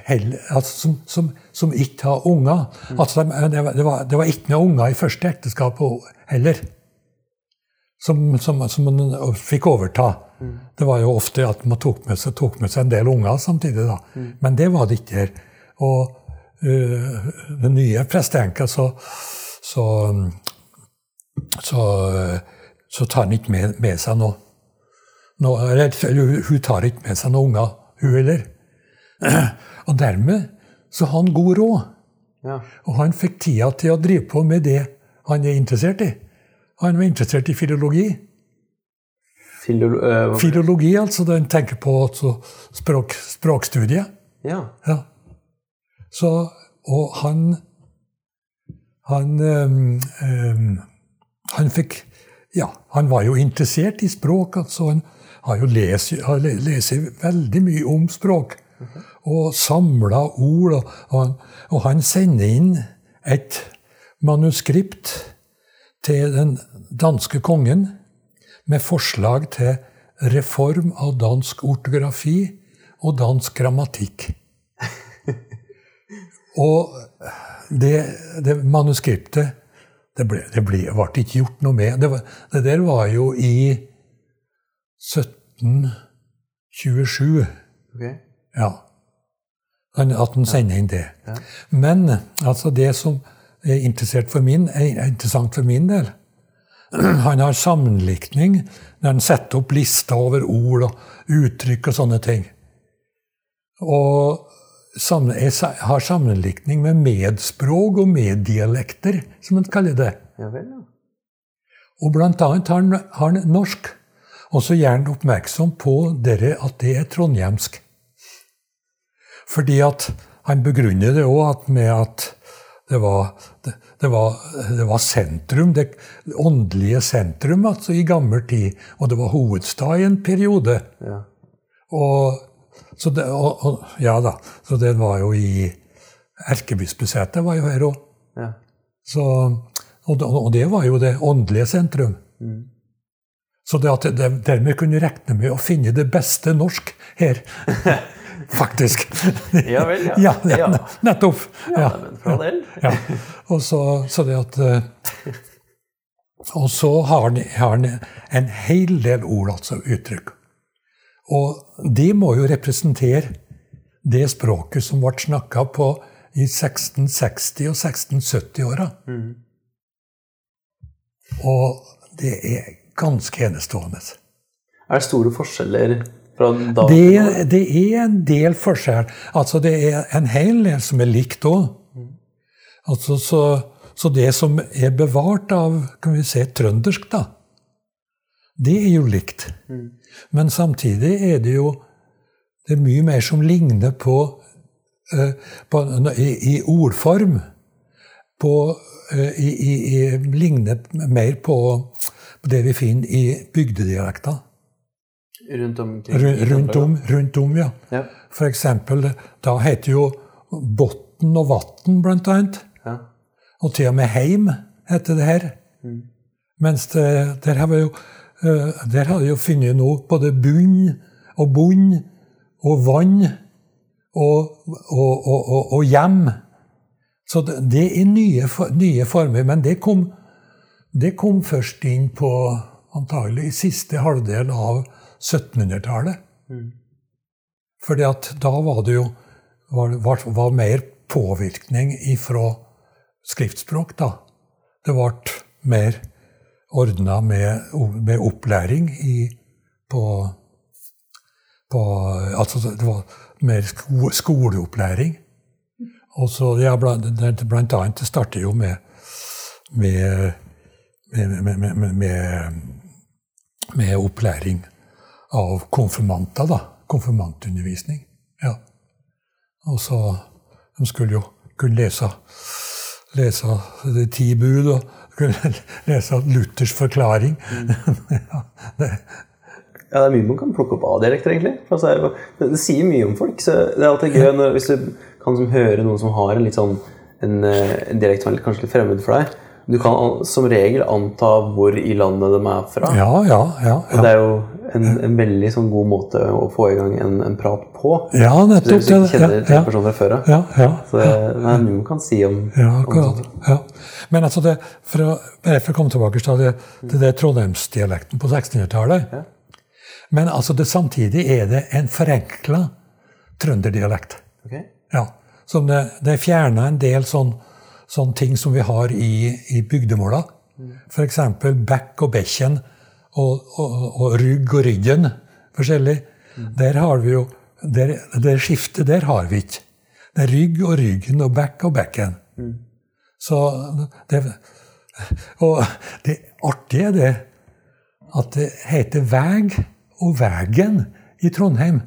heller, altså, som, som, som, ikke har unger. Mm. Altså, det, var, det, var, det, var, ikke noen unger i første ekteskap heller. Som, som, man fikk overta. Mm. Det var jo ofte at man tok med seg, tok med seg en del unger samtidig. da. Mm. Men det var det ikke her. Og uh, den nye presteenka, så, så, så, så tar han ikke med, med seg noe noe eller, Hun tar ikke med seg noen unger, hun heller. Og dermed så har han god råd. Ja. Og han fikk tida til å drive på med det han er interessert i. Han var interessert i filologi. Filolo uh, filologi, altså. Den tenker på altså, språk, språkstudiet. Ja. ja. Så, og han Han um, um, Han fikk Ja, han var jo interessert i språk. altså han har jo lest veldig mye om språk. Og samla ord. Og, og, og, han sender inn et manuskript til den danske kongen med forslag til reform av dansk ortografi og dansk grammatikk. og det, det manuskriptet det ble, det ble, ble, ikke gjort noe med. Det, var, det der var jo i 1727. Okay. Ja. At han sender inn det. Ja. Men altså det som er interessant for min, er interessant for min del Han har sammenlikning når han setter opp lister over ord og uttrykk og sånne ting. Og jeg har sammenlikning med medspråk og meddialekter, som han kaller det. Ja, vel, ja. Og blant annet har han, har han norsk. Og så gjør han oppmerksom på dere at det er trondhjemsk. Fordi at han begrunner det òg med at det var, det, det, var, det var, sentrum, det åndelige sentrum altså i gammel tid. Og det var hovedstad i en periode. Ja. Og, så det, og, og, ja da, så det var jo i Erkebispesetet var jo her òg. Ja. Og, og, det var jo det åndelige sentrum. Mm. Så det at de dermed kunne regne med å finne det beste norsk her. Faktisk. ja vel, ja. ja, ja nettopp. Ja, men fra del. ja. Og så, så, det at eh, Og så har han, en hel del ord, altså uttrykk. Og de må jo representere det språket som ble snakka på i 1660- og 1670-åra. Og det er ganske enestående. Er det store forskjeller Det, det er en del forskjell. Altså, det er en hel del som er likt òg. Altså, så, så det som er bevart av kan vi si, trøndersk, da, det er jo likt. Men samtidig er det jo det er mye mer som ligner på, eh, på i, i ordform. På, eh, i, i, ligner mer på det vi finner i bygdedialekter. Rundt omkring? Rundt om, rundt om, ja. Ja. Eksempel, da heter jo Botn og Vatn, blant annet. ja. Og til og med Heim heter det her. Mens det, der har vi jo eh, der har vi jo funnet nå både bunn og bunn og vann og, og, og, og, og hjem. Så det, det er nye, nye former. Men det kom, det kom først inn på antagelig siste halvdel av 1700-tallet. Fordi at da var det jo var, var, var mer påvirkning ifra skriftspråk, da. Det ble mer ordna med, med opplæring i, på, på Altså det var mer sko, skoleopplæring. Og så, ja, blant, blant annet, det starter jo med med, med, med, med, med, med, med opplæring av konfirmanter, da. Konfirmantundervisning. Ja. Og så De skulle jo kunne lese, lese de ti bud og kunne lese Luthers forklaring. ja, det, Ja, det er mye man kan plukke opp av dialekter, egentlig. Altså, det, det sier mye om folk. Så det er alltid gøy hvis du kan som, høre noen som har en litt sånn en, eh, en dialekt som er kanskje litt fremmed for deg. Du kan som regel anta hvor i landet de er fra. ja, ja, ja. ja. det er jo en, en veldig sånn god måte å få i gang en, en prat på. Ja, nettopp. Hvis du ikke kjenner ja, ja, fra før av. ja, ja. Så det er mye man kan si om, Ja, om akkurat. sånt. Ja. Men altså det, for å, for å komme tilbake til det, det, det trondheimsdialekten på 1600-tallet Ja. Men altså det, samtidig er det en forenkla trønderdialekt. Ok? Ja. Som det, det fjerner en del sånn, sånne ting som vi har i, i bygdemåla. F.eks. bekk og bekken og, og, og rygg og ryggen. Forskjellig. Der har vi jo der, Det skiftet der har vi ikke. Det er rygg og ryggen og bekk og bekken. Så det Og det artige er det at det heter veg og vegen i Trondheim.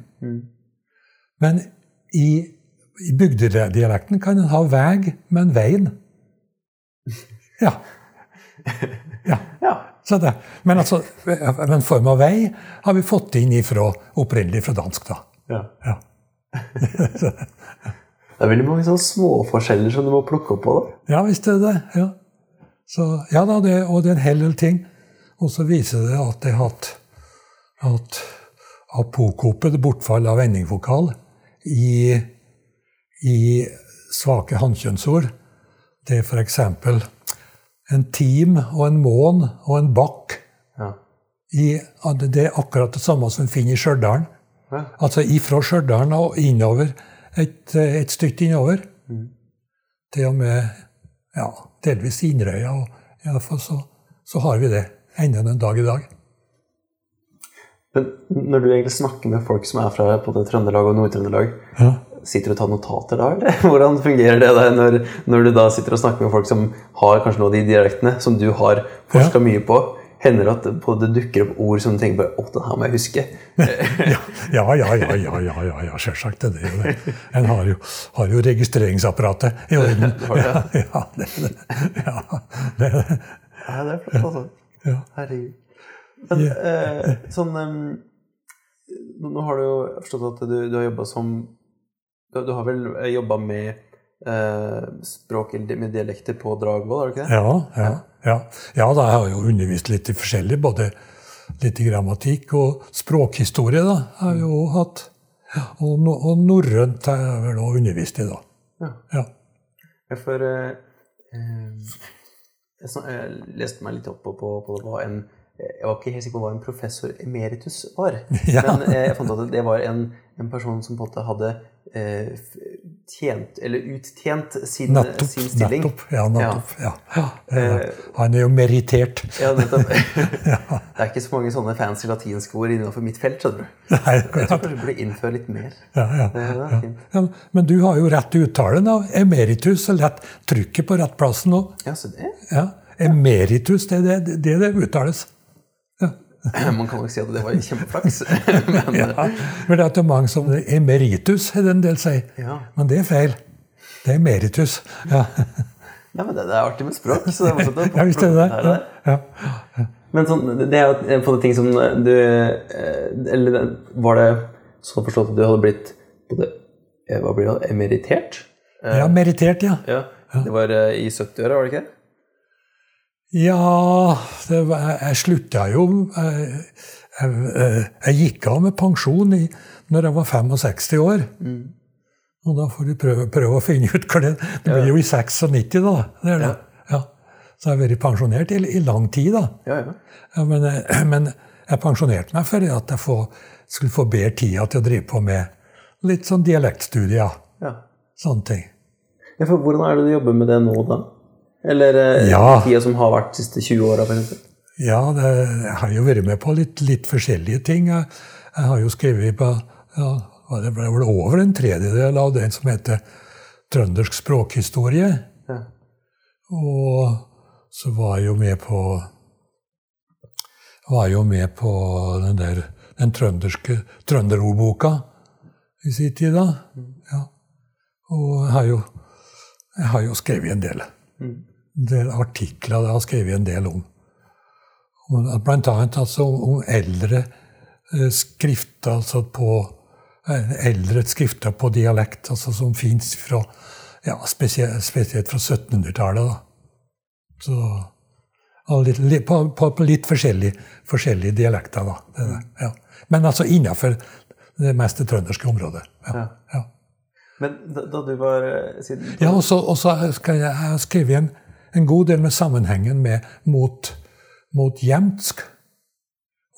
Men i, i bygdedialekten kan en ha veg, men veien. Ja. ja. Ja. Så det, men altså, en form av vei har vi fått inn ifra, opprinnelig fra dansk. da. ja. Ja. Det er veldig mange sånne småforskjeller som du må plukke opp på. da. Ja, visst er det det. Ja. Så, ja da, det, og det er en hel del ting. Og så viser det at det har hatt, hatt apokopet, bortfall av vendingvokal, i, i svake hannkjønnsord. Det er f.eks. en tim og en mån og en bakk. Ja. I, det er akkurat det samme som vi finner i Stjørdal. Ja. Altså ifra Stjørdal og innover, et, et stykke innover. Til og med ja, delvis Inderøya. Iallfall så, så har vi det ennå den dag i dag. Men når du egentlig snakker med folk som er fra både Trøndelag og Nord-Trøndelag, Ja. Sitter du og tar notater da, eller? Hvordan fungerer det der når, når du da sitter og snakker med folk som har kanskje noen av de dialektene som du har forska mye på? Hender det at det på- det dukker opp ord som du tenker på, å, det her må jeg huske? Ja, ja, ja, ja, ja, ja, ja, ja selvsagt er jo det. En har jo, har jo registreringsapparatet i orden. Ja, det? ja, det er det. Ja, det er det. Ja, det er flott, altså. Herregud. Men eh, sånn nå har du jo forstått at du, du har jobba som Du, har vel jobba med eh, språk med dialekter på Dragvoll, har du ikke det? Ja, ja, ja. ja da, jeg har jo undervist litt i forskjellig, både litt i grammatikk og språkhistorie. da, har jeg jo hatt. Og, no, og norrønt har jeg vel òg undervist i, da. Ja. Ja. For eh, eh, jeg, jeg leste meg litt opp på, på, på hva en Jeg var ikke helt sikker på hva en professor emeritus var. Ja. Men eh, jeg fant at det var en, en person som på en måte hadde eh, tjent, eller uttjent sin, Nettopp. sin stilling. nettopp, ja, nettopp, ja. ja. Eh, Han er jo merittert. Ja, nettopp. Det er ikke så mange sånne fancy latinske ord innenfor mitt felt, skjønner du. Nei, Jeg tror kanskje du burde innføre litt mer. ja, ja. Men du har jo rett uttale av emeritus, og lett trykket på rett plass nå. Ja, så det Ja, emeritus, det er det det, det uttales. Man kan nok si at det var kjempeflaks. Men Ja. Men det er det er mange som emeritus, er en del sier. Ja. Men det er feil. Det er emeritus. Ja, Nei, men det, det er artig med språk. Så det er morsomt å ja visst er det det. Ja. Men sånn, det er jo på ting som du eh, Eller var det sånn forstått at du hadde blitt både eh, Hva blir det? Emeritert? ja, meritert, ja. Ja. Det var eh, i 70-åra, var det ikke? Ja, det var, jeg slutta jo jeg, jeg, jeg gikk av med pensjon i, når jeg var 65 år. Og da får du prøve, prøve å finne ut hva det Det blir jo i 96, da. Det det. Ja. Så jeg har vært pensjonert i, i lang tid, da. Ja, ja. Ja, men, eh, men jeg pensjonerte meg fordi at jeg få, skulle få bedre tida til å drive på med litt sånn dialektstudier. ja. Sånne ting. ja for hvordan er det du jobber med det nå, da? Eller eh, Ja. tida som har vært de siste 20 åra, Ja, det, jeg har jo vært med på litt, litt forskjellige ting. Jeg, jeg har jo skrevet på ja, det ble vel over en tredjedel av den som heter Trøndersk språkhistorie. Ja. Og så var jeg jo med på var jo med på den der den trønderske trønderordboka i sin tid. da. Ja. Og jeg har jo, jeg har jo skrevet en del. En del artikler jeg har skrevet en del om. Blant annet altså om eldre eh, skrifter altså på eh, eldre skrifter på dialekt, altså som fins ja, spesielt, spesielt fra 1700-tallet. da. Så litt, på, på, litt forskjellige, forskjellige dialekter, da. Det, ja. Men altså innafor det meste trønderske området. Ja. Ja. Men da, da du var eh, siden, Ja, og så skal jeg, har skrevet en, en god del med sammenhengen med mot, mot jemtsk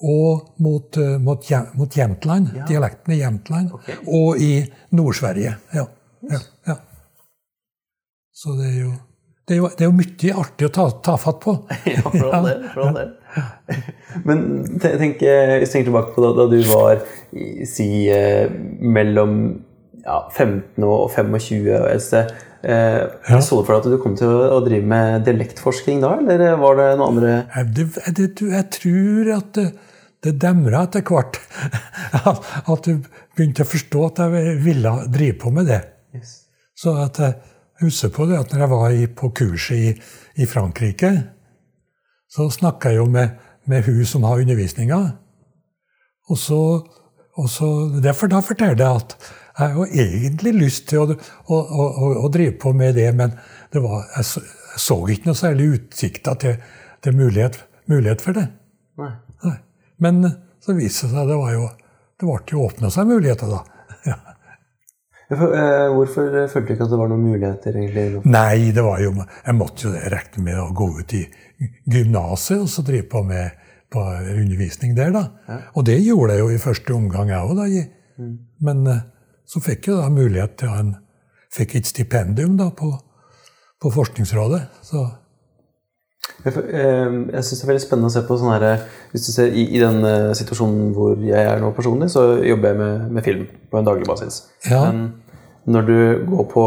og mot, eh, mot, mot Jämtland, Ja. dialekten i Jämtland, okay. og i Nord-Sverige. Ja, ja, ja. Så det er jo det er jo, det er jo mye artig å ta, ta fatt på. Ja, fra det. all del. Men tenk, hvis du tenker tilbake på da, da du var si eh, mellom ja, 15 og 25 og et sted. Eh, Ja. Så du for deg at du kom til å, drive med dialektforskning da, eller var det noe andre Jeg, det, det, jeg tror at det, det demra etter hvert. At, du begynte å forstå at jeg ville drive på med det. Så at jeg husker på det at når jeg var i, på kurset i, i Frankrike, så snakka jeg jo med, med hun som har undervisninga. Og så, og så derfor Da forteller jeg at jeg har jo egentlig lyst til å, å, å, å, drive på med det, men det var, jeg, så, jeg så ikke noe særlig utsikter til, til mulighet, mulighet for det. Nei. Nei. Men så viste det seg det var jo Det ble jo åpna seg muligheter, da. Ja. Hvorfor, eh, følte du ikke at det var noen muligheter, egentlig? Nei, det var jo Jeg måtte jo regne med å gå ut i gymnaset og så drive på med på undervisning der, da. Og det gjorde jeg jo i første omgang, jeg òg, Mm. Men eh, så fikk jeg da mulighet til en Fikk et stipendium da på, på Forskningsrådet. Så Jeg, for- eh, jeg syns det er veldig spennende å se på sånn her Hvis du ser i, i den eh, situasjonen hvor jeg er nå personlig, så jobber jeg med, med film på en daglig basis. Ja. Men når du går på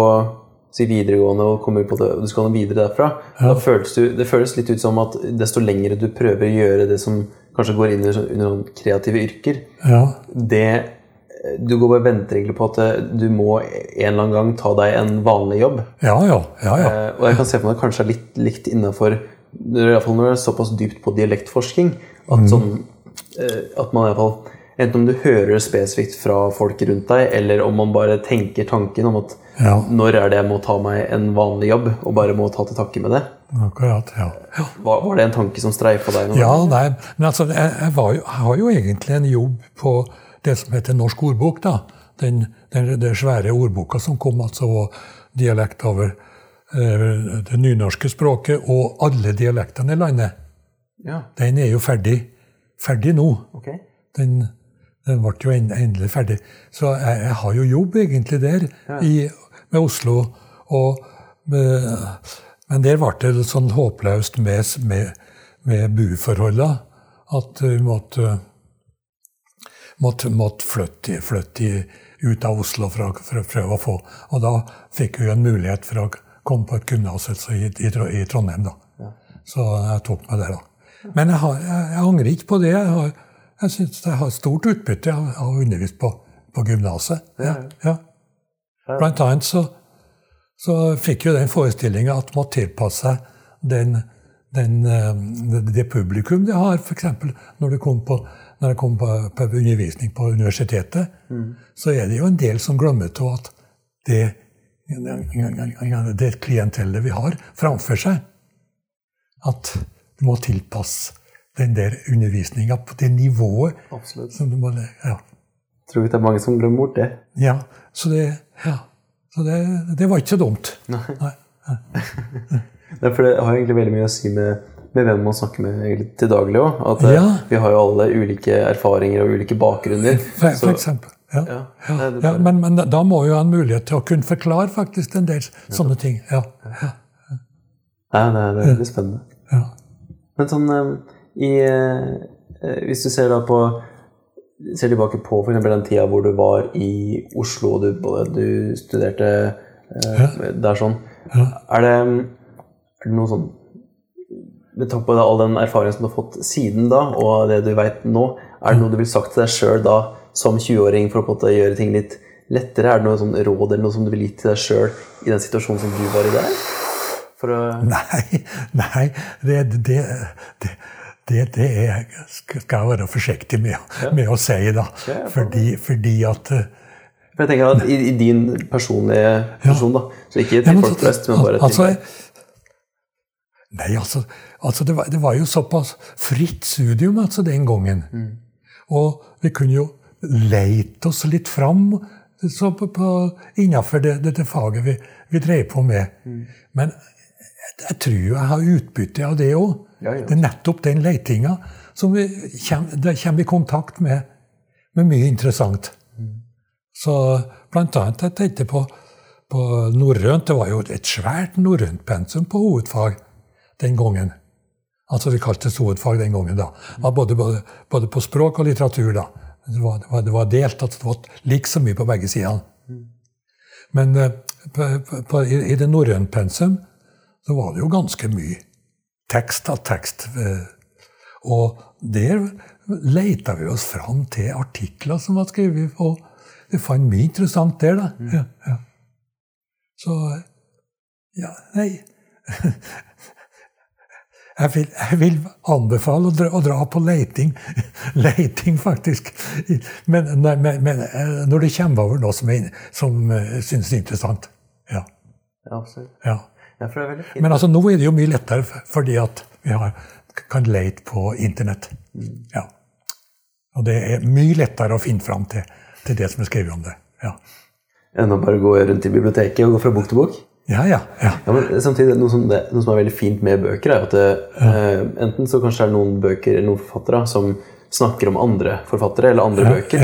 si videregående og kommer på det, og du skal noe videre derfra, da føles du, det føles litt ut som at desto lengre du prøver å gjøre det som kanskje går inn under, under kreative yrker, ja. det Du går bare venter egentlig på at eh, du må en eller annen gang ta deg en vanlig jobb. Ja, ja. ja, ja. Eh, og jeg kan se for meg at det kanskje er litt likt innafor I hvert fall når det er såpass dypt på dialektforsking at, Mm. sånn, eh, at man i hvert fall Enten om du hører spesifikt fra folk rundt deg, eller om man bare tenker tanken om at Ja. når er det jeg må ta meg en vanlig jobb, og bare må ta til takke med det. Akkurat. ja. ja. Var, var det en tanke som streifa deg? Noe? Ja, nei, men altså, jeg, jeg, var jo, jeg har jo egentlig en jobb på det som heter Norsk ordbok. da. Den, den, den svære ordboka som kom, altså, og dialekt over eh, det nynorske språket og alle dialektene i landet. Ja, Den er jo ferdig, ferdig nå. Okay. Den, den ble jo endelig ferdig. Så jeg, jeg har jo jobb egentlig der i, med Oslo. Og, med, men der ble det sånn håpløst med, med, med buforholdene at vi måtte, måtte, måtte flytte, flytte ut av Oslo for å, for å, prøve å få Og da fikk hun en mulighet for å komme på et gymnas i, i, i, Trondheim. da. Så jeg tok meg det, da. Men jeg, har, jeg, jeg angrer ikke på det. Jeg, har, jeg syns jeg har stort utbytte av å undervise på, på gymnaset. Ja, ja. Blant annet så, så fikk jo den forestillinga at man tilpasser den, den, det, det publikum det har, f.eks. når du kom på når jeg kom på, på undervisning på universitetet, mm. så er det jo en del som glemmer til at det, det klientellet vi har framfor seg, at du må tilpasse den der undervisninga på det nivået. Absolutt. Som du må, ja. Jeg tror ikke det er mange som glemmer bort det. Ja, så det, ja. Så det, det var ikke så dumt. Nei. Nei. Nei. for det har egentlig veldig mye å si med med hvem man snakker med til daglig òg. At eh, ja. vi har jo alle ulike erfaringer og ulike bakgrunner. For, for eksempel. Ja. Ja. ja men, men, da må jo ha en mulighet til å kunne forklare faktisk en del sånne ting. Ja. Ja. det er veldig spennende. Men sånn eh, i, eh, Hvis du ser da på ser tilbake på for den tida hvor du var i Oslo og du, du studerte der sånn, er det, er det noe sånn med tanke på all den erfaringen som du har fått siden da, og det du veit nå, er det noe du vil sagt til deg sjøl da, som 20-åring, for å gjøre ting litt lettere? Er det noe sånn råd eller noe som du vil gi til deg sjøl i den situasjonen som du var i der? Nei, nei det, det, det, det, det er, skal jeg være forsiktig med, ja. med å si, da. Ja, fordi, fordi, at eh, for jeg tenker at i, i din personlige person, da, så ikke til folk flest, men bare til altså, Nei, altså, altså det, var, det, var, jo såpass fritt studium altså, den gangen. Mm. Og vi kunne jo leite oss litt fram så på, på, innenfor det, dette faget vi, vi drev på med. Mm. Men jeg, jeg, tror jeg har utbytte av det òg. Ja, ja. Det er nettopp den leitinga som vi kommer, i kontakt med, med mye interessant. Mm. Så blant annet jeg tenkte på, på norrønt. Det var jo et svært norrønt pensum på hovedfag den gangen. Altså det hovedfag den gangen. da. Både, både, både, på språk og litteratur. da. Det var, det var, det var delt, at det var like så mye på begge sider. Men uh, på, på, i, i det norrøne pensum så var det jo ganske mye tekst av tekst. Uh, og der leita vi oss fram til artikler som var skrevet, og vi fant mye interessant der. da. Ja, ja. Så ja, nei jeg vil, jeg vil, anbefale å dra, å dra på leiting. leiting, faktisk. Men, men, men, eh, når det kommer over noe som, er, som uh, synes er interessant. Ja. Ja, absolutt. Ja. Ja, men altså, nå er det jo mye lettere fordi at vi har, kan leite på Internett. Mm. Ja. Og det er mye lettere å finne fram til, til det som er skrevet om det. Ja. Enn å bare gå rundt i biblioteket og gå fra bok til bok? Ja, ja, ja. ja men samtidig, noe som, det, noe som, er veldig fint med bøker, er at det, eh, enten så kanskje det er noen bøker eller noen forfattere som snakker om andre forfattere eller andre bøker.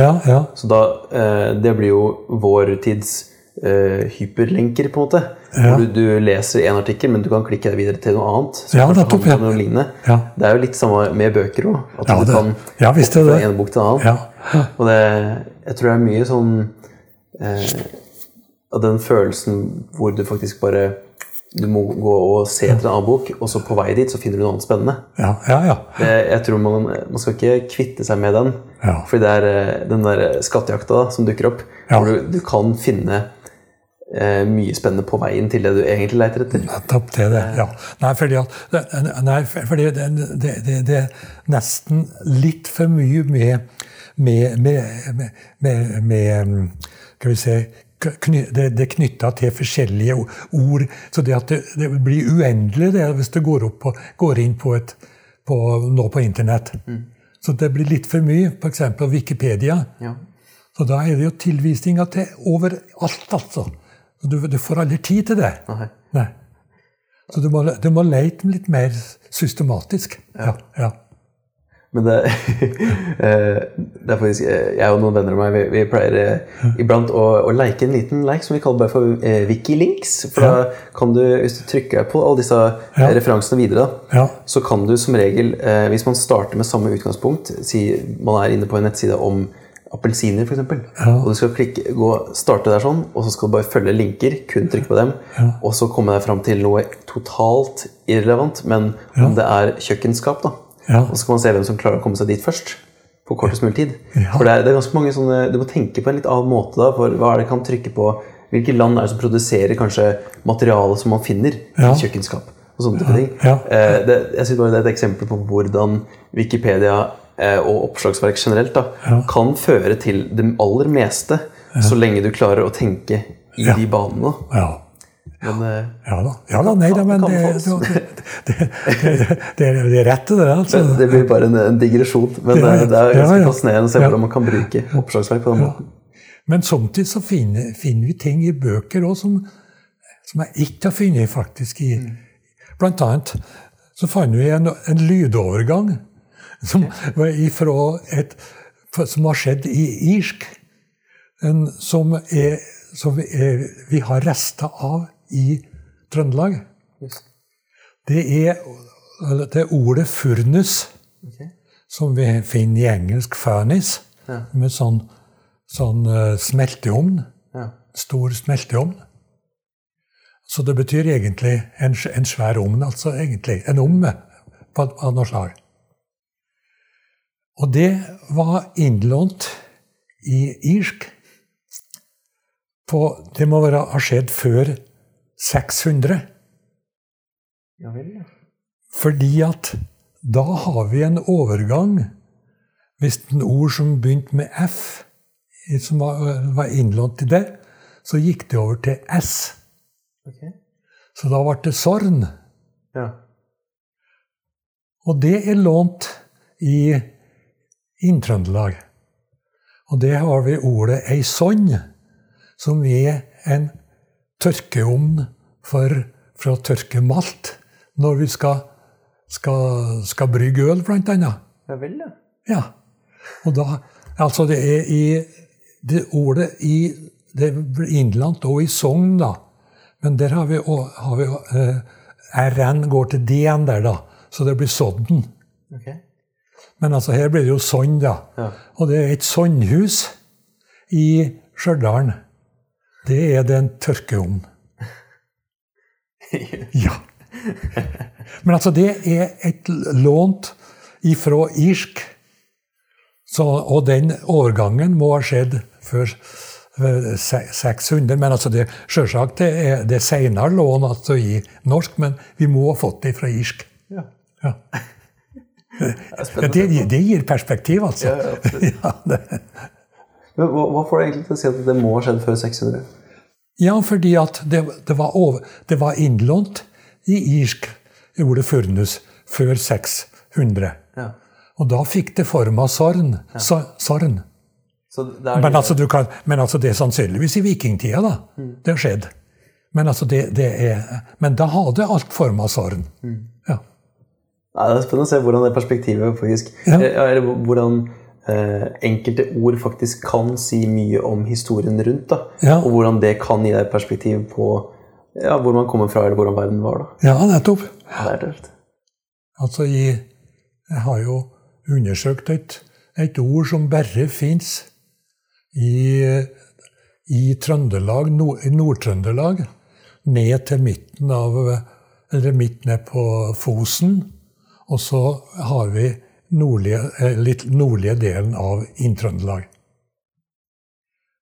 Så da, eh, Det blir jo vår tids eh, hyperlenker, på en måte. Hvor du, du, leser en artikkel, men du kan klikke deg videre til noe annet. ja, nettopp, ja. Noe lignende. Det er jo litt samme med bøker òg. At ja, du det, kan er fra en bok til en annen. Og det, jeg tror det er mye sånn eh, av den følelsen hvor du faktisk bare du må gå og se etter en annen bok, og så på vei dit så finner du noe annet spennende. Ja, ja, ja. Jeg tror man, man, skal ikke kvitte seg med den. Ja. For det er eh, den der skattejakta da, som dukker opp, ja. hvor du, du, kan finne eh, mye spennende på veien til det du egentlig leter etter. Nettopp det, det. ja. Nei, fordi, at, nei, fordi det, det, det, det, er nesten litt for mye med, med, med, med, med Skal vi si det, det er knytta til forskjellige ord. Så det at det, det blir uendelig det hvis det går, på, går inn på, et, på nå på Internett. Mm. Så det blir litt for mye. F.eks. Wikipedia. Ja. Så da er det jo tilvisninger til overalt, altså. Du, du får aldri tid til det. Nei. Nei. Så du må, du må leite litt mer systematisk. Ja. ja. Men det, eh, det er faktisk eh, Jeg og noen venner av meg vi, vi pleier eh, iblant å, å leke en liten leik som vi kaller bare for eh, Wikilinks. For da kan du, hvis du trykker på alle disse Ja. referansene videre, Ja. så kan du som regel, eh, hvis man starter med samme utgangspunkt Si man er inne på en nettside om appelsiner, f.eks. Ja. Og du skal klikke, gå, starte der sånn, og så skal du bare følge linker, kun trykke på dem, og så komme deg fram til noe totalt irrelevant, men om det er kjøkkenskap, da. Ja. Og så kan man se hvem som klarer å komme seg dit først. På kortest mulig tid. Ja. For det er, det er ganske mange sånne Du må tenke på en litt annen måte. da, for Hva er det kan trykke på Hvilke land er det som produserer kanskje materiale som man finner Ja. i kjøkkenskap? og sånne type ting. Eh, det, jeg synes bare det er et eksempel på hvordan Wikipedia eh, og oppslagsverk generelt da, kan føre til det aller meste, så lenge du klarer å tenke i de banene. Ja. Men eh, Ja da, ja da nei da, men det, det, det, det, det, er- det er rett det der, altså. det, det blir bare en, en digresjon. Men eh, det er ganske Ja, ja. fascinerende å se hvordan man kan bruke oppslagsverk på den måten. Men samtidig så finner, finner vi ting i bøker òg som, som jeg ikke har funnet faktisk i Blant annet så fant vi en, en lydovergang som ifra et som har skjedd i irsk. En, som er, som er, vi har rester av i Trøndelag. Det er det ordet 'furnus', som vi finner i engelsk 'furnace', med sånn, sånn eh, smelteovn. Ja. Stor smelteovn. Så det betyr egentlig en, en svær ovn, altså egentlig. En ovn av noe slag. Og det var innlånt i irsk på Det må være, ha skjedd før 600. Ja vel, ja. Fordi at da har vi en overgang Hvis en ord som begynte med F, som var, var innlånt i det, så gikk det over til S. Okay. Så da ble det Sorn. Ja. Og det er lånt i Inntrøndelag. Og det har vi ordet ei sonn, som er en tørkeovn for, for å tørke malt når vi skal, skal, skal brygge øl, blant annet. ja vel, ja. Ja. Og da Altså, det er i det ordet i Det er innlandt og i Sogn, da. Men der har vi, har vi eh, RN går til D-en der, da. Så det blir Sodden. Okay. Men altså, her blir det jo Sogn, da. Ja. Og det er et sognhus i Stjørdal. Det er det en tørkeovn. Ja. Men altså, det er et lånt ifra irsk. Så, og den overgangen må ha skjedd før eh, 600. Men altså det, selvsagt det er det senere lån altså i norsk, men vi må ha fått det fra irsk. Ja. Ja. Det det, det gir perspektiv, altså. Ja, ja. Men hva, hva får deg egentlig til å si at det må ha skjedd før 600? Ja, fordi at det, det, var, over, det var innlånt i irsk ordet furnus før 600. Ja. Og da fikk det form av sorn. Ja. sorn. Men, altså, du kan, men altså, det er sannsynligvis i vikingtida, da. Det har skjedd. Men, altså, det, det er, men da hadde alt form av sorn. Ja. Nei, det er spennende å se hvordan det perspektivet faktisk Ja. eh, Eller hvordan eh, enkelte ord faktisk kan si mye om historien rundt. da Ja. Og hvordan det kan gi deg perspektiv på ja, hvor man kommer fra, eller hvordan verden var. da ja, nettopp. Det er tøft. Altså, jeg, jeg har jo undersøkt et, et ord som bare fins i, i Trøndelag, Nord- Nord-Trøndelag, ned til midten av Eller midt ned på Fosen. Og så har vi nordlige, eh, litt nordlige delen av Inn-Trøndelag.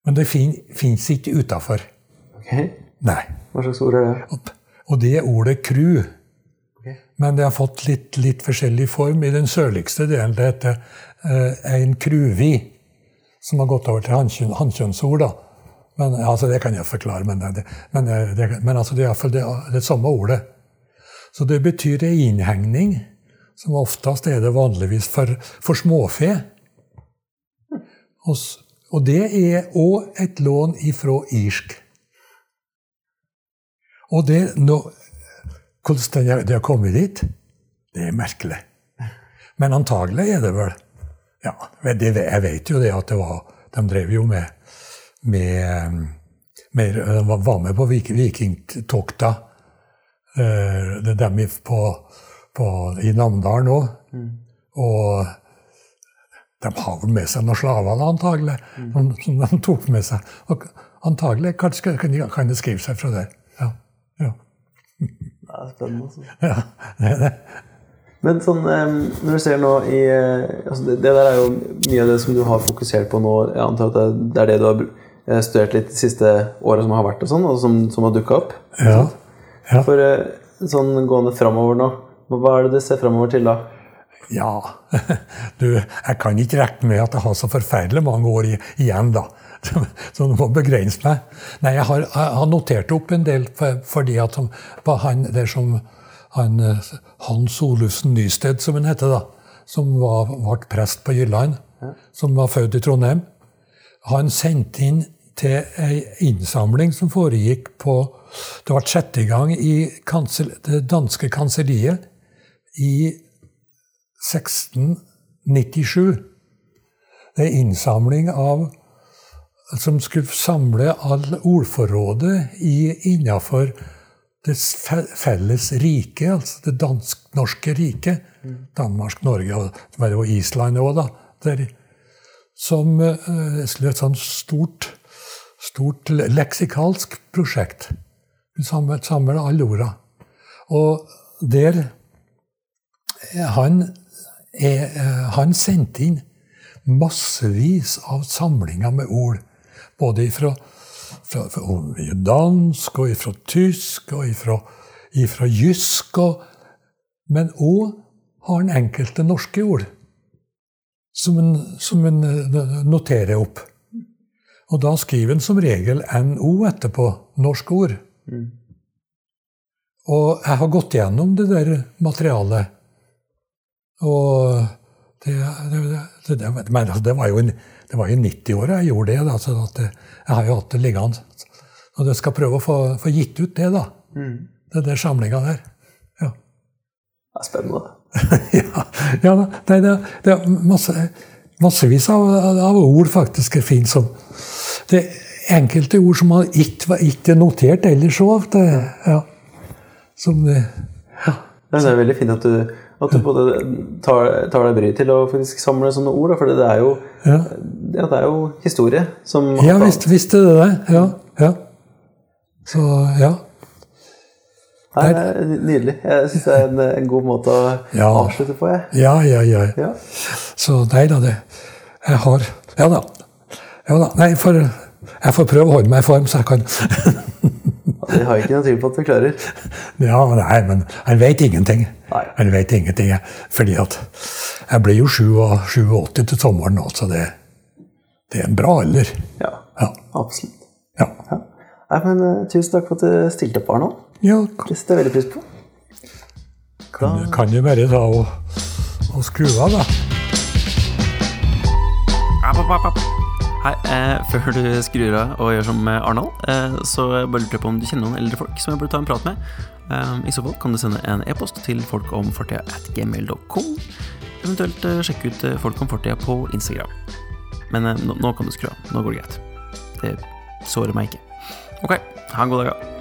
Men det fin, fins ikke utafor. Ok, Nei. Hva slags ord er det? Og- det er ordet kru. Okay. Men det har fått litt, litt forskjellig form. I den sørligste delen det heter eh, ein kruvi, som har gått over til hannkjønn- hannkjønnsord. da. Men, altså, det kan jeg forklare, men, det, men, det, men altså, det er iallfall det, det samme ordet. Så det betyr ei innhegning, som oftest er det vanligvis for, for småfe. Og, og det er òg et lån ifra irsk. Og det, nå, hvordan det har- kommet dit, det er merkelig. Men antagelig er det vel Ja, det, jeg vet jo det at det var De drev jo med, med, med De var med på vikingtokta. Er dem på, på, i Namdalen òg. Mm. Og de har vel med seg noen slaver, da, antagelig, mm. som, de tok med seg. Og antagelig kanskje kan, kan det skrive seg fra det. Ja. ja. Det er spennende. Altså. Ja, det er det. Men sånn, når du ser nå i altså det, det, der er jo mye av det som du har fokusert på nå. Jeg antar at det er det du har eh, studert litt de siste åra som har vært, og sånn, og som, som har dukka opp? Ja. ja. For eh, sånn gående framover nå, hva er det du ser framover til da? Ja, du, jeg kan ikke regne med at jeg har så forferdelig mange år igjen, da. Så du må begrense meg. Nei, jeg har, jeg har notert opp en del fordi at han, det er som han, Hans Olufsen Nysted, som han heter, da, som var, ble prest på Jylland, som var født i Trondheim, han sendte inn til ei innsamling som foregikk på Det ble satt i gang i kansel, det danske kanselliet i 1697. Det er innsamling av som skulle samle all ordforrådet innafor det felles riket, altså det dansk-norske riket. Mm. Danmark, Norge og, og Island òg, da. Der, som uh, et sånt stort, stort leksikalsk prosjekt. Samler, samler alle orda. Og der han, er, han sendte inn massevis av samlinger med ord både fra, fra, fra dansk og fra tysk og fra jysk. Og, men òg har han enkelte norske ord som en, som en eh, noterer opp. Og da skriver han som regel NO etterpå. Norsk ord. Mm. Og jeg har gått gjennom det der materialet. Og det, det, det, men altså, det var jo i 90-åra jeg gjorde det. da, så det, Jeg har jo hatt det liggende. Og jeg skal prøve å få, få gitt ut det, da. Mm. Det det samlinga der. Ja. Det er spennende. ja, ja nei, det, det, er masse, massevis av, av, ord faktisk er fint som Det er enkelte ord som man ikke var notert ellers òg. Ja. Som ja. Det er veldig fint at du at du både tar, tar deg bryet til å faktisk samle sånne ord. For det er jo, ja. Ja, det er jo historie som Ja visst, visst er det det. Ja. ja. Så ja. Nei, det er nydelig. Jeg syns det er en, en, god måte å ja. avslutte på. Jeg. Ja, ja, ja, ja. Så nei da, det Jeg har Ja da. Ja da. Nei, for jeg får prøve å holde meg i form, så jeg kan Jeg har ikke noe tvil på at du klarer. Ja, nei, men jeg vet ingenting. Nei. Jeg vet ingenting. Fordi at jeg blir jo 87 til sommeren altså så det, det, er en bra alder. Ja, ja. absolutt. Ja. ja. Nei, men uh, Tusen takk for at du stilte opp her nå. Ja. Det setter jeg veldig pris på. Kan, da... kan du bare ta og, og skru av, da. App, app, app. Hei, eh, Før du skrur av og gjør som Arnold, eh, så bare lurte jeg på om du kjenner noen eldre folk som jeg burde ta en prat med. Eh, I så fall kan du sende en e-post til folkomfortida at gmail.com. Eventuelt eh, sjekke ut eh, Folk på Instagram. Men eh, nå, nå kan du skru av. Nå går det greit. Det sårer meg ikke. Ok, ha en god dag.